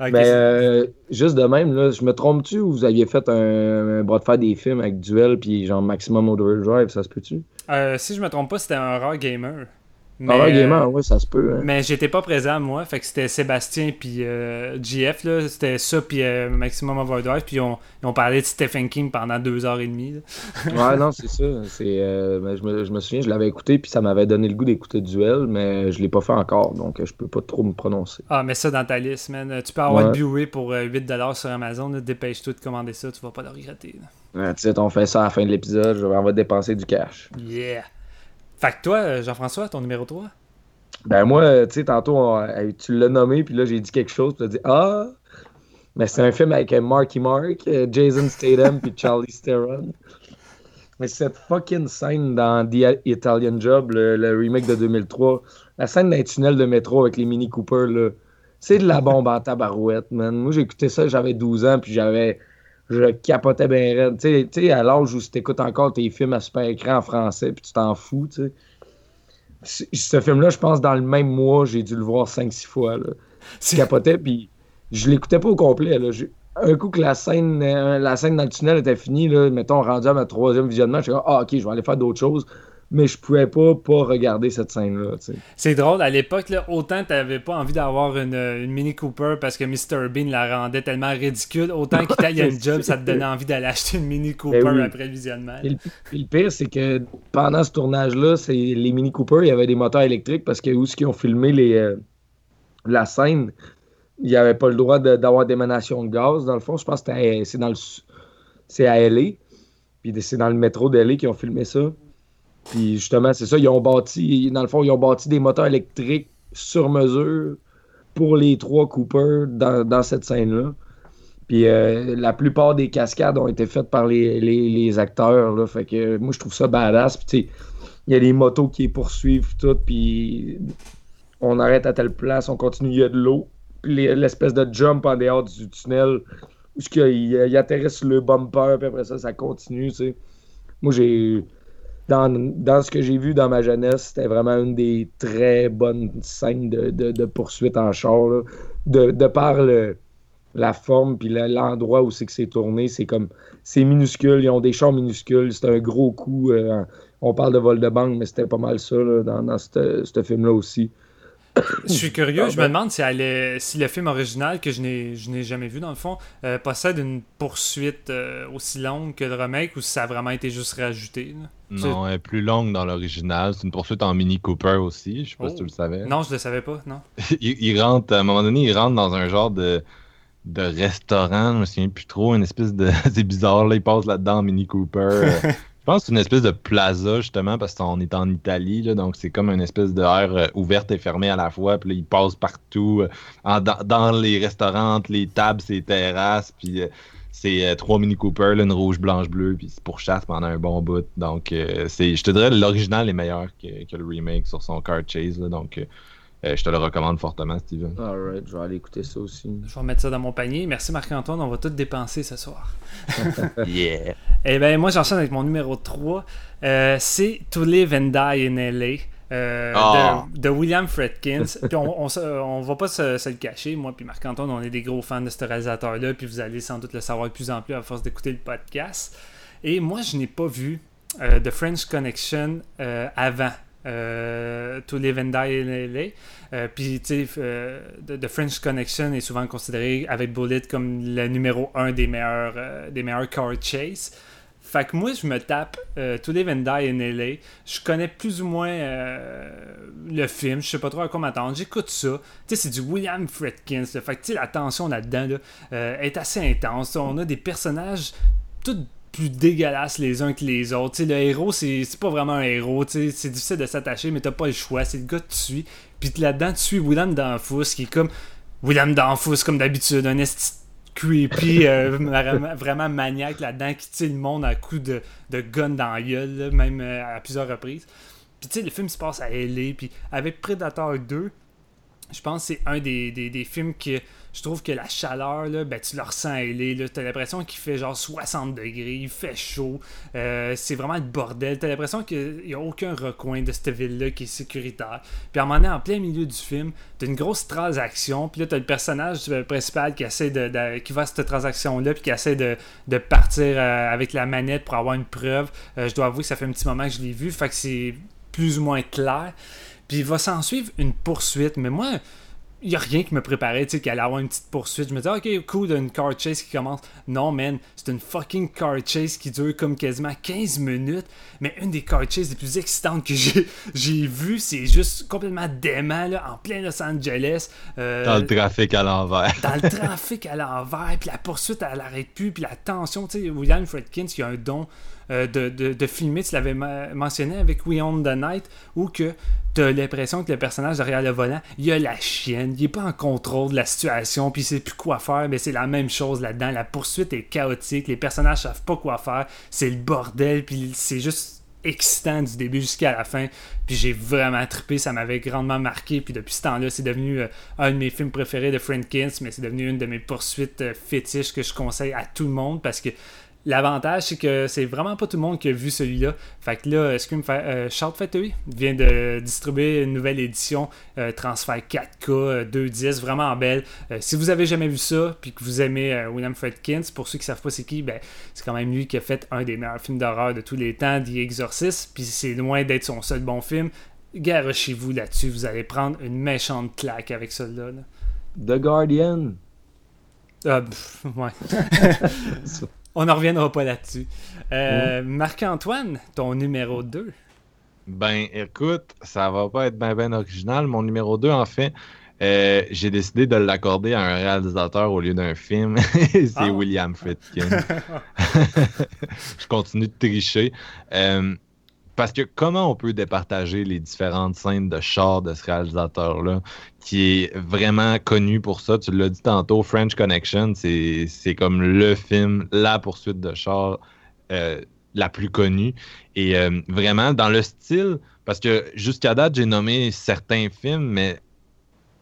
Mais euh, juste de même, là, je me trompe-tu ou vous aviez fait un, bras de fer des films avec Duel puis genre Maximum Overdrive, ça se peut-tu? Euh, si je me trompe pas, c'était un rare gamer. Mais, Gamer, euh, oui, ça se peut. Hein. Mais j'étais pas présent, moi. Fait que c'était Sébastien puis euh, GF, là. C'était ça, puis euh, Maximum Overdrive. Puis on, ils ont parlé de Stephen King pendant deux heures et demie. ouais, non, c'est ça. C'est, je, me, je, me, souviens, je l'avais écouté, puis ça m'avait donné le goût d'écouter Duel, mais je l'ai pas fait encore, donc je peux pas trop me prononcer. Ah, mais ça dans ta liste, man. Tu peux avoir ouais. le pour 8$ sur Amazon. Dépêche-toi de commander ça, tu vas pas le regretter. On fait ça à la fin de l'épisode, on va dépenser du cash. Yeah! Fait que toi, euh, Jean-François, ton numéro 3? Ben moi, euh, tu sais, tantôt, tu l'as nommé, puis là, j'ai dit quelque chose, tu as dit « Ah! » Mais c'est un film avec euh, Marky Mark, Jason Statham, puis Charlie Theron. Mais cette fucking scène dans The Italian Job, le, remake de 2003, la scène d'un tunnel de métro avec les Mini Cooper, là, c'est de la bombe en tabarouette, man. Moi, j'ai écouté ça, j'avais 12 ans, puis j'avais je capotais bien raide. Tu sais, à l'âge où tu écoutes encore tes films à super écran en français, puis tu t'en fous, tu sais. Ce film-là, je pense, dans le même mois, j'ai dû le voir 5-6 fois. Là. Je capotais, puis je l'écoutais pas au complet. Là. Un coup que la scène, euh, la scène dans le tunnel était finie, là, mettons, rendu à ma troisième visionnement, je suis ah, ok, je vais aller faire d'autres choses mais je pouvais pas pas regarder cette scène-là. C'est drôle, à l'époque, autant t'avais pas envie d'avoir une, Mini Cooper parce que Mr. Bean la rendait tellement ridicule, autant une Job, ça te donnait envie d'aller acheter une Mini ben Cooper après le visionnement. Et le, pire, c'est que pendant ce tournage-là, les Mini Cooper, il y avait des moteurs électriques parce que où ce qu'ils ont filmé les, euh, la scène, il n'y avait pas le droit d'avoir d'émanation de gaz, dans le fond. Je pense que c'est dans le c'est à LA. Puis c'est dans le métro de LA qu'ils ont filmé ça. Puis justement, c'est ça, ils ont bâti, dans le fond, ils ont bâti des moteurs électriques sur mesure pour les trois Cooper dans, cette scène-là. Puis euh, la plupart des cascades ont été faites par les, acteurs. Là, fait que moi, je trouve ça badass. Puis il y a les motos qui les poursuivent, tout. Puis on arrête à telle place, on continue, il y a de l'eau. L'espèce de jump en dehors du tunnel où il, il le bumper, puis après ça, ça continue. Moi, j'ai dans, ce que j'ai vu dans ma jeunesse, c'était vraiment une des très bonnes scènes de, poursuite en char. De, par la forme puis l'endroit où c'est que c'est tourné, c'est comme c'est minuscule, ils ont des chars minuscules, c'est un gros coup. Euh, on parle de vol de banque, mais c'était pas mal ça dans, dans ce film-là aussi je suis curieux, je me demande si, si le film original, que je n'ai jamais vu dans le fond, euh, possède une poursuite euh, aussi longue que le remake ou si ça a vraiment été juste rajouté. Non, elle est plus longue dans l'original. C'est une poursuite en Mini Cooper aussi. Je sais pas si tu le oh. savais. Non, je le savais pas, non. il, rentre, à un moment donné, il rentre dans un genre de, de restaurant, je me souviens plus trop, une espèce de. C'est bizarre, là, il passe là-dedans en Mini Cooper. Je pense que c'est une espèce de plaza, justement, parce qu'on est en Italie, là, donc c'est comme une espèce de air euh, ouverte et fermée à la fois. Puis là, ils passent partout, euh, dans, les restaurants, les tables, ces terrasses, puis euh, c'est trois Mini Cooper, une rouge, blanche, bleue, puis c'est pour chasse pendant un bon bout. Donc, c'est, je te dirais, l'original est meilleur que, le remake sur son car chase, donc euh, je te le recommande fortement, Steven. Alright, je vais aller écouter ça aussi. Je vais mettre ça dans mon panier. Merci Marc-Antoine, on va tout dépenser ce soir. yeah. Eh bien, moi j'enchaîne avec mon numéro 3. Euh, c'est To Live and Die in LA. Euh, ah. de, William Fredkins. puis on, on, va pas se, le cacher, moi puis Marc-Antoine, on est des gros fans de ce réalisateur-là, puis vous allez sans doute le savoir de plus en plus à force d'écouter le podcast. Et moi, je n'ai pas vu The French Connection avant euh, To Live and Die in LA. Euh, puis, tu sais, euh, The, French Connection est souvent considéré avec Bullet comme le numéro un des meilleurs, des meilleurs car chase. Fait que moi, je me tape To Live and Die in LA. Je connais plus ou moins le film. Je sais pas trop à quoi m'attendre. J'écoute ça. Tu sais, c'est du William Friedkin. Fait que, tu sais, la tension là-dedans est assez intense. On a des personnages tout plus dégueulasses les uns que les autres. le héros, c'est pas vraiment un héros. C'est difficile de s'attacher, mais t'as pas le choix. C'est le gars que tu suis. Puis là-dedans, tu suis William Danfous, qui est comme William Danfous, comme d'habitude, un esti creepy, euh, vraiment maniaque là-dedans, qui tire le monde à coups de, de gun dans la gueule, même euh, à plusieurs reprises. Puis tu sais, le film se passe à LA, puis avec Predator 2, je pense que c'est un des, des, films que je trouve que la chaleur, là, ben, tu le ressens elle Tu as l'impression qu'il fait genre 60 degrés, il fait chaud. Euh, c'est vraiment le bordel. Tu as l'impression qu'il n'y a aucun recoin de cette ville-là qui est sécuritaire. Puis à un moment donné, en plein milieu du film, tu as une grosse transaction. Puis là, tu as le personnage principal qui essaie de, qui va à cette transaction-là, puis qui essaie de, partir euh, avec la manette pour avoir une preuve. Euh, je dois avouer que ça fait un petit moment que je l'ai vu. Fait que c'est plus ou moins clair. Puis il va s'en suivre une poursuite. Mais moi, il n'y a rien qui me préparait, tu sais, qu'il allait avoir une petite poursuite. Je me disais, ok, cool, une car chase qui commence. Non, man, c'est une fucking car chase qui dure comme quasiment 15 minutes. Mais une des car chases les plus excitantes que j'ai vues, c'est juste complètement dément, là, en plein Los Angeles. Euh, dans le trafic à l'envers. dans le trafic à l'envers, puis la poursuite, elle n'arrête plus, puis la tension, tu sais, William Fredkins, qui a un don euh, de, de, filmer, tu l'avais mentionné avec We Own the Night, où que tu as l'impression que le personnage derrière le volant, il a la chienne, il est pas en contrôle de la situation, puis il sait plus quoi faire, mais c'est la même chose là-dedans. La poursuite est chaotique, les personnages savent pas quoi faire, c'est le bordel, puis c'est juste excitant du début jusqu'à la fin. Puis j'ai vraiment trippé, ça m'avait grandement marqué. Puis depuis ce temps-là, c'est devenu euh, un de mes films préférés de Friendkins, mais c'est devenu une de mes poursuites euh, fétiches que je conseille à tout le monde parce que L'avantage, c'est que c'est vraiment pas tout le monde qui a vu celui-là. Fait que là, Scream euh, Shout Factory vient de distribuer une nouvelle édition euh, transfert 4K 2.10, euh, vraiment belle. si vous avez jamais vu ça, puis que vous aimez William Fredkins, pour ceux qui savent pas c'est qui, ben, c'est quand même lui qui a fait un des meilleurs films d'horreur de tous les temps, The Exorcist, puis c'est loin d'être son seul bon film. chez vous là-dessus, vous allez prendre une méchante claque avec celui-là. The Guardian. Ah, ouais. On n'en reviendra pas là-dessus. Euh, Marc-Antoine, ton numéro 2. Ben, écoute, ça va pas être bien ben original. Mon numéro 2, en fait, euh, j'ai décidé de l'accorder à un réalisateur au lieu d'un film. c'est ah. William Friedkin. Je continue de tricher. Euh, parce que comment on peut départager les différentes scènes de char de ce réalisateur-là, qui est vraiment connu pour ça? Tu l'as dit tantôt, French Connection, c'est comme le film, la poursuite de char euh, la plus connue. Et euh, vraiment, dans le style, parce que jusqu'à date, j'ai nommé certains films, mais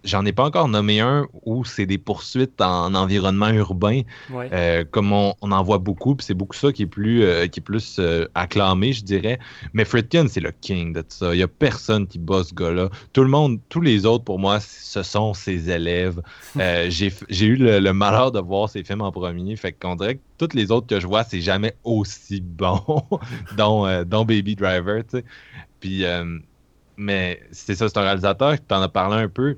J'en ai pas encore nommé un où c'est des poursuites en environnement urbain, euh, comme on, en voit beaucoup, puis c'est beaucoup ça qui est plus, euh, qui est plus euh, acclamé, je dirais. Mais Fritkin, c'est le king de tout ça. Il y a personne qui bosse ce gars-là. Tout le monde, tous les autres, pour moi, ce sont ses élèves. J'ai eu le, malheur de voir ses films en premier, fait qu'on dirait que tous les autres que je vois, c'est jamais aussi bon, dont, dont Baby Driver, tu sais. Puis, mais c'est ça, c'est un réalisateur, tu en as parlé un peu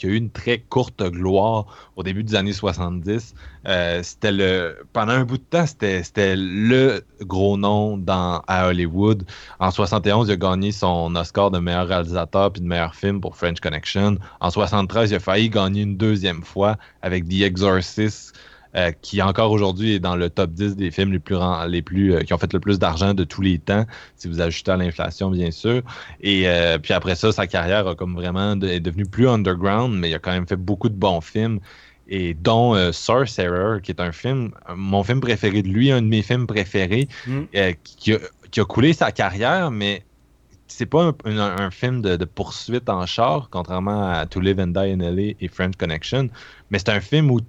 qui a eu une très courte gloire au début des années 70. Euh, c'était le pendant un bout de temps, c'était le gros nom dans, à Hollywood. En 71, il a gagné son Oscar de meilleur réalisateur puis de meilleur film pour French Connection. En 73, il a failli gagner une deuxième fois avec The Exorcist. Euh, qui encore aujourd'hui est dans le top 10 des films les plus, les plus euh, qui ont fait le plus d'argent de tous les temps, si vous ajoutez à l'inflation, bien sûr. Et euh, puis après ça, sa carrière a comme vraiment est devenue plus underground, mais il a quand même fait beaucoup de bons films. Et dont Sorcerer, qui est un film, mon film préféré de lui, un de mes films préférés, mm. qui, a, qui a coulé sa carrière, mais c'est pas un, film de, poursuite en char, contrairement à To Live and Die in LA et French Connection. Mais c'est un film où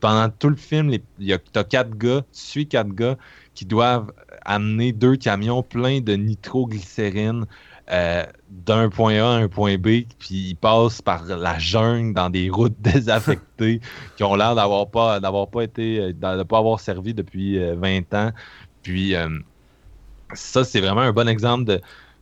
pendant tout le film, il y a quatre gars, tu suis quatre gars qui doivent amener deux camions pleins de nitroglycérine euh, d'un point A à un point B, puis ils passent par la jungle dans des routes désaffectées qui ont l'air d'avoir pas d'avoir pas été de pas avoir servi depuis 20 euh, ans. Puis euh, ça, c'est vraiment un bon exemple de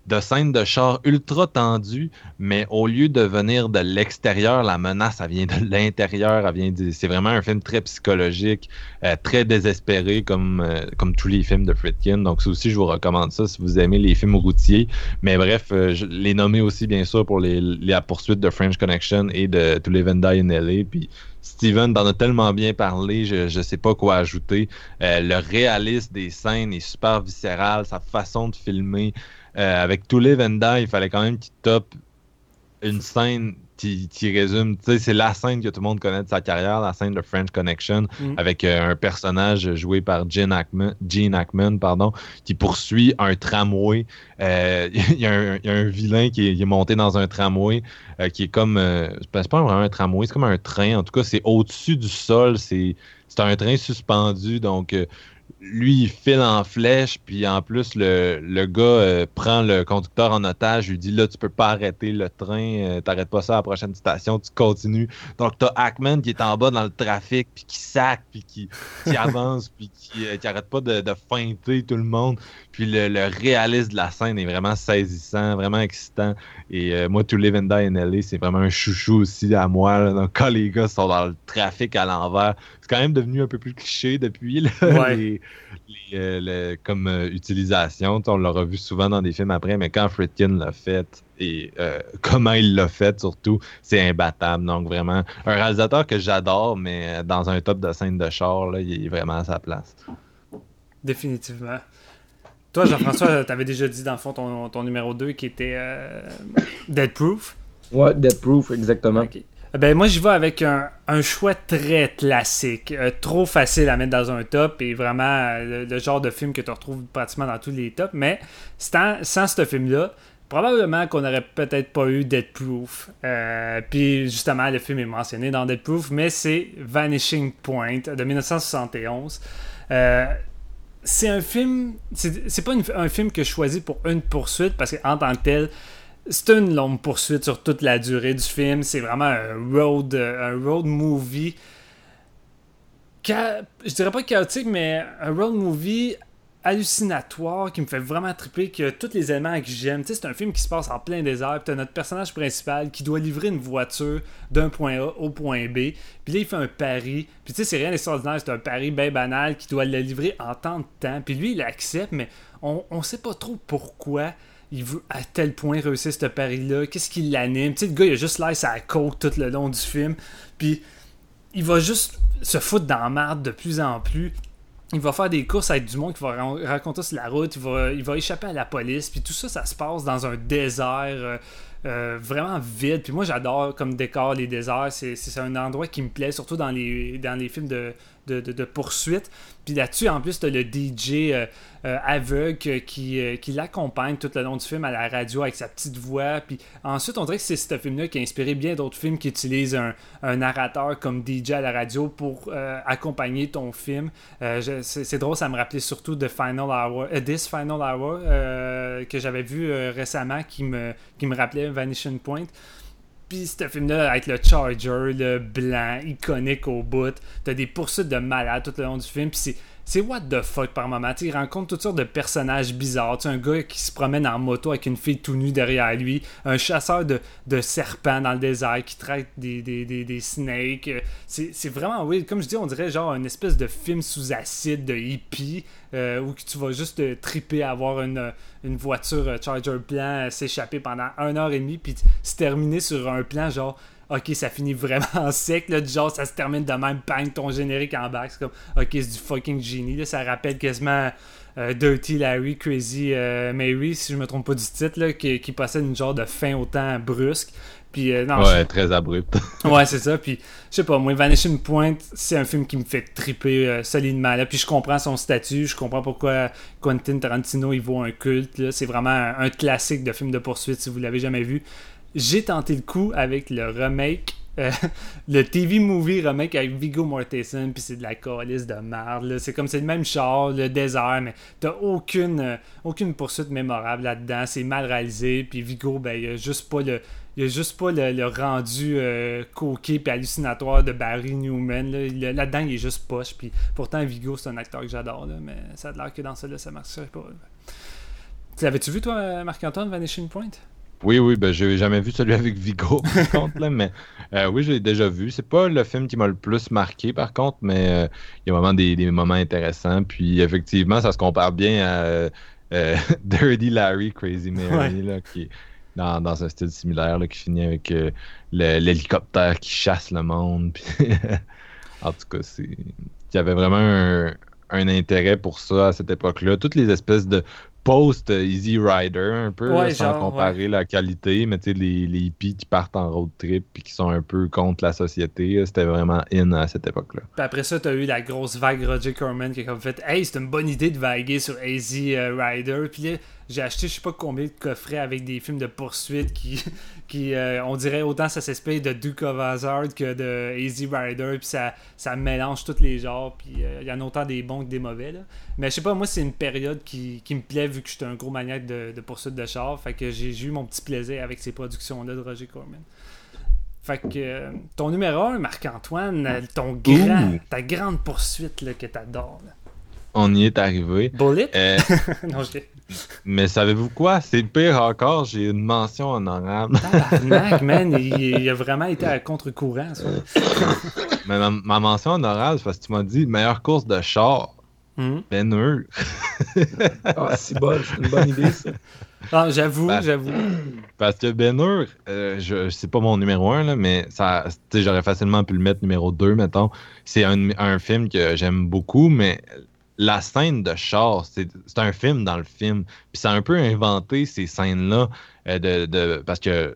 de scènes de char ultra tendues, mais au lieu de venir de l'extérieur, la menace, elle vient de l'intérieur. Elle vient C'est vraiment un film très psychologique, euh, très désespéré, comme, euh, comme tous les films de Fritkin. Donc, ça aussi, je vous recommande ça si vous aimez les films routiers. Mais bref, euh, je l'ai nommé aussi, bien sûr, pour les, la poursuite de French Connection et de To Live and Die in. Puis, Steven en a tellement bien parlé, je ne sais pas quoi ajouter. le réalisme des scènes est super viscéral, sa façon de filmer, euh, avec To Live and Die, il fallait quand même qu'il top une scène qui, qui résume, tu sais, c'est la scène que tout le monde connaît de sa carrière, la scène de French Connection, Mm. avec euh, un personnage joué par Gene Hackman, Gene Hackman pardon, qui poursuit un tramway. Euh, Il y, a un- il y a un vilain qui est, qui est monté dans un tramway, qui est comme, c'est pas vraiment un tramway, c'est comme un train, en tout cas, c'est au-dessus du sol, c'est c'est un train suspendu, donc... lui, il file en flèche, puis en plus, le, le gars euh, prend le conducteur en otage, lui dit là, tu peux pas arrêter le train, euh, t'arrêtes pas ça à la prochaine station, tu continues. Donc, t'as Hackman qui est en bas dans le trafic, puis qui sac, puis qui, qui avance, puis qui, euh, qui arrête pas de, de feinter tout le monde. Puis le, le réalisme de la scène est vraiment saisissant, vraiment excitant. Et euh, moi, To Live and Die in LA, c'est vraiment un chouchou aussi à moi. là. Donc, quand les gars sont dans le trafic à l'envers, c'est quand même devenu un peu plus cliché depuis, là, Ouais. les- les, euh, le- comme euh, utilisation. On l'aura vu souvent dans des films après, mais quand Friedkin l'a fait et euh, comment il l'a fait surtout, c'est imbattable. Donc vraiment, un réalisateur que j'adore, mais dans un top de scène de char, là, il est vraiment à sa place. Définitivement. Toi, Jean-François, t'avais déjà dit dans le fond ton, ton numéro 2 qui était euh, Dead Proof. Ouais, Dead Proof, exactement. Ok. Ben, moi, j'y vais avec un, un choix très classique. euh, trop facile à mettre dans un top et vraiment euh, le, genre de film que tu retrouves pratiquement dans tous les tops. Mais sans, sans ce film-là, probablement qu'on n'aurait peut-être pas eu Dead Proof. Euh, puis justement, le film est mentionné dans Dead Proof, mais c'est Vanishing Point de 1971. Euh, c'est un film. C'est pas un film que je choisis pour une poursuite parce qu'en tant que tel, c'est une longue poursuite sur toute la durée du film. C'est vraiment un road, euh, un road movie. Cha- je dirais pas chaotique, mais un road movie hallucinatoire qui me fait vraiment triper, qui a tous les éléments que j'aime. Tu sais, c'est un film qui se passe en plein désert, puis t'as notre personnage principal qui doit livrer une voiture d'un point A au point B, puis là il fait un pari, puis tu sais, c'est rien d'extraordinaire, c'est un pari bien banal qui doit le livrer en tant de temps, puis lui il accepte, mais on, on sait pas trop pourquoi il veut à tel point réussir ce pari-là, qu'est-ce qui l'anime? Tu sais, le gars il a juste l'air à côte tout le long du film, puis il va juste se foutre dans la merde de plus en plus. Il va faire des courses avec du monde qui va ra- raconter sur la route, il va, il va échapper à la police, puis tout ça, ça se passe dans un désert euh, euh, vraiment vide. Puis moi, j'adore comme décor les déserts, c'est un endroit qui me plaît, surtout dans les, dans les films de, de, poursuite. Puis là-dessus, en plus, tu le DJ euh, euh, aveugle qui, euh, qui l'accompagne tout le long du film à la radio avec sa petite voix. Puis ensuite, on dirait que c'est ce film-là qui a inspiré bien d'autres films qui utilisent un, narrateur comme DJ à la radio pour accompagner ton film. C'est, drôle, ça me rappelait surtout de Final Hour, This Final Hour que j'avais vu récemment qui me, qui me rappelait Vanishing Point. Puis ce film-là, avec le Charger, le blanc, iconique au bout, t'as des poursuites de malades tout le long du film, puis c'est, what the fuck par moment. Tu sais, il rencontre toutes sortes de personnages bizarres. Tu sais, un gars qui se promène en moto avec une fille tout nue derrière lui, un chasseur de, de serpents dans le désert qui traite des, snakes. Euh, C'est, vraiment weird. Comme je dis, on dirait genre une espèce de film sous acide de hippie euh, où tu vas juste euh, triper à avoir une, voiture euh, Charger euh, s'échapper pendant une heure et demie puis se terminer sur un plan genre ok ça finit vraiment sec là du genre ça se termine de même bang ton générique en back c'est comme ok c'est du fucking génie là ça rappelle quasiment euh, Dirty Larry Crazy euh, Mary si je me trompe pas du titre là qui, qui possède une genre de fin autant brusque puis euh, non, Ouais, très abrupt. Ouais, c'est ça. Puis, je sais pas, moi, Vanishing Point, c'est un film qui me fait triper euh, solidement. Là. Puis, je comprends son statut. Je comprends pourquoi Quentin Tarantino, il vaut un culte. là. C'est vraiment un, un classique de film de poursuite, si vous l'avez jamais vu. J'ai tenté le coup avec le remake, euh, le TV movie remake avec Viggo Mortensen, puis c'est de la calice de merde. C'est comme c'est le même char, le désert, mais t'as aucune, euh, aucune poursuite mémorable là-dedans. C'est mal réalisé, puis Viggo, ben, il a juste pas le. Il a juste pas le, rendu euh, coquet et hallucinatoire de Barry Newman. Là-dedans, il est juste poche. Puis pourtant, Vigo, c'est un acteur que j'adore. Mais ça a l'air que dans ça, là, ça marcherait pas. L'avais-tu vu, toi, Marc-Antoine, Vanishing Point? Oui, oui, ben j'ai jamais vu celui avec Vigo, par contre, là, mais euh, oui, je l'ai déjà vu. C'est pas le film qui m'a le plus marqué, par contre, mais euh, il y a vraiment des, des moments intéressants. Puis effectivement, ça se compare bien à euh, Dirty Larry, Crazy Mary, là, qui est dans, dans un style similaire, là, qui finit avec l'hélicoptère qui chasse le monde. Puis en tout cas, c'est. Il y avait vraiment un, un intérêt pour ça à cette époque-là. Toutes les espèces de post Easy Rider un peu, Ouais, sans genre, comparer la qualité, mais tu sais, les, les hippies qui partent en road trip puis qui sont un peu contre la société, là, c'était vraiment in à cette époque-là. Puis après ça, t'as eu la grosse vague Roger Corman qui a comme fait Hey, c'est une bonne idée de vaguer sur Easy euh, Rider. Puis là, j'ai acheté je sais pas combien de coffrets avec des films de poursuite qui, qui euh, on dirait autant ça s'inspire de Duke of Hazzard que de Easy Rider. Puis ça, ça mélange tous les genres. Puis euh, il y en a autant des bons que des mauvais. Là. Mais je sais pas, moi, c'est une période qui, qui me plaît vu que j'étais un gros maniaque de, de poursuite de char. Fait que j'ai eu mon petit plaisir avec ces productions-là de Roger Corman. Fait que euh, ton numéro 1, Marc-Antoine, ton grand, Ouh. ta grande poursuite là, que t'adores. On y est arrivé. Bullet? Euh, non, je. Mais savez-vous quoi? C'est pire encore, j'ai une mention honorable. Tabarnak, man, il, il a vraiment été à contre-courant, ça. mais ma, ma mention honorable, c'est parce que tu m'as dit meilleure course de char. Hum. Ben Hur. Ah, c'est bon, c'est une bonne idée, ça. Ah, j'avoue, j'avoue. Parce que Ben Hur, euh, je c'est pas mon numéro 1, là, mais ça, tu sais, j'aurais facilement pu le mettre numéro 2, mettons. C'est un, un film que j'aime beaucoup, mais la scène de char, c'est un film dans le film. Puis ça a un peu inventé ces scènes-là, euh, de, de- parce que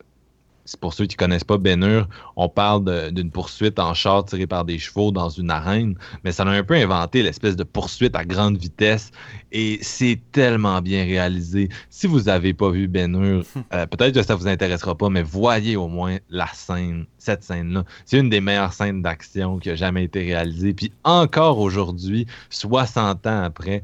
pour ceux qui connaissent pas Hur, on parle d'une poursuite en char tiré par des chevaux dans une arène, mais ça a un peu inventé l'espèce de poursuite à grande vitesse et c'est tellement bien réalisé. Si vous avez pas vu Hur, euh, peut-être que ça vous intéressera pas, mais voyez au moins la scène, cette scène-là. C'est une des meilleures scènes d'action qui a jamais été réalisée. Puis encore aujourd'hui, 60 ans après,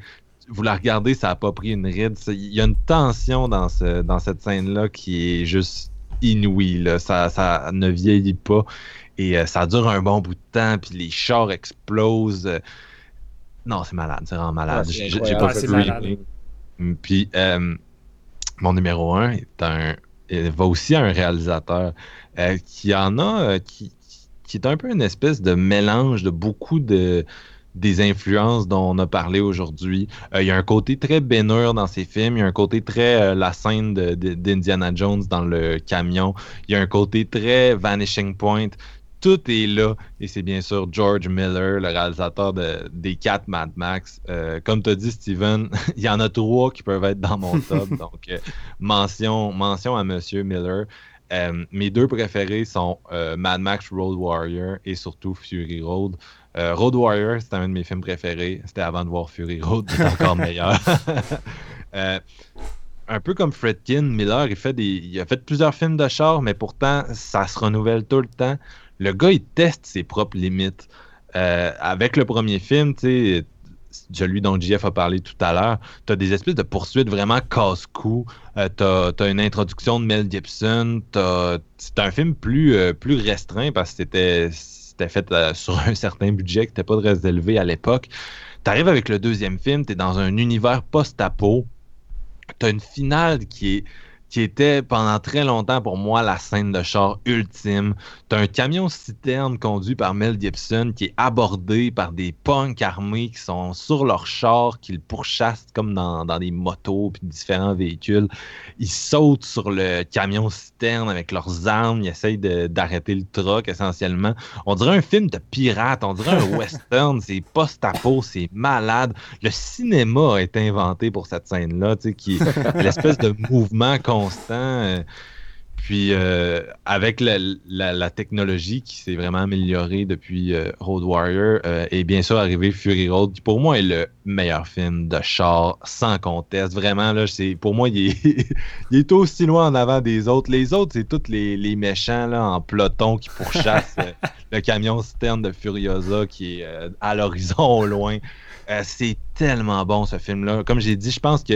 vous la regardez, ça n'a pas pris une ride. Il y a une tension dans, ce, dans cette scène-là qui est juste inouïe. là. Ça, ça ne vieillit pas. Et euh, ça dure un bon bout de temps, puis les chars explosent. Non, c'est malade, c'est vraiment malade. Ah, J'ai- pas Ouais, fait. Mm, Puis, euh, mon numéro un est un, il va aussi à un réalisateur euh, qui en a, qui, qui est un peu une espèce de mélange de beaucoup de des influences dont on a parlé aujourd'hui. Euh, il y a un côté très bénur dans ses films, il y a un côté très euh, la scène d'Indiana Jones dans le camion, il y a un côté très Vanishing Point. Tout est là et c'est bien sûr George Miller, le réalisateur de- des quatre Mad Max. Euh, comme tu as dit, Steven, il y en a trois qui peuvent être dans mon top. donc, euh, mention, mention à Monsieur Miller. Euh, mes deux préférés sont Mad Max Road Warrior et surtout Fury Road. Euh, Road Warrior, c'était un de mes films préférés. C'était avant de voir Fury Road, c'est encore meilleur. Euh, un peu comme Fredkin, Miller, il, fait des, il a fait plusieurs films de char, mais pourtant, ça se renouvelle tout le temps. Le gars, il teste ses propres limites. Euh, avec le premier film, tu sais, celui dont JF a parlé tout à l'heure, tu as des espèces de poursuites vraiment casse-cou. Euh, tu as, une introduction de Mel Gibson. C'est un film plus, euh, plus restreint parce que c'était c'était fait euh, sur un certain budget qui n'était pas très élevé à l'époque. Tu arrives avec le deuxième film, tu es dans un univers post-apo. Tu as une finale qui est qui était pendant très longtemps pour moi la scène de char ultime. T'as un camion citerne conduit par Mel Gibson qui est abordé par des punks armés qui sont sur leur char, qui le pourchassent comme dans, dans des motos puis différents véhicules. Ils sautent sur le camion citerne avec leurs armes, ils essayent d'arrêter le truck essentiellement. On dirait un film de pirate, on dirait un western, c'est post-apo, c'est malade. Le cinéma a été inventé pour cette scène-là, tu sais, qui est l'espèce de mouvement constant. euh, puis euh, avec la, la- la technologie qui s'est vraiment améliorée depuis euh, Road Warrior euh, et bien sûr arrivé Fury Road, qui pour moi est le meilleur film de char sans conteste. Vraiment là, c'est pour moi il est, il est aussi loin en avant des autres. Les autres c'est tous les, les méchants là en peloton qui pourchassent le camion citerne de Furiosa qui est à l'horizon au loin. C'est tellement bon ce film-là. Comme j'ai dit, je pense que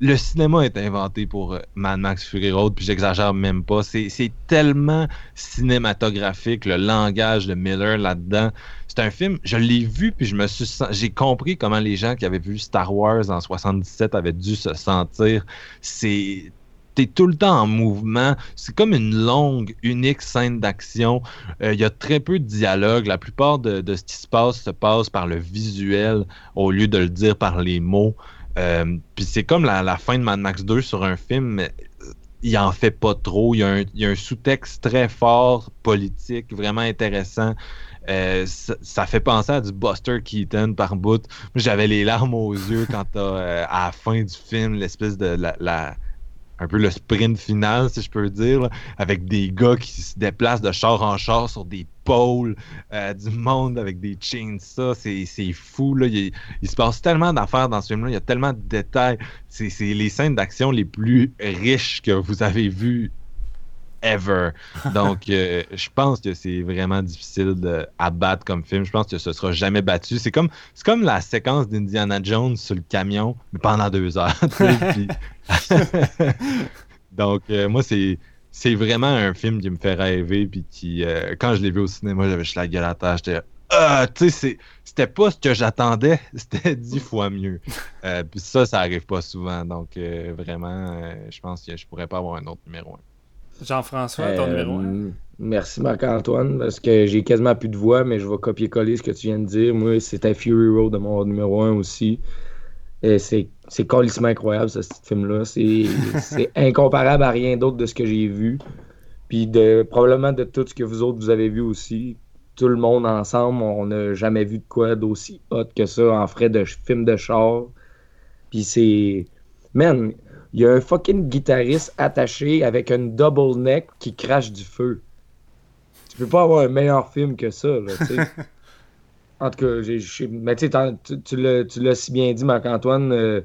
le cinéma est inventé pour euh, Mad Max Fury Road, puis j'exagère même pas. C'est tellement cinématographique, le langage de Miller là-dedans. C'est un film, je l'ai vu, puis je me suis j'ai compris comment les gens qui avaient vu Star Wars en 77 avaient dû se sentir. C'est T'es tout le temps en mouvement. C'est comme une longue, unique scène d'action. Euh, Il y a très peu de dialogue. La plupart de, de ce qui se passe se passe par le visuel au lieu de le dire par les mots. Euh, Puis c'est comme la, la fin de Mad Max 2 sur un film. il en fait pas trop. Il y a un, sous-texte très fort, politique, vraiment intéressant. Euh, ça, fait penser à du Buster Keaton par bout. J'avais les larmes aux yeux quand euh, à la fin du film, l'espèce de la, un peu le sprint final, si je peux dire, avec des gars qui se déplacent de char en char sur des pôles, euh, du monde avec des chainsaws, c'est, c'est fou. Là. Il, se passe tellement d'affaires dans ce film-là, il y a tellement de détails. C'est, les scènes d'action les plus riches que vous avez vues ever. Donc, euh, je pense que c'est vraiment difficile de, à battre comme film. Je pense que ce sera jamais battu. C'est comme, c'est comme la séquence d'Indiana Jones sur le camion, mais pendant deux heures. Donc, euh, moi, c'est, c'est vraiment un film qui me fait rêver. Puis qui, euh, quand je l'ai vu au cinéma, j'avais juste la gueule à terre. J'étais ah, tu sais, c'était pas ce que j'attendais, c'était dix fois mieux. puis ça, ça arrive pas souvent. Donc, vraiment, je pense que je pourrais pas avoir un autre numéro 1. Jean-François, ton numéro 1. Euh, merci Marc-Antoine, parce que j'ai quasiment plus de voix, mais je vais copier-coller ce que tu viens de dire. Moi, c'était Fury Road de mon numéro 1 aussi. C'est, c'est incroyable, ce, film-là. C'est, incomparable à rien d'autre de ce que j'ai vu. Puis de, probablement de tout ce que vous autres vous avez vu aussi. Tout le monde ensemble, on n'a jamais vu de quoi d'aussi hot que ça en frais de film de char. Puis c'est. Man, il y a un fucking guitariste attaché avec une double neck qui crache du feu. Tu peux pas avoir un meilleur film que ça, là, tu sais. en tout cas, j'ai, mais tu, tu l'as si bien dit, Marc-Antoine. Euh,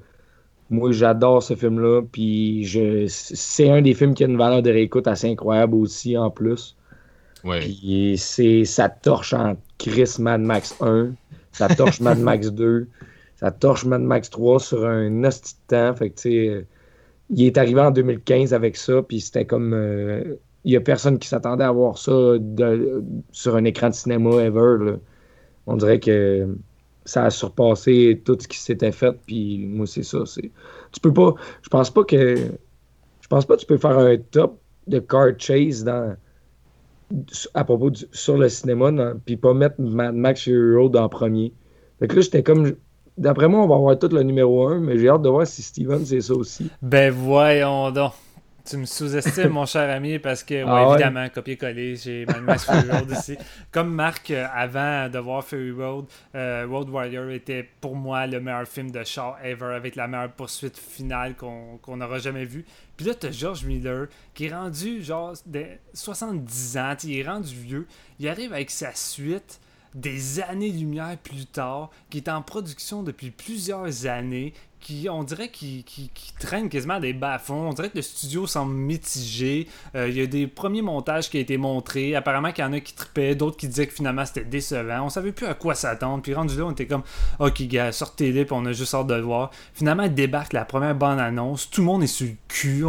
moi, j'adore ce film-là. Puis je, c'est un des films qui a une valeur de réécoute assez incroyable aussi, en plus. Ouais. Puis c'est, ça torche en Chris Mad Max 1, ça torche Mad Max 2, ça torche Mad Max 3 sur un hostie de temps. Fait que, tu sais il est arrivé en 2015 avec ça, puis c'était comme. Euh, il n'y a personne qui s'attendait à voir ça sur un écran de cinéma ever. On dirait que ça a surpassé tout ce qui s'était fait, puis moi, c'est ça. C'est... Tu peux pas. Je pense pas que. Je pense pas que tu peux faire un top de car chase dans. À propos sur le cinéma, puis pas mettre Mad Max Fury Road en premier. Fait que là, j'étais comme D'après moi, on va avoir tout le numéro 1, mais j'ai hâte de voir si Steven c'est ça aussi. Ben voyons donc. Tu me sous-estimes, mon cher ami, parce que, ah évidemment, copier-coller, j'ai Mad Fury Road ici. Comme Marc, euh, avant de voir Fury Road, euh, Road Warrior était pour moi le meilleur film de char ever, avec la meilleure poursuite finale qu'on n'aura jamais vue. Puis là, t'as George Miller, qui est rendu, genre, de 70 ans, il est rendu vieux. Il arrive avec sa suite des années-lumière plus tard, qui est en production depuis plusieurs années, qui, on dirait, qui, qui, traîne quasiment des bas-fonds. On dirait que le studio semble mitigé. Euh, il y a des premiers montages qui ont été montrés. Apparemment qu'il y en a qui tripaient, d'autres qui disaient que finalement c'était décevant. On savait plus à quoi s'attendre. Puis rendu là, on était comme, ok, gars, sortez-les, puis on a juste hâte de le voir. Finalement, débarque la première bande-annonce. Tout le monde est sur le cul.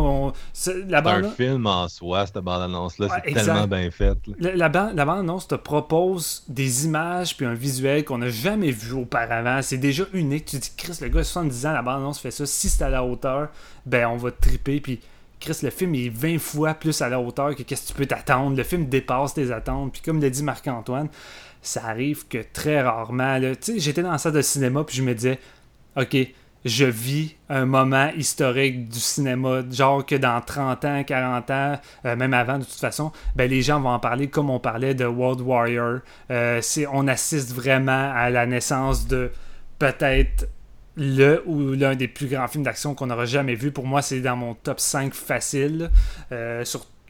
La bande... un film en soi, cette bande-annonce-là. c'est tellement bien fait. La, la, bande-annonce te propose des images puis un visuel qu'on n'a jamais vu auparavant. C'est déjà unique. Tu dis, Chris, le gars, 70 ans, la bande fait ça. Si c'est à la hauteur, ben on va triper. Puis Chris, le film est 20 fois plus à la hauteur que qu'est-ce que tu peux t'attendre. Le film dépasse tes attentes. Puis comme l'a dit Marc-Antoine, ça arrive que très rarement. J'étais dans la salle de cinéma puis je me disais, OK, je vis un moment historique du cinéma, genre que dans 30 ans, 40 ans, euh, même avant de toute façon, ben, les gens vont en parler comme on parlait de World Warrior. Euh, on assiste vraiment à la naissance de peut-être le ou l'un des plus grands films d'action qu'on aura jamais vu. Pour moi, c'est dans mon top 5 facile. Euh,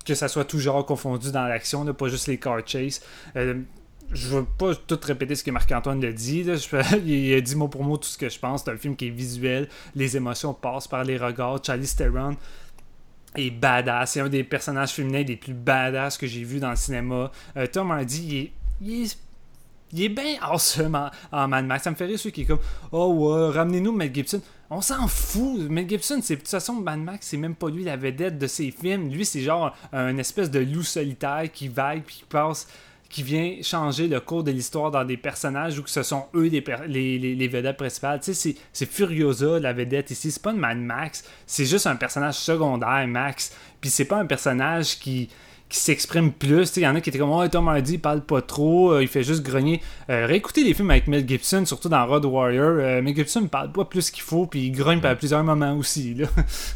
que ça soit toujours confondu dans l'action, pas juste les car chase. Euh, je veux pas tout répéter ce que Marc-Antoine a dit. il a dit mot pour mot tout ce que je pense. C'est un film qui est visuel. Les émotions passent par les regards. Charlie Theron est badass. C'est un des personnages féminins les plus badass que j'ai vu dans le cinéma. Euh, Tom Hardy, il il est bien awesome en, en, Mad Max. Ça me fait rire ceux qui est comme Oh, ramenez-nous Mel Gibson. On s'en fout. Mel Gibson, c'est de toute façon, Mad Max, c'est même pas lui la vedette de ses films. Lui, c'est genre un espèce de loup solitaire qui vague puis qui passe qui vient changer le cours de l'histoire dans des personnages où que ce sont eux les, les, les, vedettes principales. Tu sais, c'est Furiosa, la vedette ici. C'est pas une Mad Max. C'est juste un personnage secondaire, Max. Puis c'est pas un personnage qui qui s'exprime plus. Il y en a qui étaient comme oh, Tom Hardy il parle pas trop, euh, il fait juste grogner. Euh, réécoutez les films avec Mel Gibson, surtout dans Road Warrior. Euh, Mel Gibson parle pas plus qu'il faut, puis il grogne à plusieurs moments aussi. Là.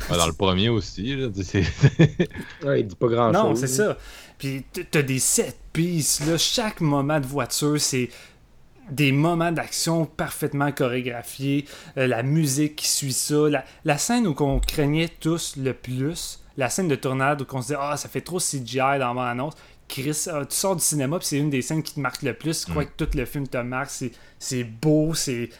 dans le premier aussi. Là, ouais, il dit pas grand chose. Non, c'est ça. Puis t'as des set pieces, là. Chaque moment de voiture, c'est des moments d'action parfaitement chorégraphiés, la musique qui suit ça, la, la scène où on craignait tous le plus, la scène de tournade où on se dit Ah, ça fait trop CGI dans mon annonce. Chris, euh, tu sors du cinéma, puis c'est une des scènes qui te marque le plus. Quoi mm. que tout le film te marque, c'est beau, c'est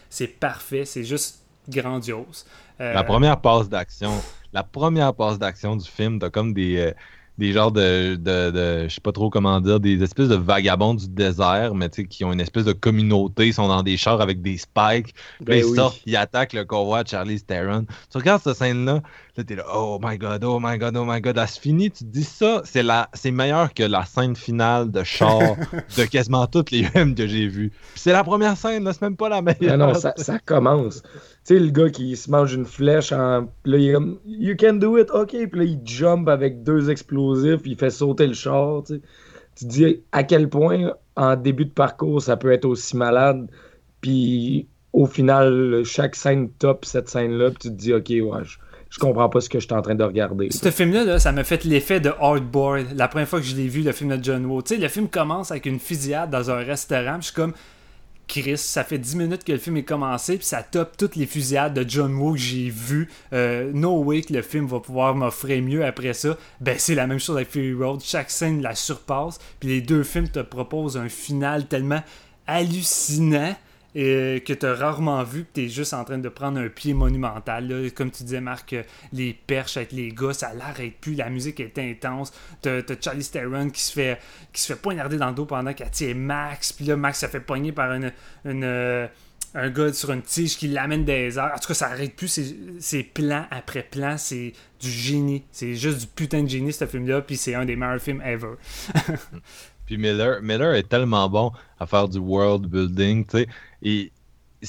parfait, c'est juste grandiose. Euh, la première passe d'action, la première passe d'action du film, t'as comme des, euh, des genres de, de, de, je sais pas trop comment dire, des espèces de vagabonds du désert, mais tu sais, qui ont une espèce de communauté, ils sont dans des chars avec des spikes, ben ils sortent, ils attaquent le convoi de Charlie Theron. Tu regardes cette scène-là, là, t'es là, oh my god, oh my god, oh my god, elle se finit, tu te dis ça, c'est la, c'est meilleur que la scène finale de char de quasiment toutes les films que j'ai vus. C'est la première scène, là, c'est même pas la meilleure. Non, non, ça, ça commence. Tu sais, le gars qui se mange une flèche en. Là, il est comme You can do it, ok. Puis là, il jump avec deux explosifs, puis il fait sauter le char. Tu, sais. tu te dis à quel point, en début de parcours, ça peut être aussi malade. Puis au final, chaque scène top cette scène-là, puis tu te dis, ok, ouais, je, comprends pas ce que je suis en train de regarder. Ce film-là, là, ça m'a fait l'effet de Hardboard la première fois que je l'ai vu, le film de John Woo. Tu sais, le film commence avec une fusillade dans un restaurant, je suis comme Chris, ça fait 10 minutes que le film est commencé, puis ça top toutes les fusillades de John Woo que j'ai vu. Euh, no way que le film va pouvoir m'offrir mieux après ça. Ben, c'est la même chose avec Fury Road. Chaque scène la surpasse, puis les deux films te proposent un final tellement hallucinant et que tu as rarement vu, tu es juste en train de prendre un pied monumental. Comme tu disais, Marc, euh, les perches avec les gars, ça l'arrête plus, la musique est intense. Tu as, Charlie Theron qui se fait qui se fait poignarder dans le dos pendant qu'elle tient Max, puis là, Max se fait poigner par euh, un gars sur une tige qui l'amène des airs. En tout cas, ça arrête plus. C'est plan après plan. C'est du génie. C'est juste du putain de génie, ce film-là. Puis c'est un des meilleurs films ever. puis Miller, Miller est tellement bon à faire du world building. tu sais et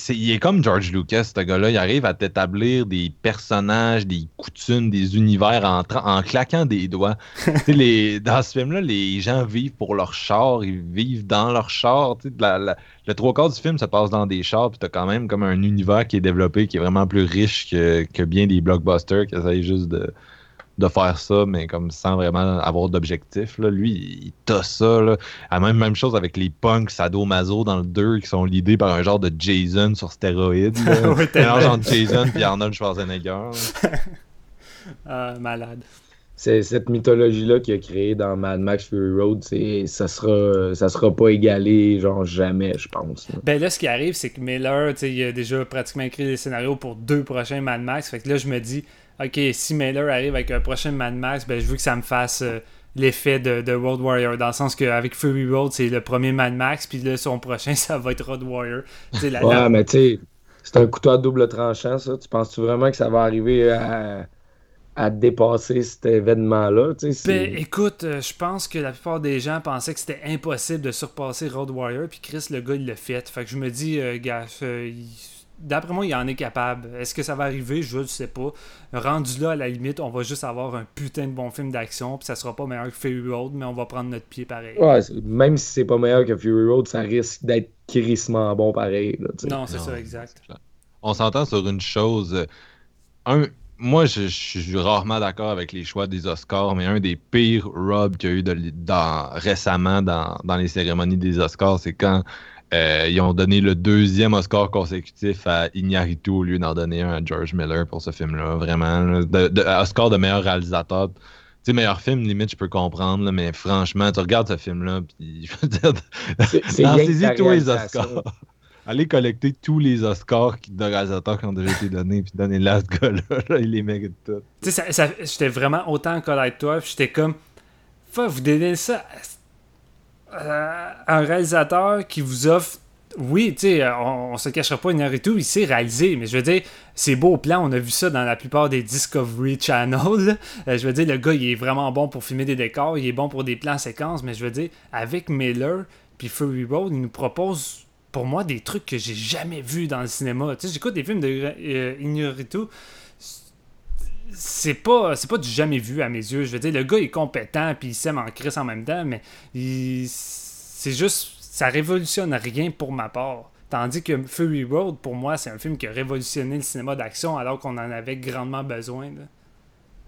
il est comme George Lucas, ce gars-là. Il arrive à t'établir des personnages, des coutumes, des univers en, en claquant des doigts. les, dans ce film-là, les gens vivent pour leur char, ils vivent dans leur char. le trois quarts du film se passe dans des chars, puis t'as quand même comme un univers qui est développé, qui est vraiment plus riche que, que bien des blockbusters qui essayent juste de, de faire ça, mais comme sans vraiment avoir d'objectif. Lui, il t'a ça. Là. La même, même chose avec les punks sadomaso dans le 2 qui sont l'idée par un genre de Jason sur stéroïdes. oui, genre Jason puis Arnold Schwarzenegger. ah, malade. C'est cette mythologie-là qui a créé dans Mad Max Fury Road, ça sera, ça sera pas égalé, genre jamais, je pense. Ben là, ce qui arrive, c'est que Miller, il a déjà pratiquement écrit des scénarios pour deux prochains Mad Max. Fait que là, je me dis, ok, si Mailer arrive avec un prochain Mad Max, ben, je veux que ça me fasse euh, l'effet de, de, Road Warrior, dans le sens qu'avec Fury Road, c'est le premier Mad Max, puis là, son prochain, ça va être Road Warrior. ouais, mais tu sais, c'est un couteau à double tranchant, ça. Tu penses-tu vraiment que ça va arriver à, à dépasser cet événement-là? Ben, écoute, euh, je pense que la plupart des gens pensaient que c'était impossible de surpasser Road Warrior, puis Chris, le gars, il l'a fait. Fait que je me dis, euh, gars, d'après moi, il en est capable. Est-ce que ça va arriver? Je ne sais pas. Rendu là, à la limite, on va juste avoir un putain de bon film d'action, puis ça sera pas meilleur que Fury Road, mais on va prendre notre pied pareil. Ouais, même si c'est pas meilleur que Fury Road, ça risque d'être crissement bon pareil. non, c'est ça, exact. On s'entend sur une chose. Un, moi, je, suis rarement d'accord avec les choix des Oscars, mais un des pires robs qu'il y a eu dans, récemment dans, dans les cérémonies des Oscars, c'est quand euh, ils ont donné le deuxième Oscar consécutif à Iñárritu au lieu d'en donner un à George Miller pour ce film-là. Vraiment, de, Oscar de meilleur réalisateur. Tu sais, meilleur film, limite, je peux comprendre, mais franchement, tu regardes ce film-là, puis je veux dire, saisis tous les Oscars. Allez collecter tous les Oscars de réalisateurs qui ont déjà été donnés, puis donnez-les à ce gars-là, il les mérite tous. Tu sais, j'étais vraiment autant en colère que toi, j'étais comme, vous donnez ça euh, un réalisateur qui vous offre oui, tu sais, on, on, se cachera pas, tout, il sait réaliser, mais je veux dire, c'est beau plan, on a vu ça dans la plupart des Discovery Channel. Euh, je veux dire, le gars, il est vraiment bon pour filmer des décors, il est bon pour des plans séquences, mais je veux dire, avec Miller puis Fury Road, il nous propose, pour moi, des trucs que j'ai jamais vus dans le cinéma. Tu sais, j'écoute des films de euh, c'est pas c'est pas du jamais vu à mes yeux. Je veux dire, le gars est compétent puis il s'aime en crise en même temps, mais c'est juste ça révolutionne rien pour ma part. Tandis que Fury Road, pour moi, c'est un film qui a révolutionné le cinéma d'action alors qu'on en avait grandement besoin.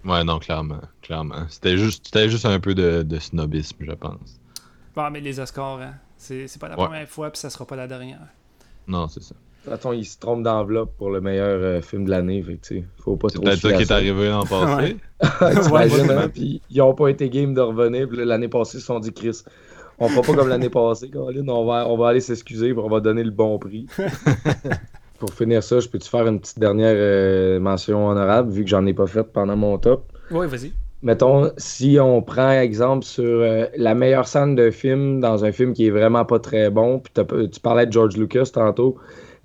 Ouais, non, clairement. clairement. C'était juste, juste un peu de, snobisme, je pense. Bon, mais les Oscars, hein, c'est pas la première fois, puis ça sera pas la dernière. Non, c'est ça. Attends, il se trompe d'enveloppe pour le meilleur euh, film de l'année, fait que, faut pas trop. C'est peut-être ça qui est arrivé l'an passé. T'imagines, hein, puis ils ont pas été game de revenir, puis l'année passée, ils se sont dit, Chris, on fera pas comme l'année passée, Colin, on va, on va aller s'excuser, puis on va donner le bon prix. pour finir ça, je peux-tu faire une petite dernière euh, mention honorable, vu que j'en ai pas fait pendant mon top? Oui, vas-y. Mettons, si on prend exemple sur euh, la meilleure scène de film dans un film qui est vraiment pas très bon, puis tu parlais de George Lucas tantôt,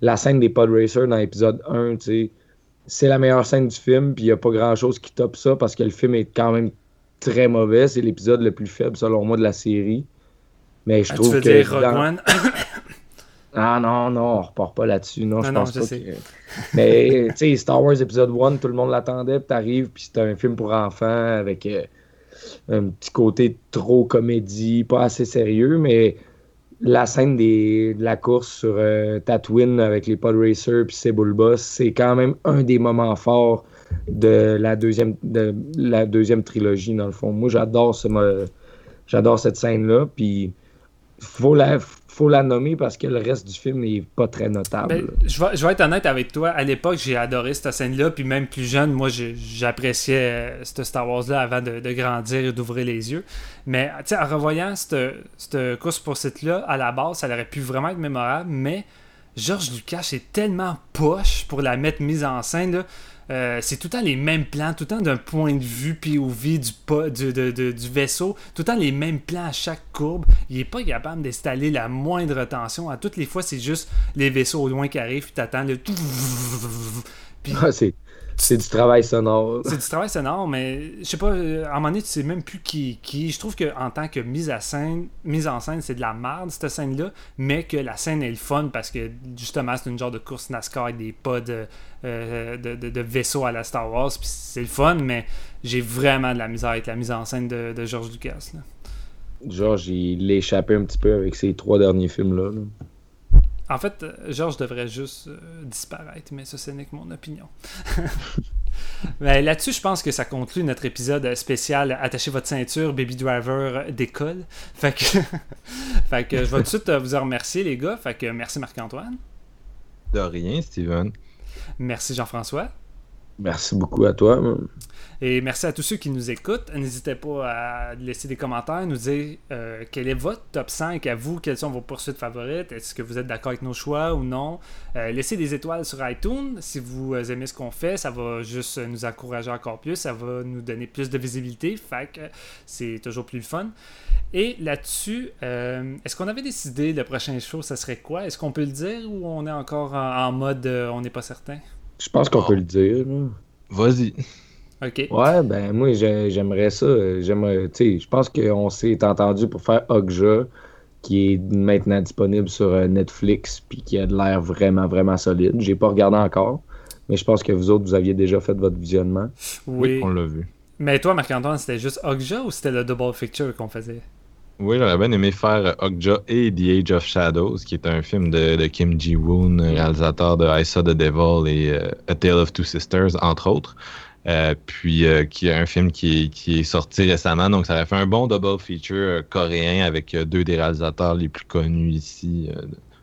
la scène des Pod Racers dans l'épisode 1, c'est la meilleure scène du film, puis il n'y a pas grand-chose qui top ça parce que le film est quand même très mauvais. C'est l'épisode le plus faible, selon moi, de la série. Mais je ah, trouve tu veux que. Dire ah non, non, on repart pas là-dessus. Non, je pense pas que... Mais, tu sais, Star Wars épisode 1, tout le monde l'attendait, puis t'arrives, puis c'est un film pour enfants avec euh, un petit côté trop comédie, pas assez sérieux, mais la scène des, de la course sur euh, Tatooine avec les Pod Racers puis Sebulba, c'est quand même un des moments forts de la deuxième, de la deuxième trilogie, dans le fond. Moi, j'adore ce, cette scène-là, faut la, faut la nommer parce que le reste du film n'est pas très notable. Ben, je, vais, je, vais, être honnête avec toi. À l'époque, j'ai adoré cette scène-là. Puis même plus jeune, moi, j'appréciais euh, ce Star Wars-là avant de, grandir et d'ouvrir les yeux. Mais en revoyant cette, cette course pour là à la base, ça aurait pu vraiment être mémorable. Mais George Lucas est tellement poche pour la mettre mise en scène. Là. Euh, c'est tout le temps les mêmes plans, tout le temps d'un point de vue POV du, du, du vaisseau, tout le temps les mêmes plans à chaque courbe. Il est pas capable d'installer la moindre tension. À toutes les fois, c'est juste les vaisseaux au loin qui arrivent, puis t'attends le. Puis... c'est du travail sonore. C'est du travail sonore, mais je sais pas, euh, à un moment donné, tu sais même plus qui qui. Je trouve qu'en tant que mise, à scène, mise en scène, c'est de la merde, cette scène-là, mais que la scène est le fun parce que justement, c'est une genre de course NASCAR avec des pas de, euh, de, de, vaisseaux à la Star Wars, puis c'est le fun, mais j'ai vraiment de la misère avec la mise en scène de, de George Lucas. Là. George, il échappé un petit peu avec ces trois derniers films-là. là en fait, euh, Georges devrait juste euh, disparaître, mais ça, ce n'est que mon opinion. mais là-dessus, je pense que ça conclut notre épisode spécial Attachez votre ceinture, Baby Driver d'école. Fait que, fait que je vais tout de suite euh, vous remercier, les gars. Fait que merci Marc-Antoine. De rien, Steven. Merci Jean-François. Merci beaucoup à toi. Et merci à tous ceux qui nous écoutent. N'hésitez pas à laisser des commentaires, nous dire euh, quel est votre top 5 à vous, quelles sont vos poursuites favorites, est-ce que vous êtes d'accord avec nos choix ou non. Euh, laissez des étoiles sur iTunes si vous euh, aimez ce qu'on fait, ça va juste nous encourager encore plus, ça va nous donner plus de visibilité, fait que c'est toujours plus fun. Et là-dessus, est-ce qu'on avait décidé le prochain show, ça serait quoi? Est-ce qu'on peut le dire ou on est encore en, mode on n'est pas certain? Je pense qu'on peut le dire. Vas-y. Ouais, ben moi j'aimerais ça. J'aimerais, je pense qu'on s'est entendu pour faire Okja, qui est maintenant disponible sur euh, Netflix, puis qui a de l'air vraiment, vraiment solide. J'ai pas regardé encore, mais je pense que vous autres, vous aviez déjà fait votre visionnement. Oui, on l'a vu. Mais toi, Marc-Antoine, c'était juste Okja ou c'était le double picture qu'on faisait? Oui, j'aurais bien aimé faire Okja et The Age of Shadows, qui est un film de, Kim Ji-woon, réalisateur de I Saw the Devil et euh, A Tale of Two Sisters, entre autres. Euh, puis euh, qui est un film qui est, sorti récemment, donc ça aurait fait un bon double feature coréen avec deux des réalisateurs les plus connus ici,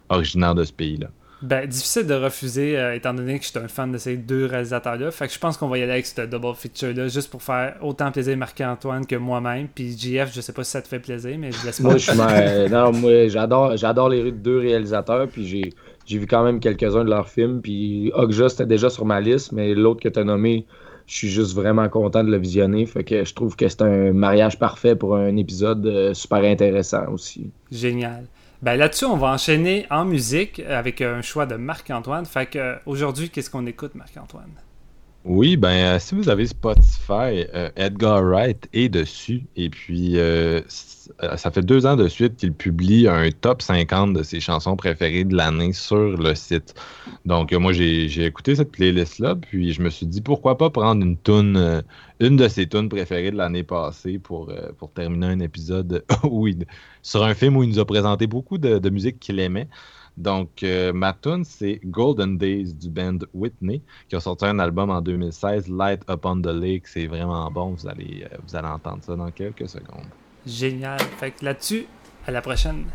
originaires de ce pays-là. Ben, difficile de refuser, étant donné que je suis un fan de ces deux réalisateurs-là. Fait que je pense qu'on va y aller avec ce double feature-là, juste pour faire autant plaisir Marc-Antoine que moi-même. Puis JF, je sais pas si ça te fait plaisir, mais je laisse Moi, je non, moi, j'adore, j'adore les deux réalisateurs, puis j'ai, j'ai vu quand même quelques-uns de leurs films. Puis Okja, c'était déjà sur ma liste, mais l'autre que tu as nommé, je suis juste vraiment content de le visionner. Fait que je trouve que c'est un mariage parfait pour un épisode euh, super intéressant aussi. Génial. Ben là-dessus, on va enchaîner en musique avec un choix de Marc-Antoine. Fait que aujourd'hui, qu'est-ce qu'on écoute, Marc-Antoine? Oui, ben euh, si vous avez Spotify, euh, Edgar Wright est dessus. Et puis, euh, ça fait deux ans de suite qu'il publie un top 50 de ses chansons préférées de l'année sur le site. Donc, moi, j'ai écouté cette playlist-là, puis je me suis dit, pourquoi pas prendre une tune, une de ses tunes préférées de l'année passée pour, pour terminer un épisode sur un film où il nous a présenté beaucoup de, de musique qu'il aimait. Donc, euh, ma tune, c'est Golden Days du band Whitney, qui a sorti un album en 2016, Light Upon the Lake. C'est vraiment bon. Vous allez, euh, vous allez entendre ça dans quelques secondes. Génial. Fait que là-dessus, à la prochaine.